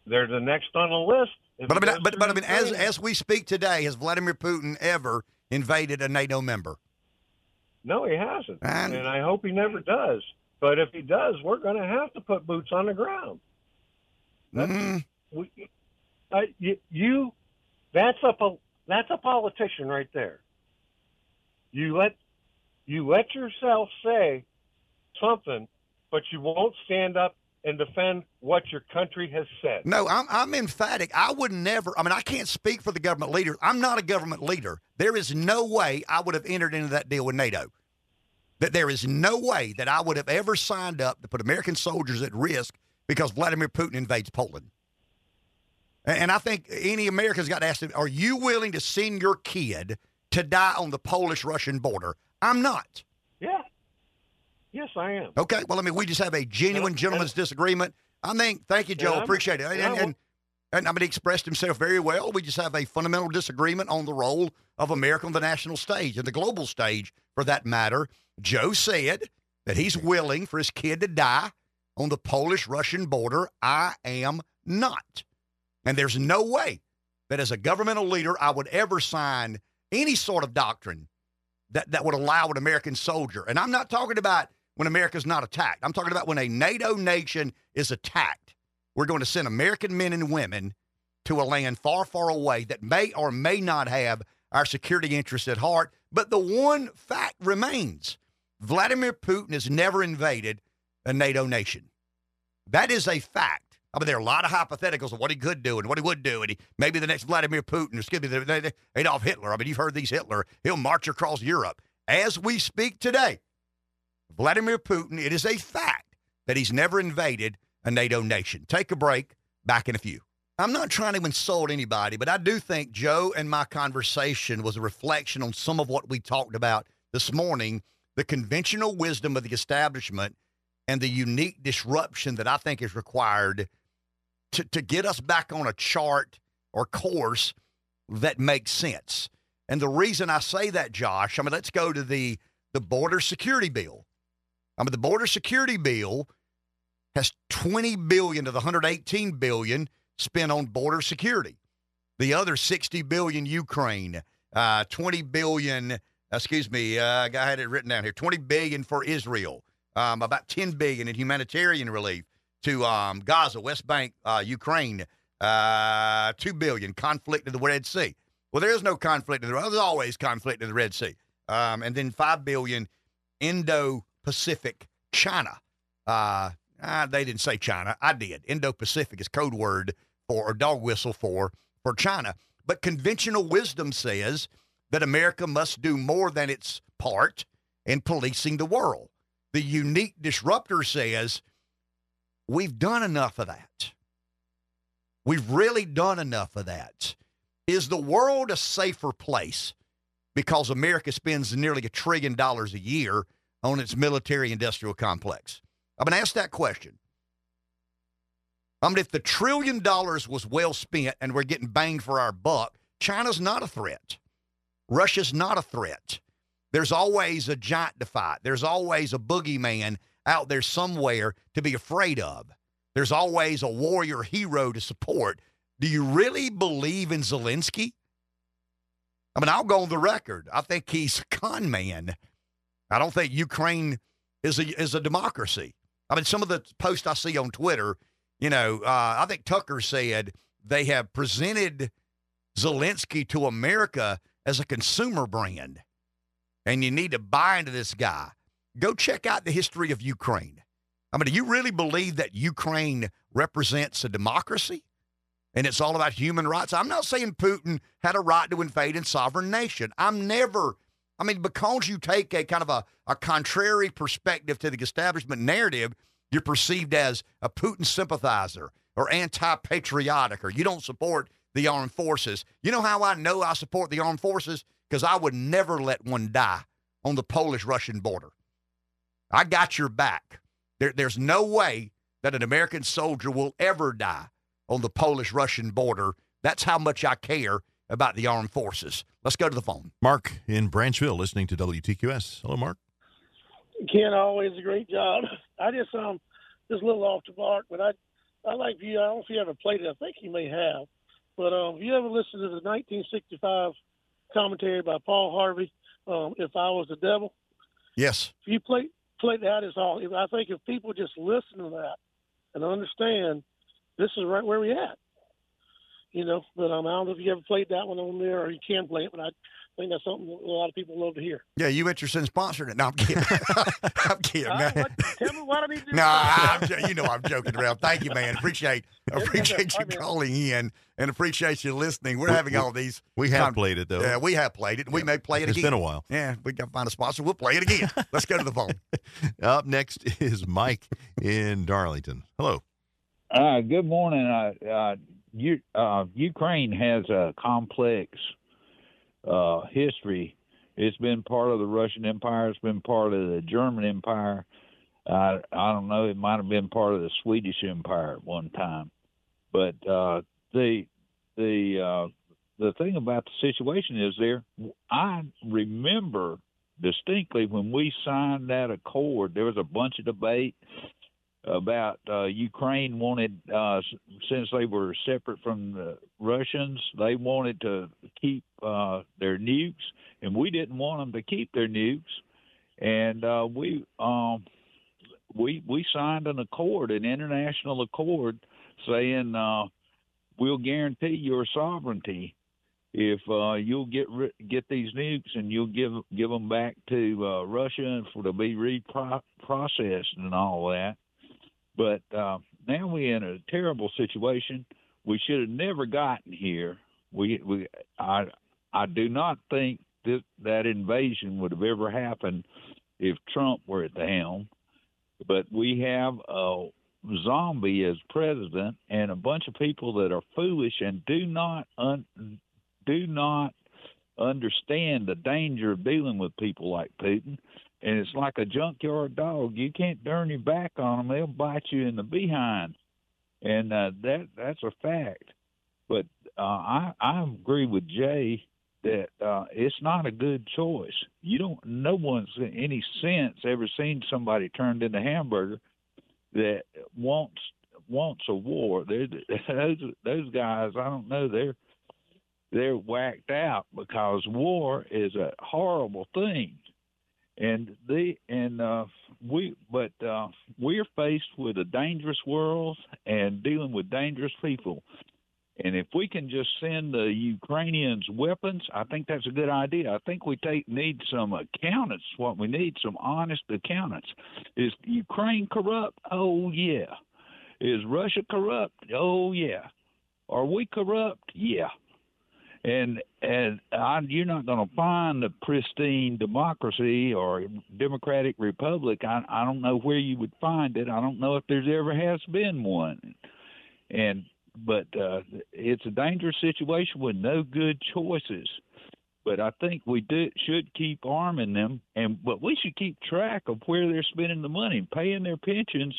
they're the next on the list. But I mean, but, but I mean, as as we speak today, has Vladimir Putin ever invaded a NATO member? no, he hasn't, And- and I hope he never does. But if he does, we're going to have to put boots on the ground. Mm, we, uh, you, you that's a that's a politician right there. You let you let yourself say something, but you won't stand up and defend what your country has said. no, I'm I'm emphatic. I would never. I mean, I can't speak for the government leaders. I'm not a government leader. There is no way I would have entered into that deal with NATO. That there is no way that I would have ever signed up to put American soldiers at risk because Vladimir Putin invades Poland. And and I think any American's got to ask them, are you willing to send your kid to die on the Polish Russian border? I'm not. Yeah. Yes, I am. Okay. Well, I mean, we just have a genuine gentleman's disagreement. I think, thank you, Joe. I'm- Appreciate it. And, and and, and, and I mean, he expressed himself very well. We just have a fundamental disagreement on the role of America on the national stage and the global stage, for that matter. Joe said that he's willing for his kid to die on the Polish Russian border. I am not. And there's no way that as a governmental leader, I would ever sign any sort of doctrine that, that would allow an American soldier. And I'm not talking about when America's not attacked. I'm talking about when a NATO nation is attacked. We're going to send American men and women to a land far, far away that may or may not have our security interests at heart. But the one fact remains Vladimir Putin has never invaded a NATO nation. That is a fact. I mean, there are a lot of hypotheticals of what he could do and what he would do, and he, maybe the next Vladimir Putin, excuse me, the, the Adolf Hitler. I mean, you've heard these Hitler. He'll march across Europe. As we speak today, Vladimir Putin, it is a fact that he's never invaded a NATO nation. Take a break. Back in a few. I'm not trying to insult anybody, but I do think Joe and my conversation was a reflection on some of what we talked about this morning the conventional wisdom of the establishment and the unique disruption that I think is required to, to get us back on a chart or course that makes sense. And the reason I say that, Josh, I mean, let's go to the the border security bill. I mean, the border security bill has 20 billion of the 118 billion spent on border security. The other 60 billion Ukraine, uh, 20 billion, excuse me, uh, I had it written down here, 20 billion for Israel, um, about 10 billion in humanitarian relief to um, Gaza, West Bank, uh, Ukraine, uh, 2 billion conflict in the Red Sea. Well, there is no conflict in the there's always conflict in the Red Sea. Um, and then 5 billion Indo-Pacific China. Uh, uh, they didn't say China. I did. Indo-Pacific is code word for or dog whistle for for China. But conventional wisdom says that America must do more than its part in policing the world. The unique disruptor says we've done enough of that. We've really done enough of that. Is the world a safer place because America spends nearly a trillion dollars a year on its military industrial complex? I've been asked that question. I mean, if the trillion dollars was well spent and we're getting banged for our buck, China's not a threat. Russia's not a threat. There's always a giant to fight. There's always a boogeyman out there somewhere to be afraid of. There's always a warrior hero to support. Do you really believe in Zelensky? I mean, I'll go on the record. I think he's a con man. I don't think Ukraine is a is a democracy. I mean, some of the posts I see on Twitter, you know, uh, I think Tucker said they have presented Zelensky to America as a consumer brand, and you need to buy into this guy. Go check out the history of Ukraine. I mean, do you really believe that Ukraine represents a democracy and it's all about human rights? I'm not saying Putin had a right to invade a sovereign nation. I'm never I mean, because you take a kind of a, a contrary perspective to the establishment narrative, you're perceived as a Putin sympathizer or anti patriotic, or you don't support the armed forces. You know how I know I support the armed forces? Because I would never let one die on the Polish Russian border. I got your back. There, there's no way that an American soldier will ever die on the Polish Russian border. That's how much I care about the armed forces. Let's go to the phone. Mark in Branchville, listening to WTQS. Hello, Mark. Ken, always a great job. I just um just a little off the mark, but I I like you. I don't know if you ever played it. I think you may have, but um, have you ever listened to the 1965 commentary by Paul Harvey? Um, if I was the devil. Yes. If you play play that is all. I think if people just listen to that and understand, this is right where we at you know. But um, I don't know if you ever played that one on there, or you can play it. But I think that's something a lot of people love to hear. Yeah, you interested in sponsoring it? No, I'm kidding. I'm kidding, man. Uh, what, tell me what I need to do. No, I'm, you know I'm joking around. Thank you, man. Appreciate appreciate you calling in and appreciate you listening. We're We- having we- all these. We have con- played it, though. Yeah, we have played it. We may play it It's again. It's been a while. Yeah, we got to find a sponsor. We'll play it again. Let's go to the phone. Up next is Mike in Darlington. Hello. Uh, good morning. Uh, uh, uh, Ukraine has a complex uh, history. It's been part of the Russian Empire. It's been part of the German Empire. I I don't know. It might have been part of the Swedish Empire at one time. But uh, the the uh, the thing about the situation is there. I remember distinctly when we signed that accord. There was a bunch of debate about uh, Ukraine wanted, uh, since they were separate from the Russians, they wanted to keep uh, their nukes, and we didn't want them to keep their nukes, and uh, we um, we we signed an accord, an international accord, saying uh, we'll guarantee your sovereignty if uh, you'll get get these nukes and you'll give give them back to Russia for to be reprocessed and all that. But uh, now we're in a terrible situation. We should have never gotten here. We we I I do not think that that invasion would have ever happened if Trump were at the helm. But we have a zombie as president and a bunch of people that are foolish and do not un, do not understand the danger of dealing with people like Putin. And it's like a junkyard dog. You can't turn your back on them; they'll bite you in the behind, and uh, that that's a fact. But uh, I I agree with Jay that uh, it's not a good choice. You don't. No one's in any sense ever seen somebody turned into hamburger that wants wants a war. They're, those those guys, I don't know. They're they're whacked out because war is a horrible thing, and the and uh, we but uh, we're faced with a dangerous world and dealing with dangerous people. And if we can just send the Ukrainians weapons, I think that's a good idea. I think we take need some accountants. What we need some honest accountants. Is Ukraine corrupt? Oh yeah. Is Russia corrupt? Oh yeah. Are we corrupt? Yeah. And and I, you're not going to find a pristine democracy or democratic republic. I, I don't know where you would find it. I don't know if there's ever has been one. And but uh, it's a dangerous situation with no good choices. But I think we do, should keep arming them, and but we should keep track of where they're spending the money, paying their pensions.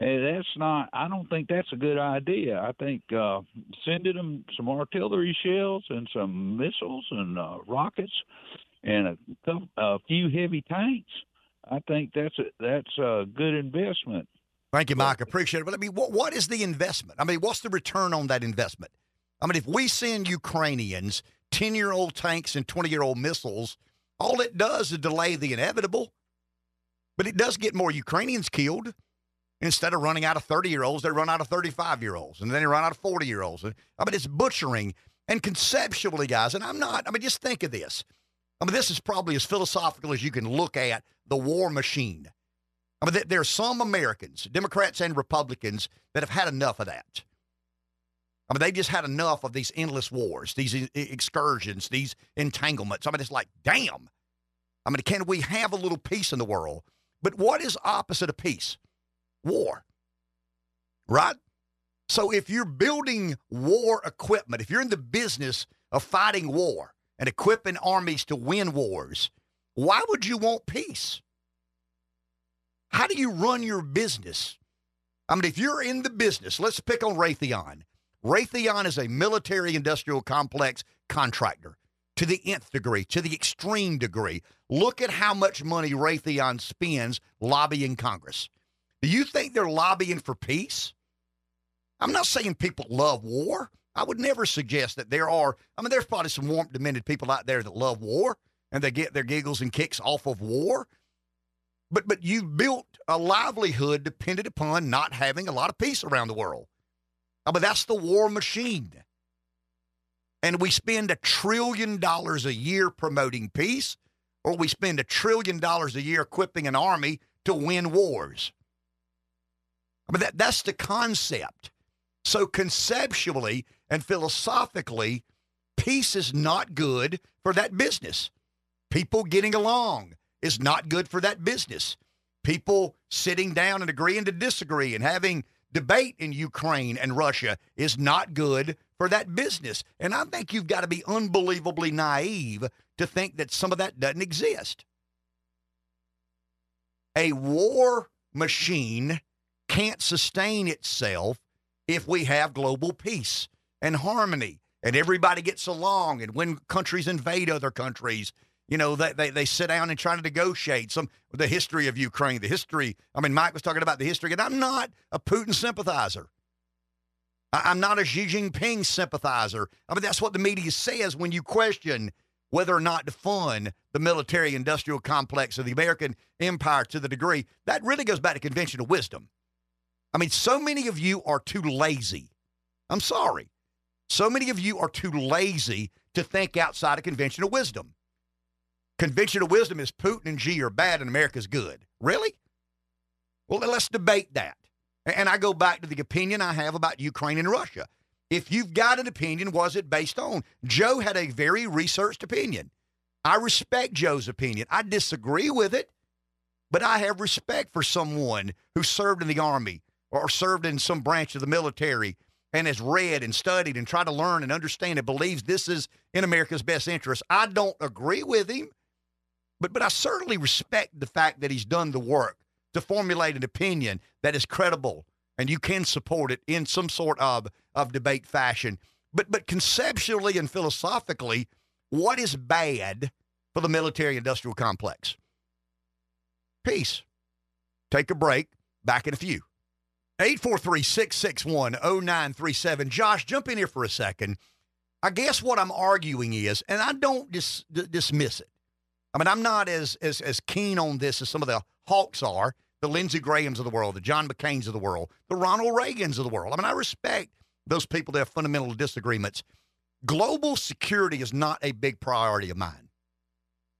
And that's not. I don't think that's a good idea. I think uh, sending them some artillery shells and some missiles and uh, rockets and a, a few heavy tanks. I think that's a that's a good investment. Thank you, Mike. Appreciate it. But I mean, what, what is the investment? I mean, what's the return on that investment? I mean, if we send Ukrainians 10 year old tanks and 20 year old missiles, all it does is delay the inevitable. But it does get more Ukrainians killed. Instead of running out of 30 year olds, they run out of 35 year olds, and then they run out of 40 year olds. I mean, it's butchering. And conceptually, guys, and I'm not, I mean, just think of this. I mean, this is probably as philosophical as you can look at the war machine. I mean, there are some Americans, Democrats and Republicans, that have had enough of that. I mean, they've just had enough of these endless wars, these excursions, these entanglements. I mean, it's like, damn. I mean, can we have a little peace in the world? But what is opposite of peace? War. Right? So if you're building war equipment, if you're in the business of fighting war and equipping armies to win wars, why would you want peace? How do you run your business? I mean, if you're in the business, let's pick on Raytheon. Raytheon is a military industrial complex contractor to the nth degree, to the extreme degree. Look at how much money Raytheon spends lobbying Congress. Do you think they're lobbying for peace? I'm not saying people love war. I would never suggest that there are. I mean, there's probably some warm, demented people out there that love war and they get their giggles and kicks off of war. But but you built a livelihood dependent upon not having a lot of peace around the world. I mean, that's the war machine. And we spend a trillion dollars a year promoting peace, or we spend a trillion dollars a year equipping an army to win wars. I mean, that, that's the concept. So, conceptually and philosophically, peace is not good for that business. People getting along, is not good for that business. People sitting down and agreeing to disagree and having debate in Ukraine and Russia is not good for that business. And I think you've got to be unbelievably naive to think that some of that doesn't exist. A war machine can't sustain itself if we have global peace and harmony and everybody gets along and when countries invade other countries you know, they, they, they sit down and try to negotiate some the history of Ukraine, the history. I mean, Mike was talking about the history, and I'm not a Putin sympathizer. I, am not a Xi Jinping sympathizer. I mean, that's what the media says when you question whether or not to fund the military industrial complex of the American empire to the degree that really goes back to conventional wisdom. I mean, so many of you are too lazy. I'm sorry. So many of you are too lazy to think outside of conventional wisdom. Conventional wisdom is Putin and Xi are bad and America's good. Really? Well, let's debate that. And I go back to the opinion I have about Ukraine and Russia. If you've got an opinion, was it based on? Joe had a very researched opinion. I respect Joe's opinion. I disagree with it, but I have respect for someone who served in the Army or served in some branch of the military and has read and studied and tried to learn and understand and believes this is in America's best interest. I don't agree with him, but but I certainly respect the fact that he's done the work to formulate an opinion that is credible and you can support it in some sort of of debate fashion. But but conceptually and philosophically, what is bad for the military industrial complex? Peace. Take a break. Back in a few. 843 661 0937. Josh, jump in here for a second. I guess what I'm arguing is, and I don't dis- d- dismiss it. I mean, I'm not as, as as keen on this as some of the hawks are, the Lindsey Grahams of the world, the John McCain's of the world, the Ronald Reagans of the world. I mean, I respect those people that have fundamental disagreements. Global security is not a big priority of mine.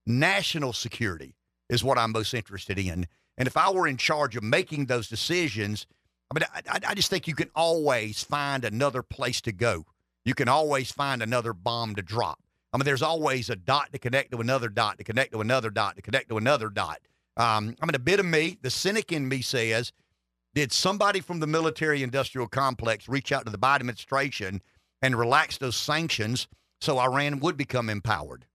National security is what I'm most interested in. And if I were in charge of making those decisions, I mean, I, I just think you can always find another place to go. You can always find another bomb to drop. I mean, there's always a dot to connect to another dot to connect to another dot to connect to another dot. Um, I mean, a bit of me, the cynic in me says, did somebody from the military industrial complex reach out to the Biden administration and relax those sanctions so Iran would become empowered?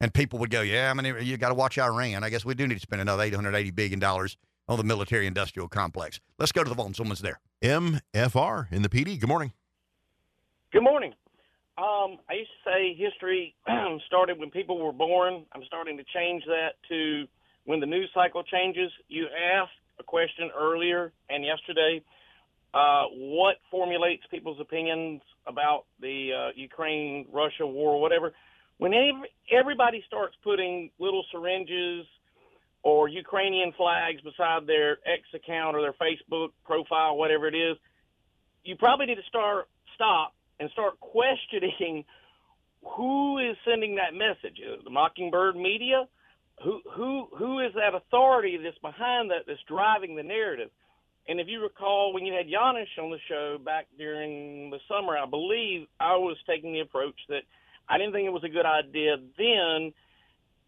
And people would go, yeah, I mean, you got to watch Iran. I guess we do need to spend another $880 billion on the military industrial complex. Let's go to the phone. Someone's there. MFR in the PD. Good morning. Good morning. Um, I used to say history started when people were born. I'm starting to change that to when the news cycle changes. You asked a question earlier and yesterday. Uh, what formulates people's opinions about the uh, Ukraine Russia war, whatever? When every, everybody starts putting little syringes or Ukrainian flags beside their X account or their Facebook profile, whatever it is, you probably need to start stop and start questioning who is sending that message. Is the Mockingbird media? Who who who is that authority that's behind that that's driving the narrative? And if you recall, when you had Janusz on the show back during the summer, I believe I was taking the approach that I didn't think it was a good idea then.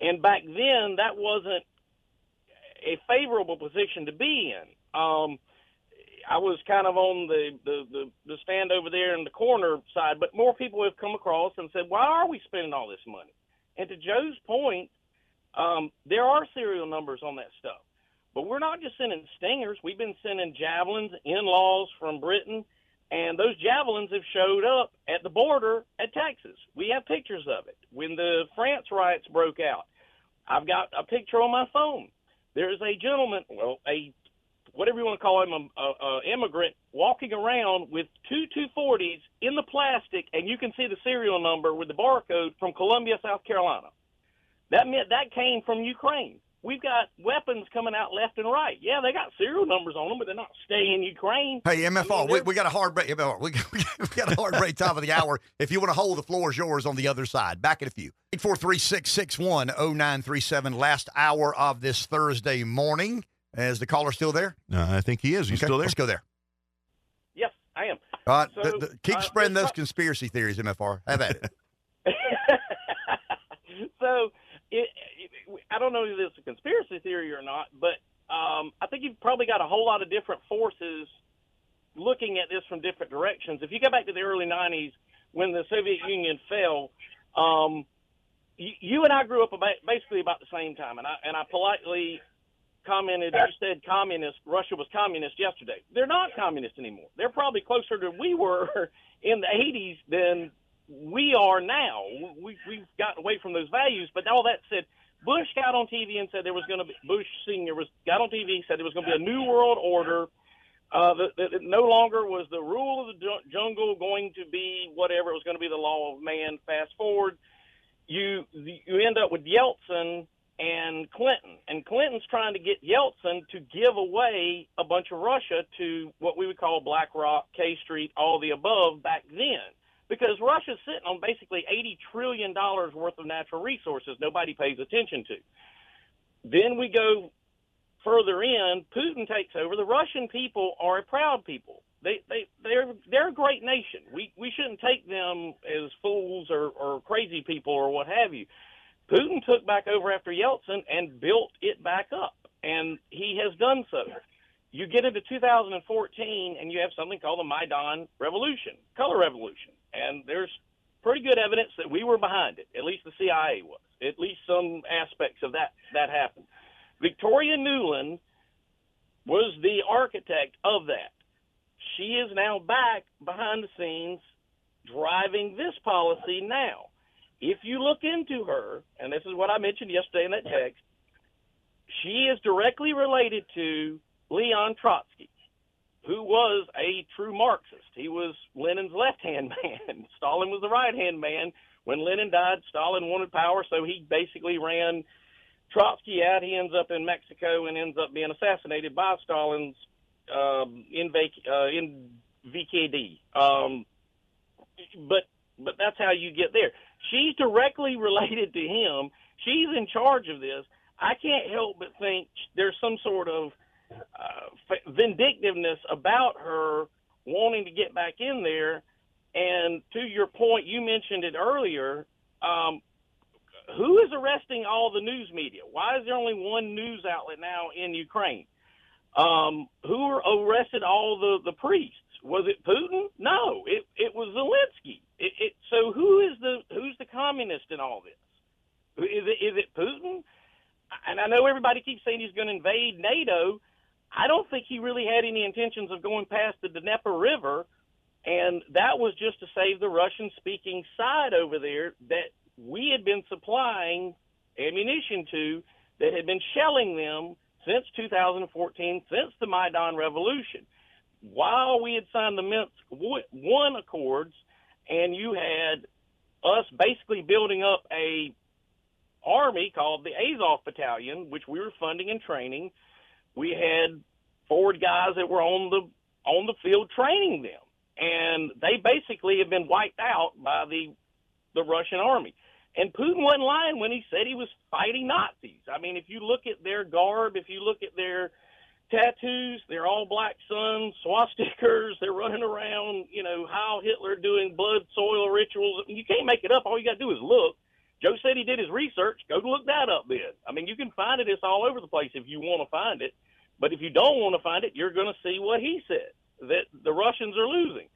And back then, that wasn't a favorable position to be in. Um, I was kind of on the, the, the, the stand over there in the corner side, but more people have come across and said, why are we spending all this money? And to Joe's point, um, there are serial numbers on that stuff. But we're not just sending stingers. We've been sending javelins, NLAWs from Britain, and those javelins have showed up at the border at Texas. We have pictures of it. When the France riots broke out, I've got a picture on my phone. There's a gentleman, well, a whatever you want to call him, a, a, a immigrant walking around with two 240s in the plastic, and you can see the serial number with the barcode from Columbia, South Carolina. That meant that came from Ukraine. We've got weapons coming out left and right. Yeah, they got serial numbers on them, but they're not staying in Ukraine. Hey, MFR, we, we got a hard break. MFR, we, got, we got a hard break top of the hour. If you want to hold, the floor is yours on the other side. Back in a few. 843-661-0937, last hour of this Thursday morning. Is the caller still there? Uh, I think he is. He's Okay, still there. Let's go there. Yes, I am. Uh, So, the- the- keep uh, spreading there's those conspiracy theories, MFR. Have at it. so it, it, I don't know if it's a conspiracy theory or not, but um, I think you've probably got a whole lot of different forces looking at this from different directions. If you go back to the early '90s when the Soviet Union fell, um, you, you and I grew up about, basically about the same time, and I and I politely commented. You said communist. Russia was communist yesterday. They're not communist anymore. They're probably closer to we were in the '80s than we are now. We, we've gotten away from those values. But all that said, Bush got on TV and said there was going to be Bush Senior was got on TV said there was going to be a new world order. Uh, that, that no longer was the rule of the jungle going to be whatever it was going to be the law of man. Fast forward, you you end up with Yeltsin and Clinton, and Clinton's trying to get Yeltsin to give away a bunch of Russia to what we would call BlackRock, K Street, all the above back then because Russia's sitting on basically $80 trillion worth of natural resources nobody pays attention to. Then we go further in, Putin takes over. The Russian people are a proud people. They they they're they're a great nation. We we shouldn't take them as fools or, or crazy people or what have you. Putin took back over after Yeltsin and built it back up, and he has done so. You get into 2014 and you have something called the Maidan Revolution, color revolution, and there's pretty good evidence that we were behind it. At least the CIA was. At least some aspects of that that happened. Victoria Nuland was the architect of that. She is now back behind the scenes driving this policy now. If you look into her, and this is what I mentioned yesterday in that text, she is directly related to Leon Trotsky, who was a true Marxist. He was Lenin's left hand man. Stalin was the right hand man. When Lenin died, Stalin wanted power, so he basically ran Trotsky out. He ends up in Mexico and ends up being assassinated by Stalin's um, in, uh, in VKD. Um, but but that's how you get there. She's directly related to him. She's in charge of this. I can't help but think there's some sort of uh, vindictiveness about her wanting to get back in there. And to your point, you mentioned it earlier. Um, who is arresting all the news media? Why is there only one news outlet now in Ukraine? Um, who arrested all the, the priests? Was it Putin? No, it, it was Zelensky. It, it, so who is the who's the communist in all this? Is it is it Putin? And I know everybody keeps saying he's going to invade NATO. I don't think he really had any intentions of going past the Dnieper River, and that was just to save the Russian-speaking side over there that we had been supplying ammunition to that had been shelling them since 2014, since the Maidan Revolution. While we had signed the Minsk One Accords, and you had us basically building up a army called the Azov Battalion, which we were funding and training. We had forward guys that were on the on the field training them, and they basically have been wiped out by the the Russian army. And Putin wasn't lying when he said he was fighting Nazis. I mean, if you look at their garb, if you look at their tattoos, they're all black suns, swastikas. They're running around, you know, Heil Hitler doing blood soil rituals. You can't make it up. All you got to do is look. Joe said he did his research. Go look that up then. I mean, you can find it. It's all over the place if you want to find it. But if you don't want to find it, you're going to see what he said that the Russians are losing.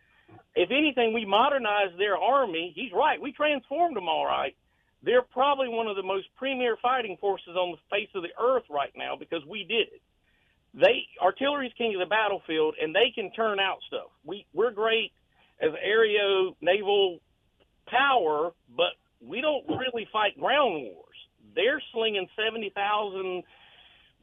If anything, we modernized their army. He's right. We transformed them all right. They're probably one of the most premier fighting forces on the face of the earth right now because we did it. They artillery's king of the battlefield, and they can turn out stuff. We we're great as aero naval power, but we don't really fight ground wars. They're slinging 70,000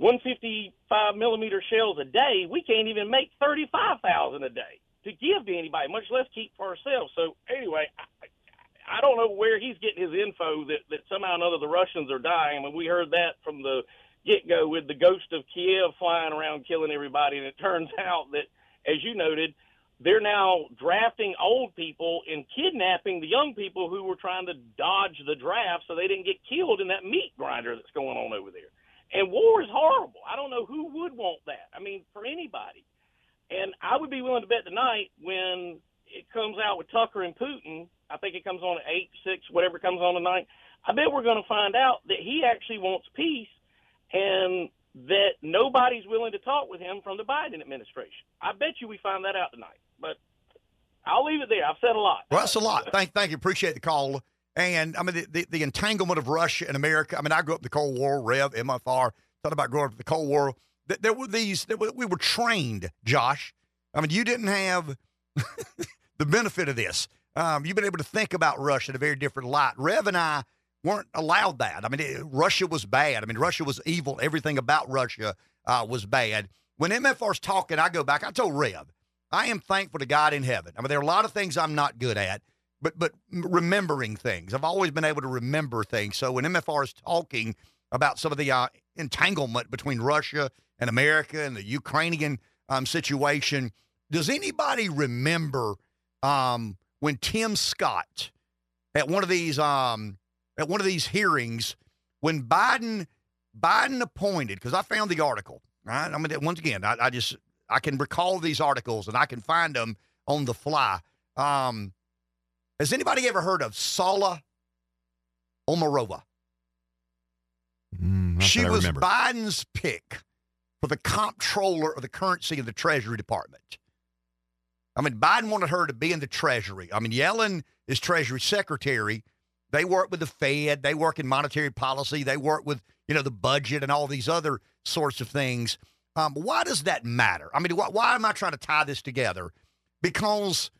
155 millimeter shells a day. We can't even make 35,000 a day to give to anybody, much less keep for ourselves. So anyway, I, I don't know where he's getting his info that, that somehow or another the Russians are dying. I mean, we heard that from the get go with the ghost of Kiev flying around killing everybody. And it turns out that, as you noted, they're now drafting old people and kidnapping the young people who were trying to dodge the draft so they didn't get killed in that meat grinder that's going on over there. And war is horrible. I don't know who would want that. I mean, for anybody. And I would be willing to bet tonight when it comes out with Tucker and Putin, I think it comes on at 8, 6, whatever comes on tonight, I bet we're going to find out that he actually wants peace and that nobody's willing to talk with him from the Biden administration. I bet you we find that out tonight. But I'll leave it there. I've said a lot. Well, that's a lot. Thank, thank you. Appreciate the call. And I mean, the, the, the, entanglement of Russia and America. I mean, I grew up the Cold War, Rev, MFR, thought about growing up the Cold War. There were these, there were, we were trained, Josh. I mean, you didn't have the benefit of this. Um, you've been able to think about Russia in a very different light. Rev and I weren't allowed that. I mean, it, Russia was bad. I mean, Russia was evil. Everything about Russia uh, was bad. When MFR's talking, I go back. I told Rev, I am thankful to God in heaven. I mean, there are a lot of things I'm not good at, but but remembering things. I've always been able to remember things. So when MFR is talking about some of the uh, entanglement between Russia and America and the Ukrainian um, situation, does anybody remember um, when Tim Scott at one of these um, at one of these hearings when Biden Biden appointed because I found the article. Right, I mean once again I, I just I can recall these articles and I can find them on the fly. Um, has anybody ever heard of Saule Omarova? Mm, she was Biden's pick for the comptroller of the currency of the Treasury Department. I mean, Biden wanted her to be in the Treasury. I mean, Yellen is Treasury Secretary. They work with the Fed. They work in monetary policy. They work with you know the budget and all these other sorts of things. Um, why does that matter? I mean, why, why am I trying to tie this together? Because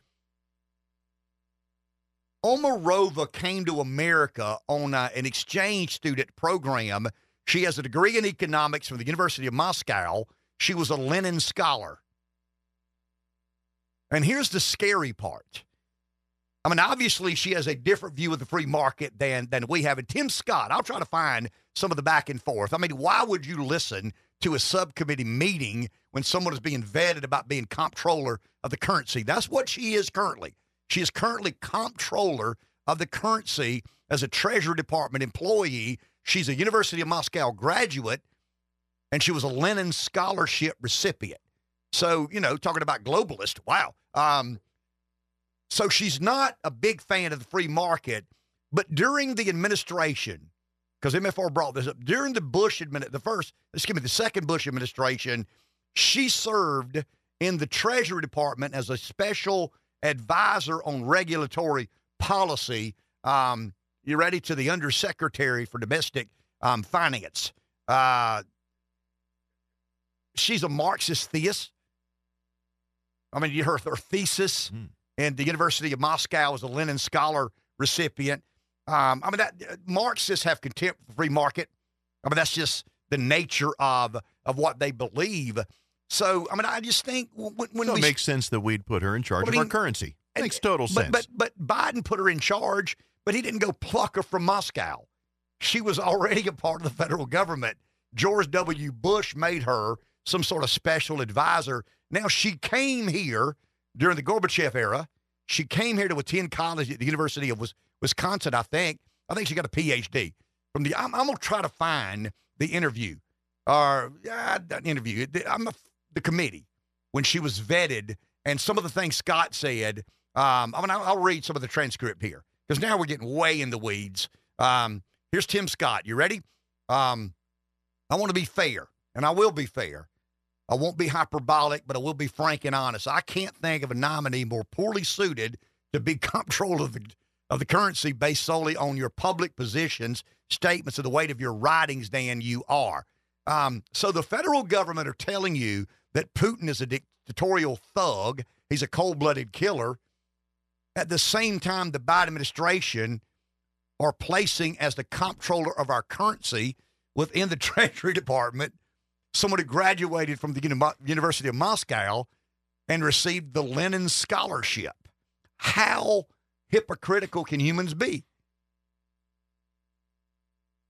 Omarova came to America on uh, an exchange student program. She has a degree in economics from the University of Moscow. She was a Lenin scholar. And here's the scary part. I mean, obviously, she has a different view of the free market than than we have. And Tim Scott, I'll try to find some of the back and forth. I mean, why would you listen to a subcommittee meeting when someone is being vetted about being comptroller of the currency? That's what she is currently. She is currently comptroller of the currency as a Treasury Department employee. She's a University of Moscow graduate, and she was a Lenin Scholarship recipient. So, you know, talking about globalist, wow. Um, so she's not a big fan of the free market, but during the administration, because MFR brought this up, during the Bush administration, the first, excuse me, the second Bush administration, she served in the Treasury Department as a special advisor on regulatory policy. Um, you ready to the Undersecretary for Domestic um, Finance? Uh, she's a Marxist theist. I mean, you heard her thesis, mm. and the University of Moscow is a Lenin Scholar recipient. Um, I mean, that uh, Marxists have contempt for free market. I mean, that's just the nature of of what they believe. So, I mean, I just think when, when so it makes sense that we'd put her in charge well, of I mean, our currency. It Makes total but, sense. But but Biden put her in charge, but he didn't go pluck her from Moscow. She was already a part of the federal government. George W. Bush made her some sort of special advisor. Now she came here during the Gorbachev era. She came here to attend college at the University of Wisconsin, I think. I think she got a PhD from the. I'm, I'm gonna try to find the interview or uh, interview. I'm a the committee when she was vetted and some of the things Scott said. Um, I mean, I'll, I'll, read some of the transcript here because now we're getting way in the weeds. Um, here's Tim Scott. You ready? Um, I want to be fair, and I will be fair. I won't be hyperbolic, but I will be frank and honest. I can't think of a nominee more poorly suited to be comptroller of the of the currency based solely on your public positions, statements, of the weight of your writings than you are. Um, so the federal government are telling you that Putin is a dictatorial thug, he's a cold blooded killer. At the same time, the Biden administration are placing as the comptroller of our currency within the Treasury Department someone who graduated from the University of Moscow and received the Lenin Scholarship. How hypocritical can humans be?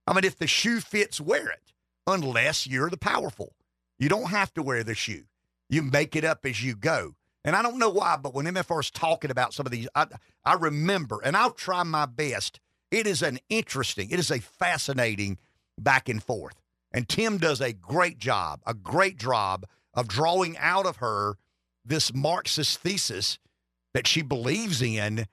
I mean, if the shoe fits, wear it, unless you're the powerful. You don't have to wear the shoe. You make it up as you go. And I don't know why, but when MFR is talking about some of these, I, I remember, and I'll try my best. It is an interesting, it is a fascinating back and forth. And Tim does a great job, a great job of drawing out of her this Marxist thesis that she believes in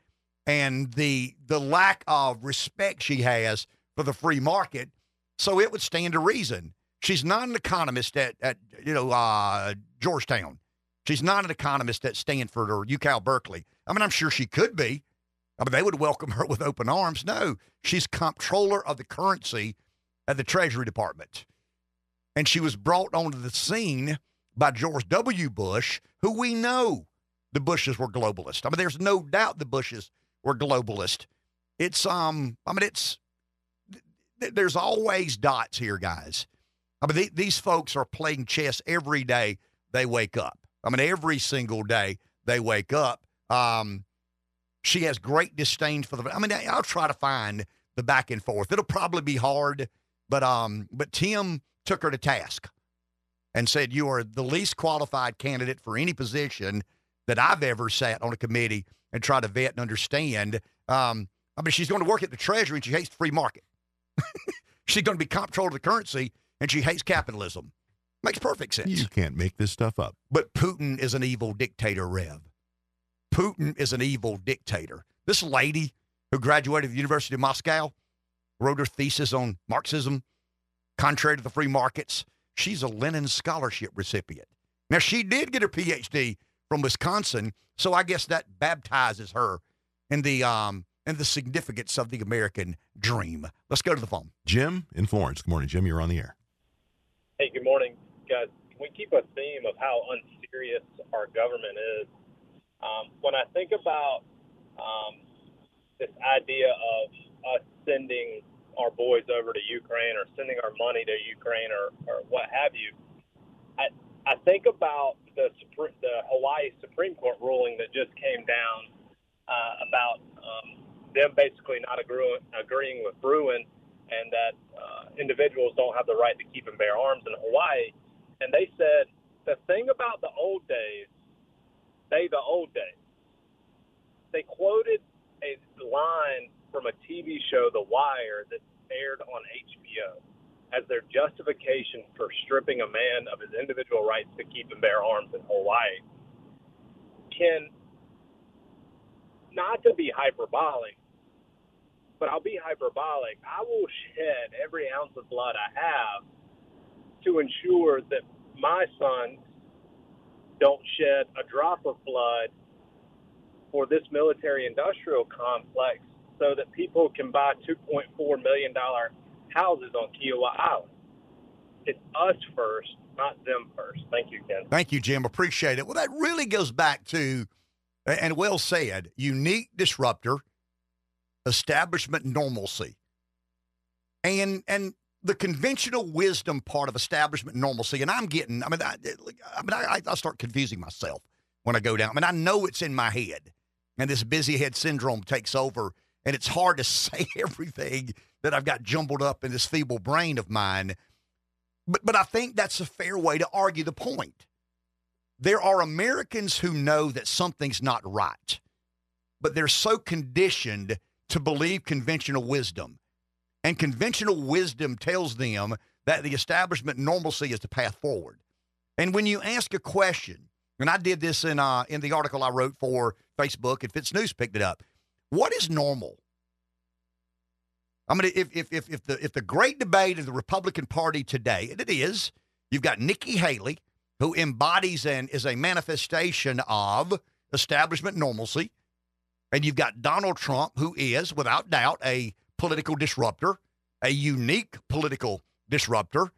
and the the lack of respect she has for the free market. So it would stand to reason She's not an economist at, at you know uh, Georgetown. She's not an economist at Stanford or UCal Berkeley. I mean, I'm sure she could be. I mean, they would welcome her with open arms. No, she's comptroller of the currency at the Treasury Department. And she was brought onto the scene by George W. Bush, who we know the Bushes were globalist. I mean, there's no doubt the Bushes were globalist. It's um, I mean, it's there's always dots here, guys. I mean, they, these folks are playing chess every day they wake up. I mean, every single day they wake up. Um, she has great disdain for the. I mean, I'll try to find the back and forth. It'll probably be hard, but um, but Tim took her to task and said, "You are the least qualified candidate for any position that I've ever sat on a committee and tried to vet and understand." Um, I mean, she's going to work at the Treasury and she hates the free market. she's going to be comptroller of the currency and she hates capitalism. Makes perfect sense. You can't make this stuff up. But Putin is an evil dictator, Rev. Putin is an evil dictator. This lady who graduated the University of Moscow wrote her thesis on Marxism, contrary to the free markets. She's a Lenin Scholarship recipient. Now, she did get her PhD from Wisconsin, so I guess that baptizes her in the um, in the significance of the American dream. Let's go to the phone. Jim in Florence. Good morning, Jim. You're on the air. Hey, good morning, Can we keep a theme of how unserious our government is? Um, when I think about um, this idea of us sending our boys over to Ukraine or sending our money to Ukraine or, or what have you, I I think about the the Hawaii Supreme Court ruling that just came down uh, about um, them basically not agree, agreeing with Bruen and that uh, individuals don't have the right to keep and bear arms in Hawaii. And they said the thing about the old days, they the old days, they quoted a line from a TV show, The Wire, that aired on HBO as their justification for stripping a man of his individual rights to keep and bear arms in Hawaii. Can not to be hyperbolic, but I'll be hyperbolic. I will shed every ounce of blood I have to ensure that my sons don't shed a drop of blood for this military industrial complex so that people can buy $2.4 million houses on Kiawah Island. It's us first, not them first. Thank you, Ken. Thank you, Jim. Appreciate it. Well, that really goes back to, and well said, unique disruptor, establishment normalcy. And, and the conventional wisdom part of establishment normalcy, and I'm getting, I mean, I, I mean, I, I start confusing myself when I go down. I mean, I know it's in my head, and this busy head syndrome takes over, and it's hard to say everything that I've got jumbled up in this feeble brain of mine. But, but I think that's a fair way to argue the point. There are Americans who know that something's not right, but they're so conditioned to believe conventional wisdom. And conventional wisdom tells them that the establishment normalcy is the path forward. And when you ask a question, and I did this in uh, in the article I wrote for Facebook, and FITSNews picked it up. What is normal? I mean, if, if, if, if, the, if the great debate of the Republican Party today, and it is, you've got Nikki Haley, who embodies and is a manifestation of establishment normalcy, and you've got Donald Trump, who is, without doubt, a political disruptor, a unique political disruptor.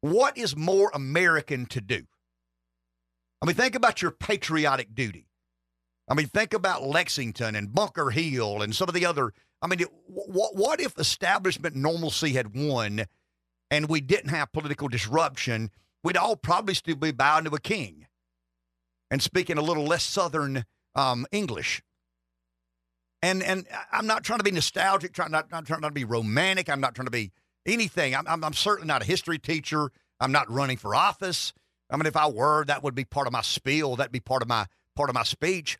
What is more American to do? I mean, think about your patriotic duty. I mean, think about Lexington and Bunker Hill and some of the other I mean, what, what if establishment normalcy had won and we didn't have political disruption? We'd all probably still be bowing to a king and speaking a little less Southern um, English. And and I'm not trying to be nostalgic, trying not, not trying not to be romantic. I'm not trying to be anything. I'm, I'm, I'm certainly not a history teacher. I'm not running for office. I mean, if I were, that would be part of my spiel. That'd be part of my part of my speech.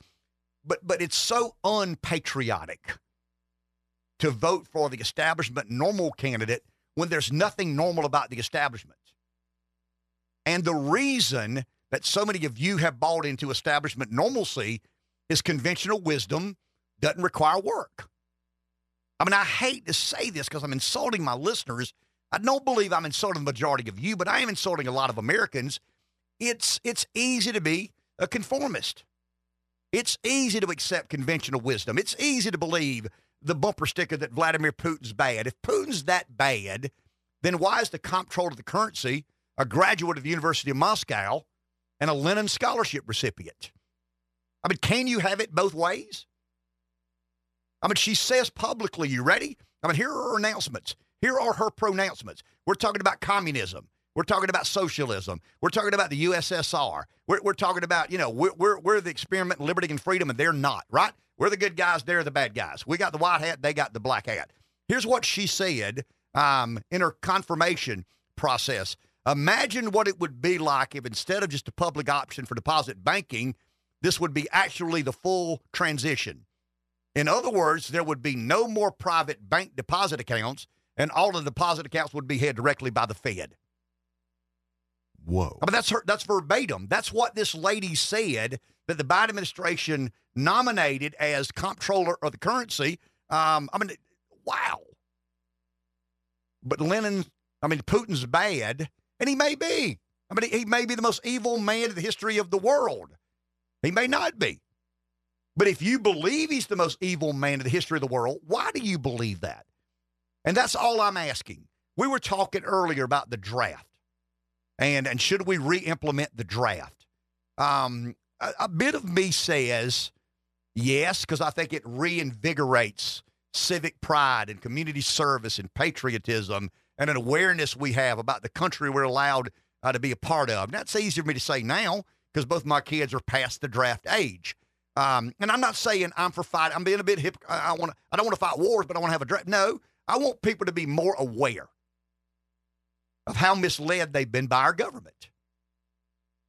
But but it's so unpatriotic to vote for the establishment normal candidate when there's nothing normal about the establishment. And the reason that so many of you have bought into establishment normalcy is conventional wisdom doesn't require work. I mean, I hate to say this because I'm insulting my listeners. I don't believe I'm insulting the majority of you, but I am insulting a lot of Americans. It's it's easy to be a conformist. It's easy to accept conventional wisdom. It's easy to believe the bumper sticker that Vladimir Putin's bad. If Putin's that bad, then why is the comptroller of the currency a graduate of the University of Moscow and a Lenin Scholarship recipient? I mean, can you have it both ways? I mean, she says publicly, you ready? I mean, here are her announcements. Here are her pronouncements. We're talking about communism. We're talking about socialism. We're talking about the USSR. We're, we're talking about, you know, we're, we're, we're the experiment in liberty and freedom, and they're not, right? We're the good guys. They're the bad guys. We got the white hat. They got the black hat. Here's what she said um, in her confirmation process. Imagine what it would be like if instead of just a public option for deposit banking, this would be actually the full transition. In other words, there would be no more private bank deposit accounts, and all the deposit accounts would be held directly by the Fed. Whoa. I mean, that's her, that's verbatim. That's what this lady said that the Biden administration nominated as comptroller of the currency. Um, I mean, wow. But Lenin, I mean, Putin's bad, and he may be. I mean, he may be the most evil man in the history of the world. He may not be. But if you believe he's the most evil man in the history of the world, why do you believe that? And that's all I'm asking. We were talking earlier about the draft and and should we re-implement the draft? Um, a, a bit of me says Yes, because I think it reinvigorates civic pride and community service and patriotism and an awareness we have about the country we're allowed uh, to be a part of. That's easier for me to say now because both my kids are past the draft age. Um, and I'm not saying I'm for fight. I'm being a bit hip. I, want. I don't want to fight wars, but I want to have a draft. No, I want people to be more aware of how misled they've been by our government.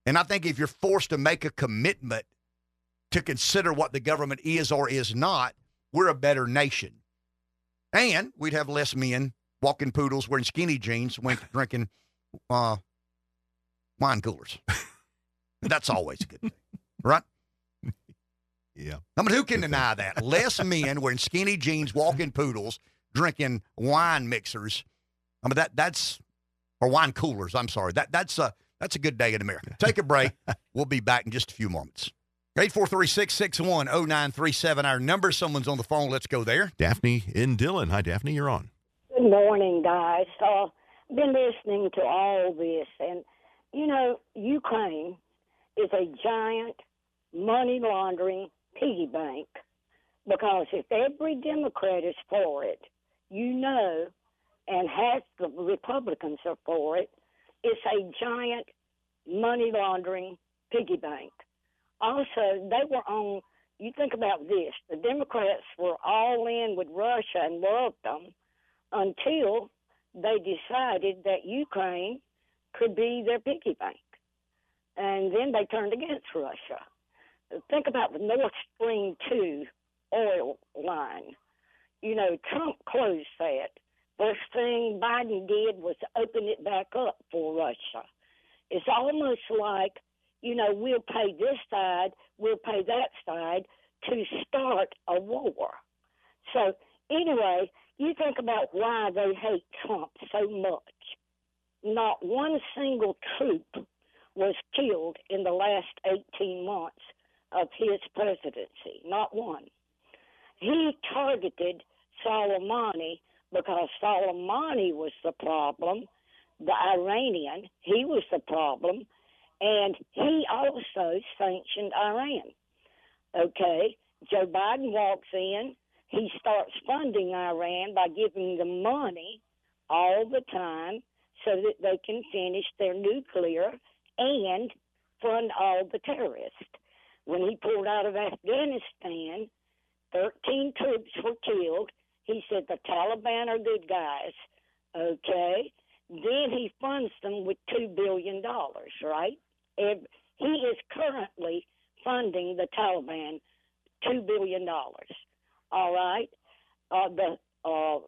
And I think if you're forced to make a commitment to consider what the government is or is not, we're a better nation. And we'd have less men walking poodles wearing skinny jeans, went drinking uh, wine coolers. That's always a good thing, right? Yeah. I mean, who can deny that? Less men wearing skinny jeans, walking poodles, drinking wine mixers. I mean, that that's or wine coolers. I'm sorry. That that's a that's a good day in America. Take a break. we'll be back in just a few moments. 843-661-0937. Our number. Someone's on the phone. Let's go there. Daphne in Dillon. Hi, Daphne. You're on. Good morning, guys. Uh, been listening to all this, and you know, Ukraine is a giant money laundering piggy bank because if every Democrat is for it, you know, and half the Republicans are for it, it's a giant money laundering piggy bank. Also, they were on. You think about this: the Democrats were all in with Russia and loved them until they decided that Ukraine could be their piggy bank, and then they turned against Russia. Think about the North Stream two oil line. You know, Trump closed that. First thing Biden did was open it back up for Russia. It's almost like you know, we'll pay this side, we'll pay that side to start a war. So, anyway, you think about why they hate Trump so much. Not one single troop was killed in the last 18 months of his presidency. Not one. He targeted Soleimani because Soleimani was the problem, the Iranian, he was the problem and he also sanctioned Iran. Okay, Joe Biden walks in, he starts funding Iran by giving them money all the time so that they can finish their nuclear and fund all the terrorists. When he pulled out of Afghanistan, 13 troops were killed. He said the Taliban are good guys. Okay. Then he funds them with $2 billion, right? he is currently funding the Taliban two billion dollars. All right, uh, the uh,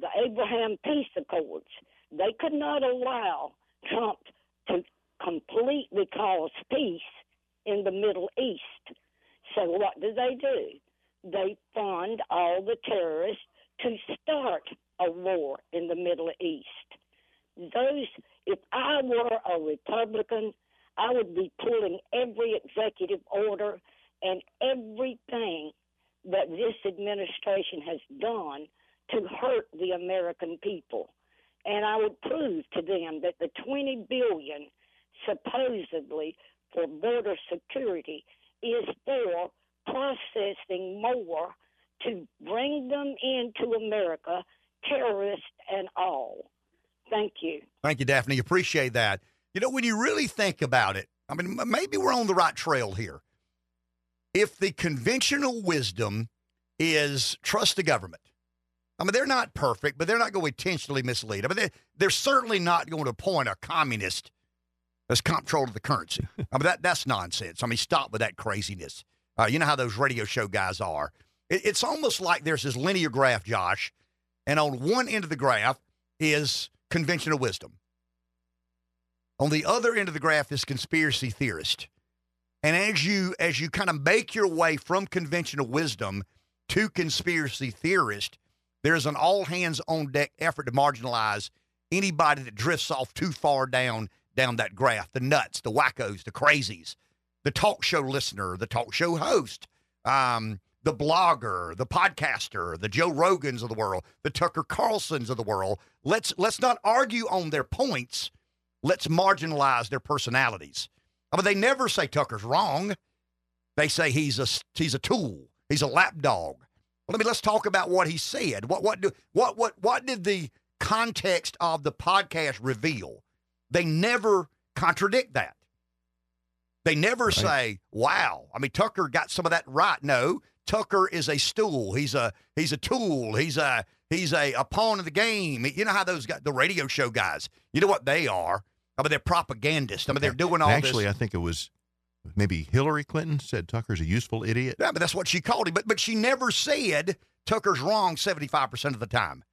the Abraham peace accords they could not allow Trump to completely cause peace in the Middle East. So what do they do? They fund all the terrorists to start a war in the Middle East. Those, if I were a Republican, I would be pulling every executive order and everything that this administration has done to hurt the American people. And I would prove to them that the 20 billion supposedly for border security is for processing more to bring them into America, terrorists and all. Thank you. Thank you, Daphne. Appreciate that. You know, when you really think about it, I mean, maybe we're on the right trail here. If the conventional wisdom is trust the government, I mean, they're not perfect, but they're not going to intentionally mislead. I mean, they, they're certainly not going to appoint a communist as comptroller of the currency. I mean, that, that's nonsense. I mean, stop with that craziness. Uh, you know how those radio show guys are. It, it's almost like there's this linear graph, Josh, and on one end of the graph is conventional wisdom. On the other end of the graph is conspiracy theorist. And as you as you kind of make your way from conventional wisdom to conspiracy theorist, there's an all hands on deck effort to marginalize anybody that drifts off too far down down that graph. The nuts, the wackos, the crazies, the talk show listener, the talk show host, um, the blogger, the podcaster, the Joe Rogans of the world, the Tucker Carlsons of the world. Let's let's not argue on their points let's marginalize their personalities. I mean, they never say Tucker's wrong. They say he's a he's a tool. He's a lapdog. Well, let me let's talk about what he said. What what do what what what did the context of the podcast reveal? They never contradict that. They never right. say, "Wow." I mean, Tucker got some of that right. No, Tucker is a stool. He's a he's a tool. He's a he's a, a pawn of the game. You know how those guys, the radio show guys. You know what they are. I mean, they're propagandists. I mean, they're doing all this. Actually, this. I think it was maybe Hillary Clinton said Tucker's a useful idiot. Yeah, but that's what she called him. But but she never said Tucker's wrong seventy five percent of the time.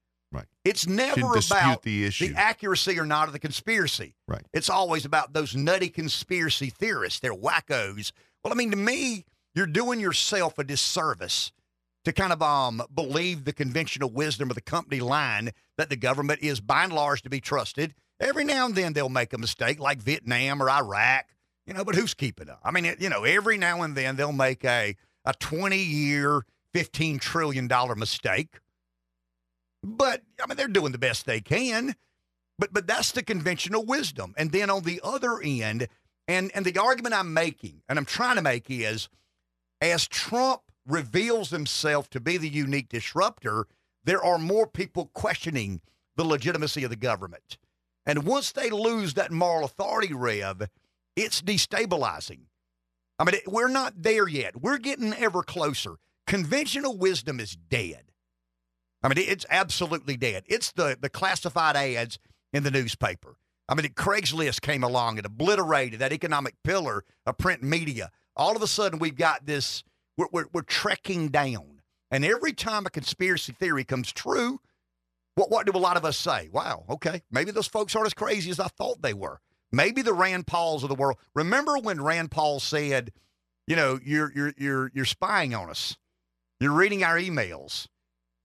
It's never about the issue, the accuracy or not of the conspiracy. Right. It's always about those nutty conspiracy theorists. They're wackos. Well, I mean, to me, you're doing yourself a disservice to kind of um believe the conventional wisdom of the company line that the government is by and large to be trusted. Every now and then they'll make a mistake, like Vietnam or Iraq you know, but who's keeping up? I mean, it, you know, every now and then they'll make a a 20 year, 15 trillion dollar mistake. But I mean, they're doing the best they can. But but that's the conventional wisdom. And then on the other end, and and the argument I'm making, and I'm trying to make is, as Trump reveals himself to be the unique disruptor, there are more people questioning the legitimacy of the government. And once they lose that moral authority, Rev, it's destabilizing. I mean, we're not there yet. We're getting ever closer. Conventional wisdom is dead. I mean, it's absolutely dead. It's the, the classified ads in the newspaper. I mean, Craigslist came along and obliterated that economic pillar of print media. All of a sudden, we've got this, we're, we're, we're trekking down. And every time a conspiracy theory comes true, what, what do a lot of us say? Wow, okay, maybe those folks aren't as crazy as I thought they were. Maybe the Rand Pauls of the world. Remember when Rand Paul said, you know, you're you're you're you're spying on us. You're reading our emails.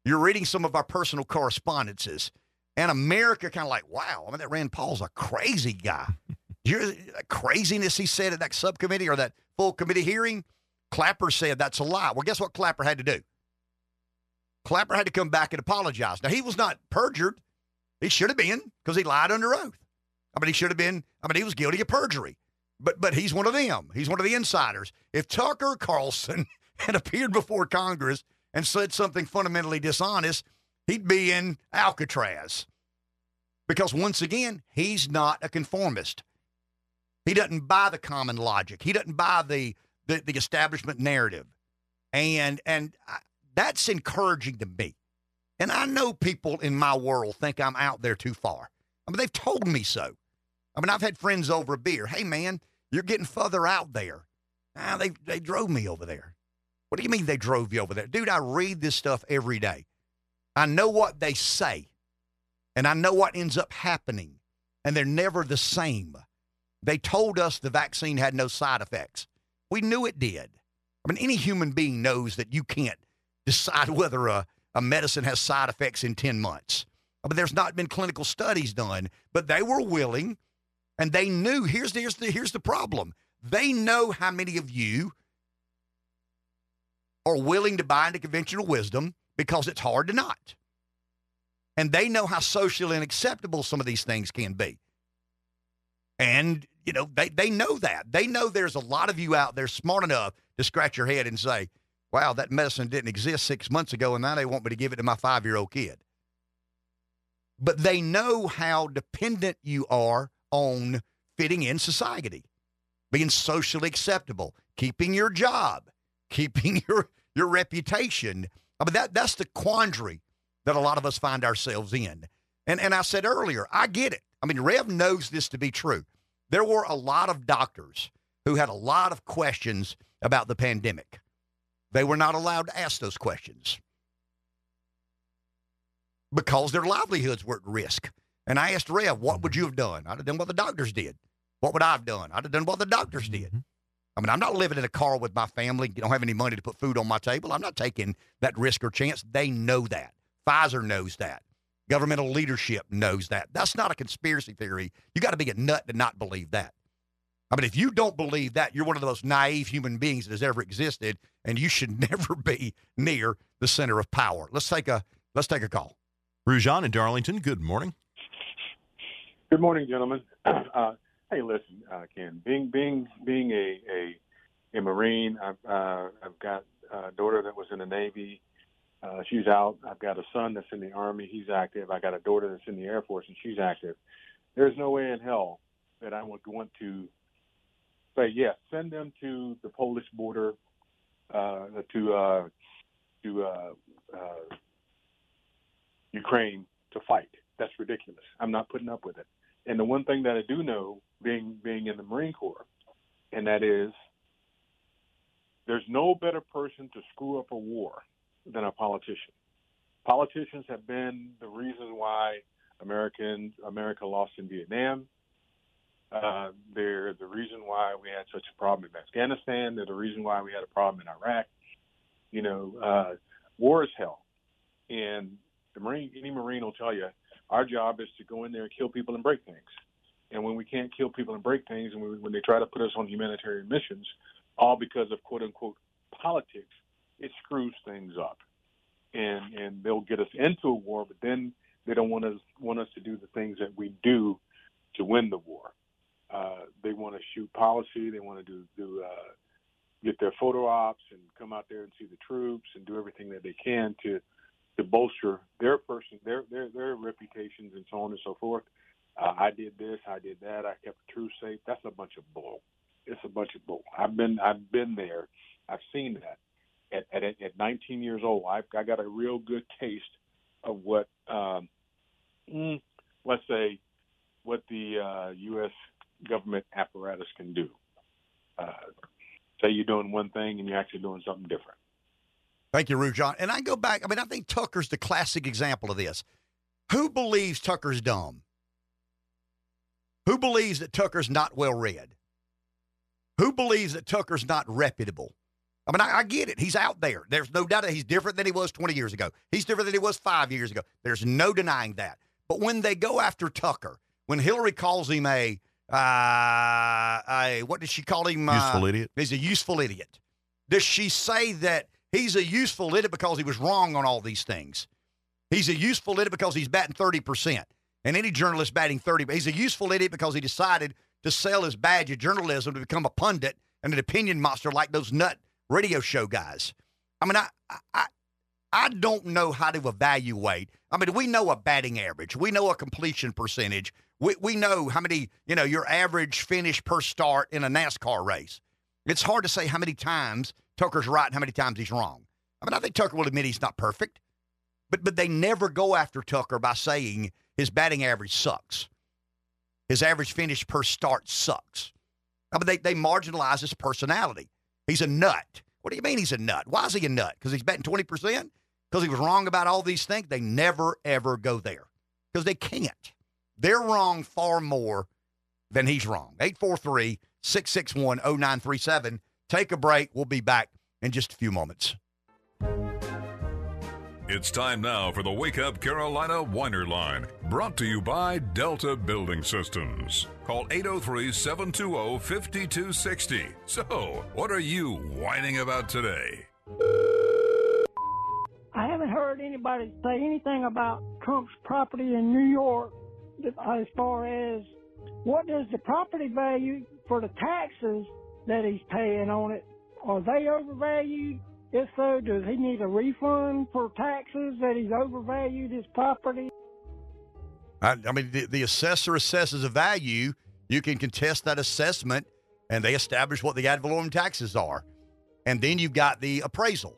You're reading some of our personal correspondences. And America kind of like, wow, I mean, that Rand Paul's a crazy guy. You're uh, craziness he said at that subcommittee or that full committee hearing. Clapper said that's a lie. Well, guess what Clapper had to do? Clapper had to come back and apologize. Now, he was not perjured. He should have been because he lied under oath. I mean, he should have been. I mean, he was guilty of perjury. But but he's one of them. He's one of the insiders. If Tucker Carlson had appeared before Congress and said something fundamentally dishonest, he'd be in Alcatraz. Because once again, he's not a conformist. He doesn't buy the common logic. He doesn't buy the the, the establishment narrative, and and I, that's encouraging to me. And I know people in my world think I'm out there too far. I mean, they've told me so. I mean, I've had friends over a beer. Hey, man, you're getting further out there. Ah, they, they drove me over there. What do you mean they drove you over there? Dude, I read this stuff every day. I know what they say, and I know what ends up happening, and they're never the same. They told us the vaccine had no side effects. We knew it did. I mean, any human being knows that you can't decide whether a, a medicine has side effects in 10 months. But I mean, there's not been clinical studies done, but they were willing and they knew here's the, here's the here's the problem. They know how many of you are willing to buy into conventional wisdom because it's hard to not. And they know how socially unacceptable some of these things can be. And, you know, they, they know that. They know there's a lot of you out there smart enough to scratch your head and say, wow, that medicine didn't exist six months ago, and now they want me to give it to my five year old kid. But they know how dependent you are on fitting in society, being socially acceptable, keeping your job, keeping your your reputation. I mean that that's the quandary that a lot of us find ourselves in. And and I said earlier, I get it. I mean, Rev knows this to be true. There were a lot of doctors who had a lot of questions about the pandemic. They were not allowed to ask those questions because their livelihoods were at risk. And I asked Rev, what would mm-hmm. you have done? I'd have done what the doctors did. What would I have done? I'd have done what the doctors did. Mm-hmm. I mean, I'm not living in a car with my family. You don't have any money to put food on my table. I'm not taking that risk or chance. They know that. Pfizer knows that. Governmental leadership knows that. That's not a conspiracy theory. You got to be a nut to not believe that. I mean, if you don't believe that, you're one of the most naive human beings that has ever existed, and you should never be near the center of power. Let's take a let's take a call. Rujan in Darlington. Good morning. Good morning, gentlemen. Uh, hey, listen, uh, Ken. Being being being a, a a Marine. I've uh, I've got a daughter that was in the Navy. Uh, she's out. I've got a son that's in the Army. He's active. I got a daughter that's in the Air Force, and she's active. There's no way in hell that I would want to say yes. Send them to the Polish border uh, to uh, to uh, uh, Ukraine to fight. That's ridiculous. I'm not putting up with it. And the one thing that I do know, being being in the Marine Corps, and that is, there's no better person to screw up a war than a politician. Politicians have been the reason why American America lost in Vietnam. Uh, they're the reason why we had such a problem in Afghanistan. They're the reason why we had a problem in Iraq. You know, uh, war is hell, and the Marine, any Marine will tell you, our job is to go in there and kill people and break things. And when we can't kill people and break things, and we, when they try to put us on humanitarian missions, all because of quote unquote politics, it screws things up, and and they'll get us into a war, but then they don't want us want us to do the things that we do to win the war. Uh, they want to shoot policy. They want to do do uh, get their photo ops and come out there and see the troops and do everything that they can to to bolster their person, their their their reputations and so on and so forth. Uh, I did this, I did that, I kept the truth safe. That's a bunch of bull. It's a bunch of bull. I've been I've been there. I've seen that. At at, at 19 years old, I've I got a real good taste of what um, mm, let's say what the uh, U.S. government apparatus can do. Uh, say you're doing one thing and you're actually doing something different. Thank you, Rujon. And I go back. I mean, I think Tucker's the classic example of this. Who believes Tucker's dumb? Who believes that Tucker's not well read? Who believes that Tucker's not reputable? I mean, I, I, get it. He's out there. There's no doubt that he's different than he was 20 years ago. He's different than he was five years ago. There's no denying that. But when they go after Tucker, when Hillary calls him a, uh, a what did she call him? Useful uh, idiot. He's a useful idiot. Does she say that he's a useful idiot because he was wrong on all these things? He's a useful idiot because he's batting 30%. And any journalist batting 30, he's a useful idiot because he decided to sell his badge of journalism to become a pundit and an opinion monster like those nut radio show guys. I mean, I, I, I don't know how to evaluate. I mean, we know a batting average, we know a completion percentage, we, we know how many, you know, your average finish per start in a NASCAR race. It's hard to say how many times Tucker's right and how many times he's wrong. I mean, I think Tucker will admit he's not perfect, but but they never go after Tucker by saying his batting average sucks. His average finish per start sucks. I mean, they, they marginalize his personality. He's a nut. What do you mean he's a nut? Why is he a nut? Because he's betting 20%? Because he was wrong about all these things? They never, ever go there because they can't. They're wrong far more than he's wrong. 843 661 0937. Take a break. We'll be back in just a few moments. It's time now for the Wake Up Carolina Whiner Line, brought to you by Delta Building Systems. Call 803 720 5260. So, what are you whining about today? I haven't heard anybody say anything about Trump's property in New York as far as what does the property value for the taxes that he's paying on it, are they overvalued if so, does he need a refund for taxes that he's overvalued his property? I, I mean, the, the assessor assesses a value. You can contest that assessment, and they establish what the ad valorem taxes are. And then you've got the appraisal.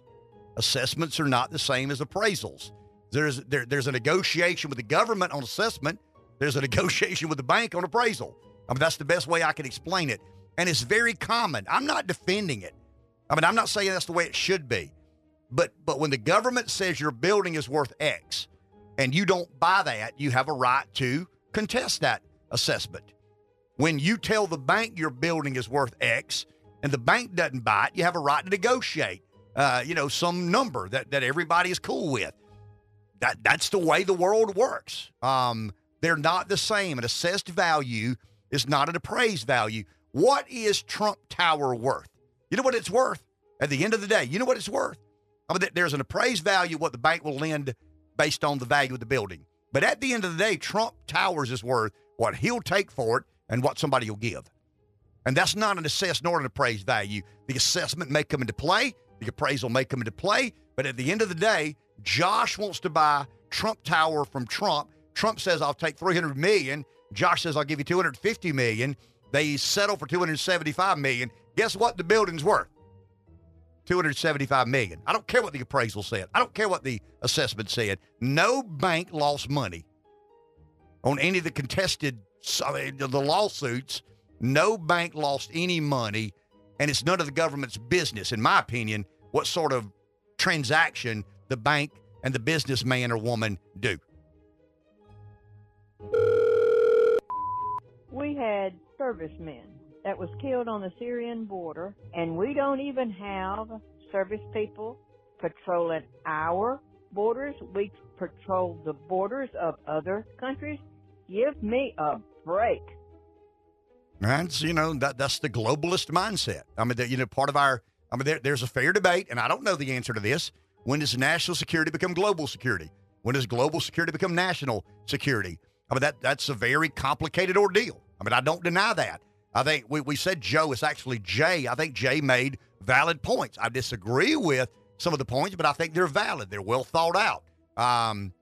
Assessments are not the same as appraisals. There's there, there's a negotiation with the government on assessment. There's a negotiation with the bank on appraisal. I mean, that's the best way I can explain it. And it's very common. I'm not defending it. I mean, I'm not saying that's the way it should be, but but when the government says your building is worth X and you don't buy that, you have a right to contest that assessment. When you tell the bank your building is worth X and the bank doesn't buy it, you have a right to negotiate, uh, you know, some number that, that everybody is cool with. That that's the way the world works. Um, they're not the same. An assessed value is not an appraised value. What is Trump Tower worth? You know what it's worth? At the end of the day, you know what it's worth? I mean, there's an appraised value what the bank will lend based on the value of the building. But at the end of the day, Trump Towers is worth what he'll take for it and what somebody will give. And that's not an assessed nor an appraised value. The assessment may come into play, the appraisal may come into play, but at the end of the day, Josh wants to buy Trump Tower from Trump. Trump says, I'll take 300 million. Josh says, I'll give you 250 million. They settle for 275 million. Guess what the building's worth? 275 million. I don't care what the appraisal said. I don't care what the assessment said. No bank lost money on any of the contested the lawsuits. No bank lost any money, and it's none of the government's business, in my opinion, what sort of transaction the bank and the businessman or woman do. We had servicemen that was killed on the Syrian border, and we don't even have service people patrolling our borders. We patrol the borders of other countries. Give me a break. That's you know that that's the globalist mindset. I mean, that, you know, part of our. I mean, there, there's a fair debate, and I don't know the answer to this. When does national security become global security? When does global security become national security? I mean, that that's a very complicated ordeal. I mean, I don't deny that. I think we, we said Joe, it's actually Jay. I think Jay made valid points. I disagree with some of the points, but I think they're valid. They're well thought out. Um,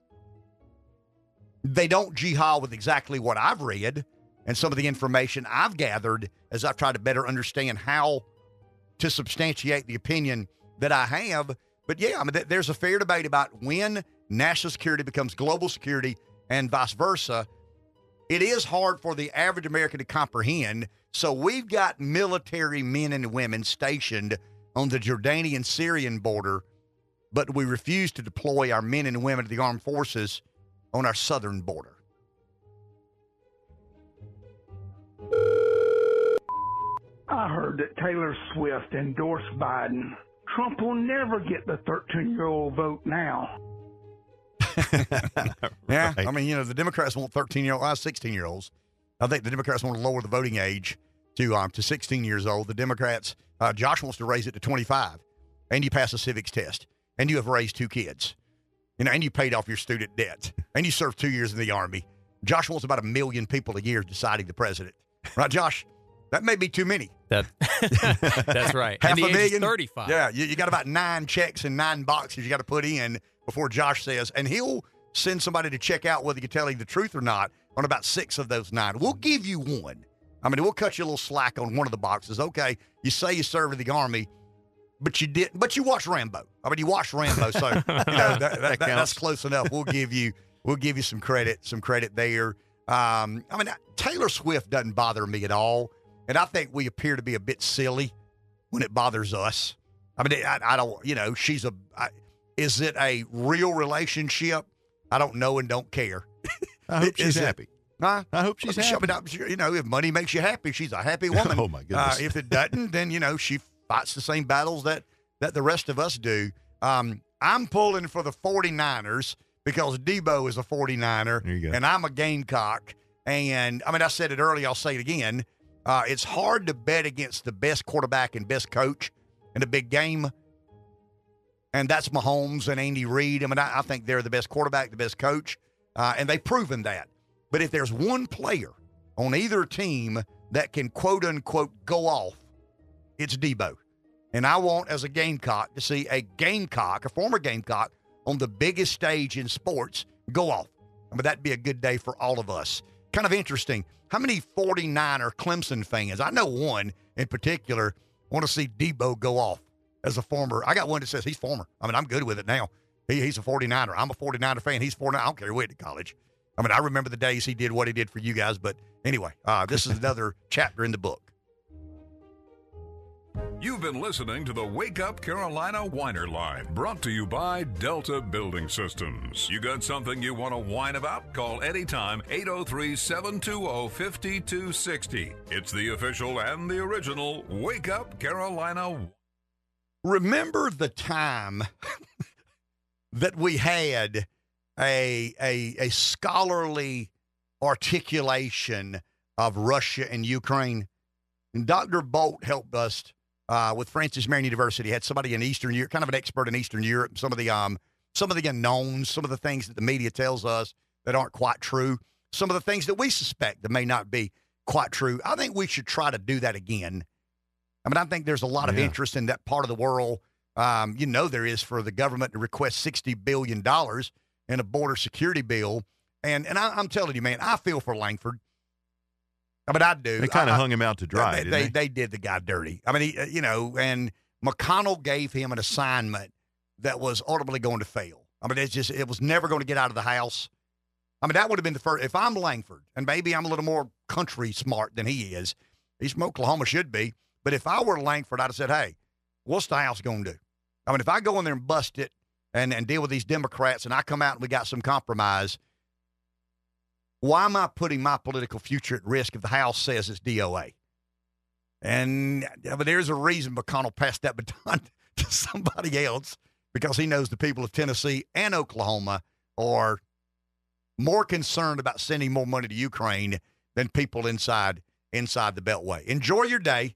they don't jihad with exactly what I've read and some of the information I've gathered as I've tried to better understand how to substantiate the opinion that I have. But yeah, I mean, there's a fair debate about when national security becomes global security and vice versa. It is hard for the average American to comprehend. So we've got military men and women stationed on the Jordanian Syrian border, but we refuse to deploy our men and women to the armed forces on our southern border. I heard that Taylor Swift endorsed Biden. Trump will never get the 13 year old vote now. yeah, I mean, you know, the Democrats want 13 year olds, 16 year olds. I think the Democrats want to lower the voting age to um, to 16 years old. The Democrats, uh, Josh wants to raise it to 25, and you pass a civics test, and you have raised two kids, you know, and you paid off your student debt, and you served two years in the army. Josh wants about a million people a year deciding the president, right, Josh? That may be too many. That that's right. Half and a million. Thirty-five. Yeah, you, you got about nine checks and nine boxes you got to put in before Josh says, and he'll send somebody to check out whether you're telling the truth or not on about six of those nine. We'll give you one. I mean, we'll cut you a little slack on one of the boxes. Okay, you say you served in the army, but you didn't. but you watched Rambo. I mean, you watched Rambo, so you know that, that, that, that's close enough. We'll give you, we'll give you some credit, some credit there. Um, I mean, Taylor Swift doesn't bother me at all. And I think we appear to be a bit silly when it bothers us. I mean, I, I don't, you know, she's a, I, is it a real relationship? I don't know and don't care. I hope she's happy. Huh? I hope she's happy. You know, if money makes you happy, she's a happy woman. Oh, my goodness. Uh, if it doesn't, then you know she fights the same battles that that the rest of us do. Um, I'm pulling for the 49ers because Deebo is a 49er, There you go. and I'm a Gamecock. And I mean, I said it earlier. I'll say it again. Uh, it's hard to bet against the best quarterback and best coach in a big game, and that's Mahomes and Andy Reid. I mean, I, I think they're the best quarterback, the best coach, uh, and they've proven that. But if there's one player on either team that can quote unquote go off, it's Deebo. And I want, as a Gamecock, to see a Gamecock, a former Gamecock, on the biggest stage in sports go off. I mean, that'd be a good day for all of us. Kind of interesting. How many 49er Clemson fans, I know one in particular, want to see Deebo go off as a former? I got one that says he's former. I mean, I'm good with it now. He, he's a 49er. I'm a 49er fan. He's 49. I don't care who went to college. I mean, I remember the days he did what he did for you guys. But anyway, uh, this is another chapter in the book. You've been listening to the Wake Up Carolina Whiner Line, brought to you by Delta Building Systems. You got something you want to whine about? Call anytime 803 720 5260. It's the official and the original Wake Up Carolina. Remember the time that we had a, a a scholarly articulation of Russia and Ukraine. And Dr. Bolt helped us uh, with Francis Marion University. Had somebody in Eastern Europe, kind of an expert in Eastern Europe. Some of the um some of the unknowns, some of the things that the media tells us that aren't quite true. Some of the things that we suspect that may not be quite true. I think we should try to do that again. I mean, I think there's a lot of Yeah. interest in that part of the world. Um, you know, there is for the government to request sixty billion dollars in a border security bill, and and I, I'm telling you, man, I feel for Lankford. I mean, I do. They kind of hung him out to dry, they, didn't they, they? they did the guy dirty. I mean, he, uh, you know, and McConnell gave him an assignment that was ultimately going to fail. I mean, it's just it was never going to get out of the house. I mean, that would have been the first. If I'm Lankford, and maybe I'm a little more country smart than he is, he's from Oklahoma, should be. But if I were Lankford, I'd have said, "Hey, what's the house going to do?" I mean, if I go in there and bust it and and deal with these Democrats, and I come out and we got some compromise, why am I putting my political future at risk if the House says it's DOA? And but there's a reason McConnell passed that baton to somebody else because he knows the people of Tennessee and Oklahoma are more concerned about sending more money to Ukraine than people inside inside the Beltway. Enjoy your day.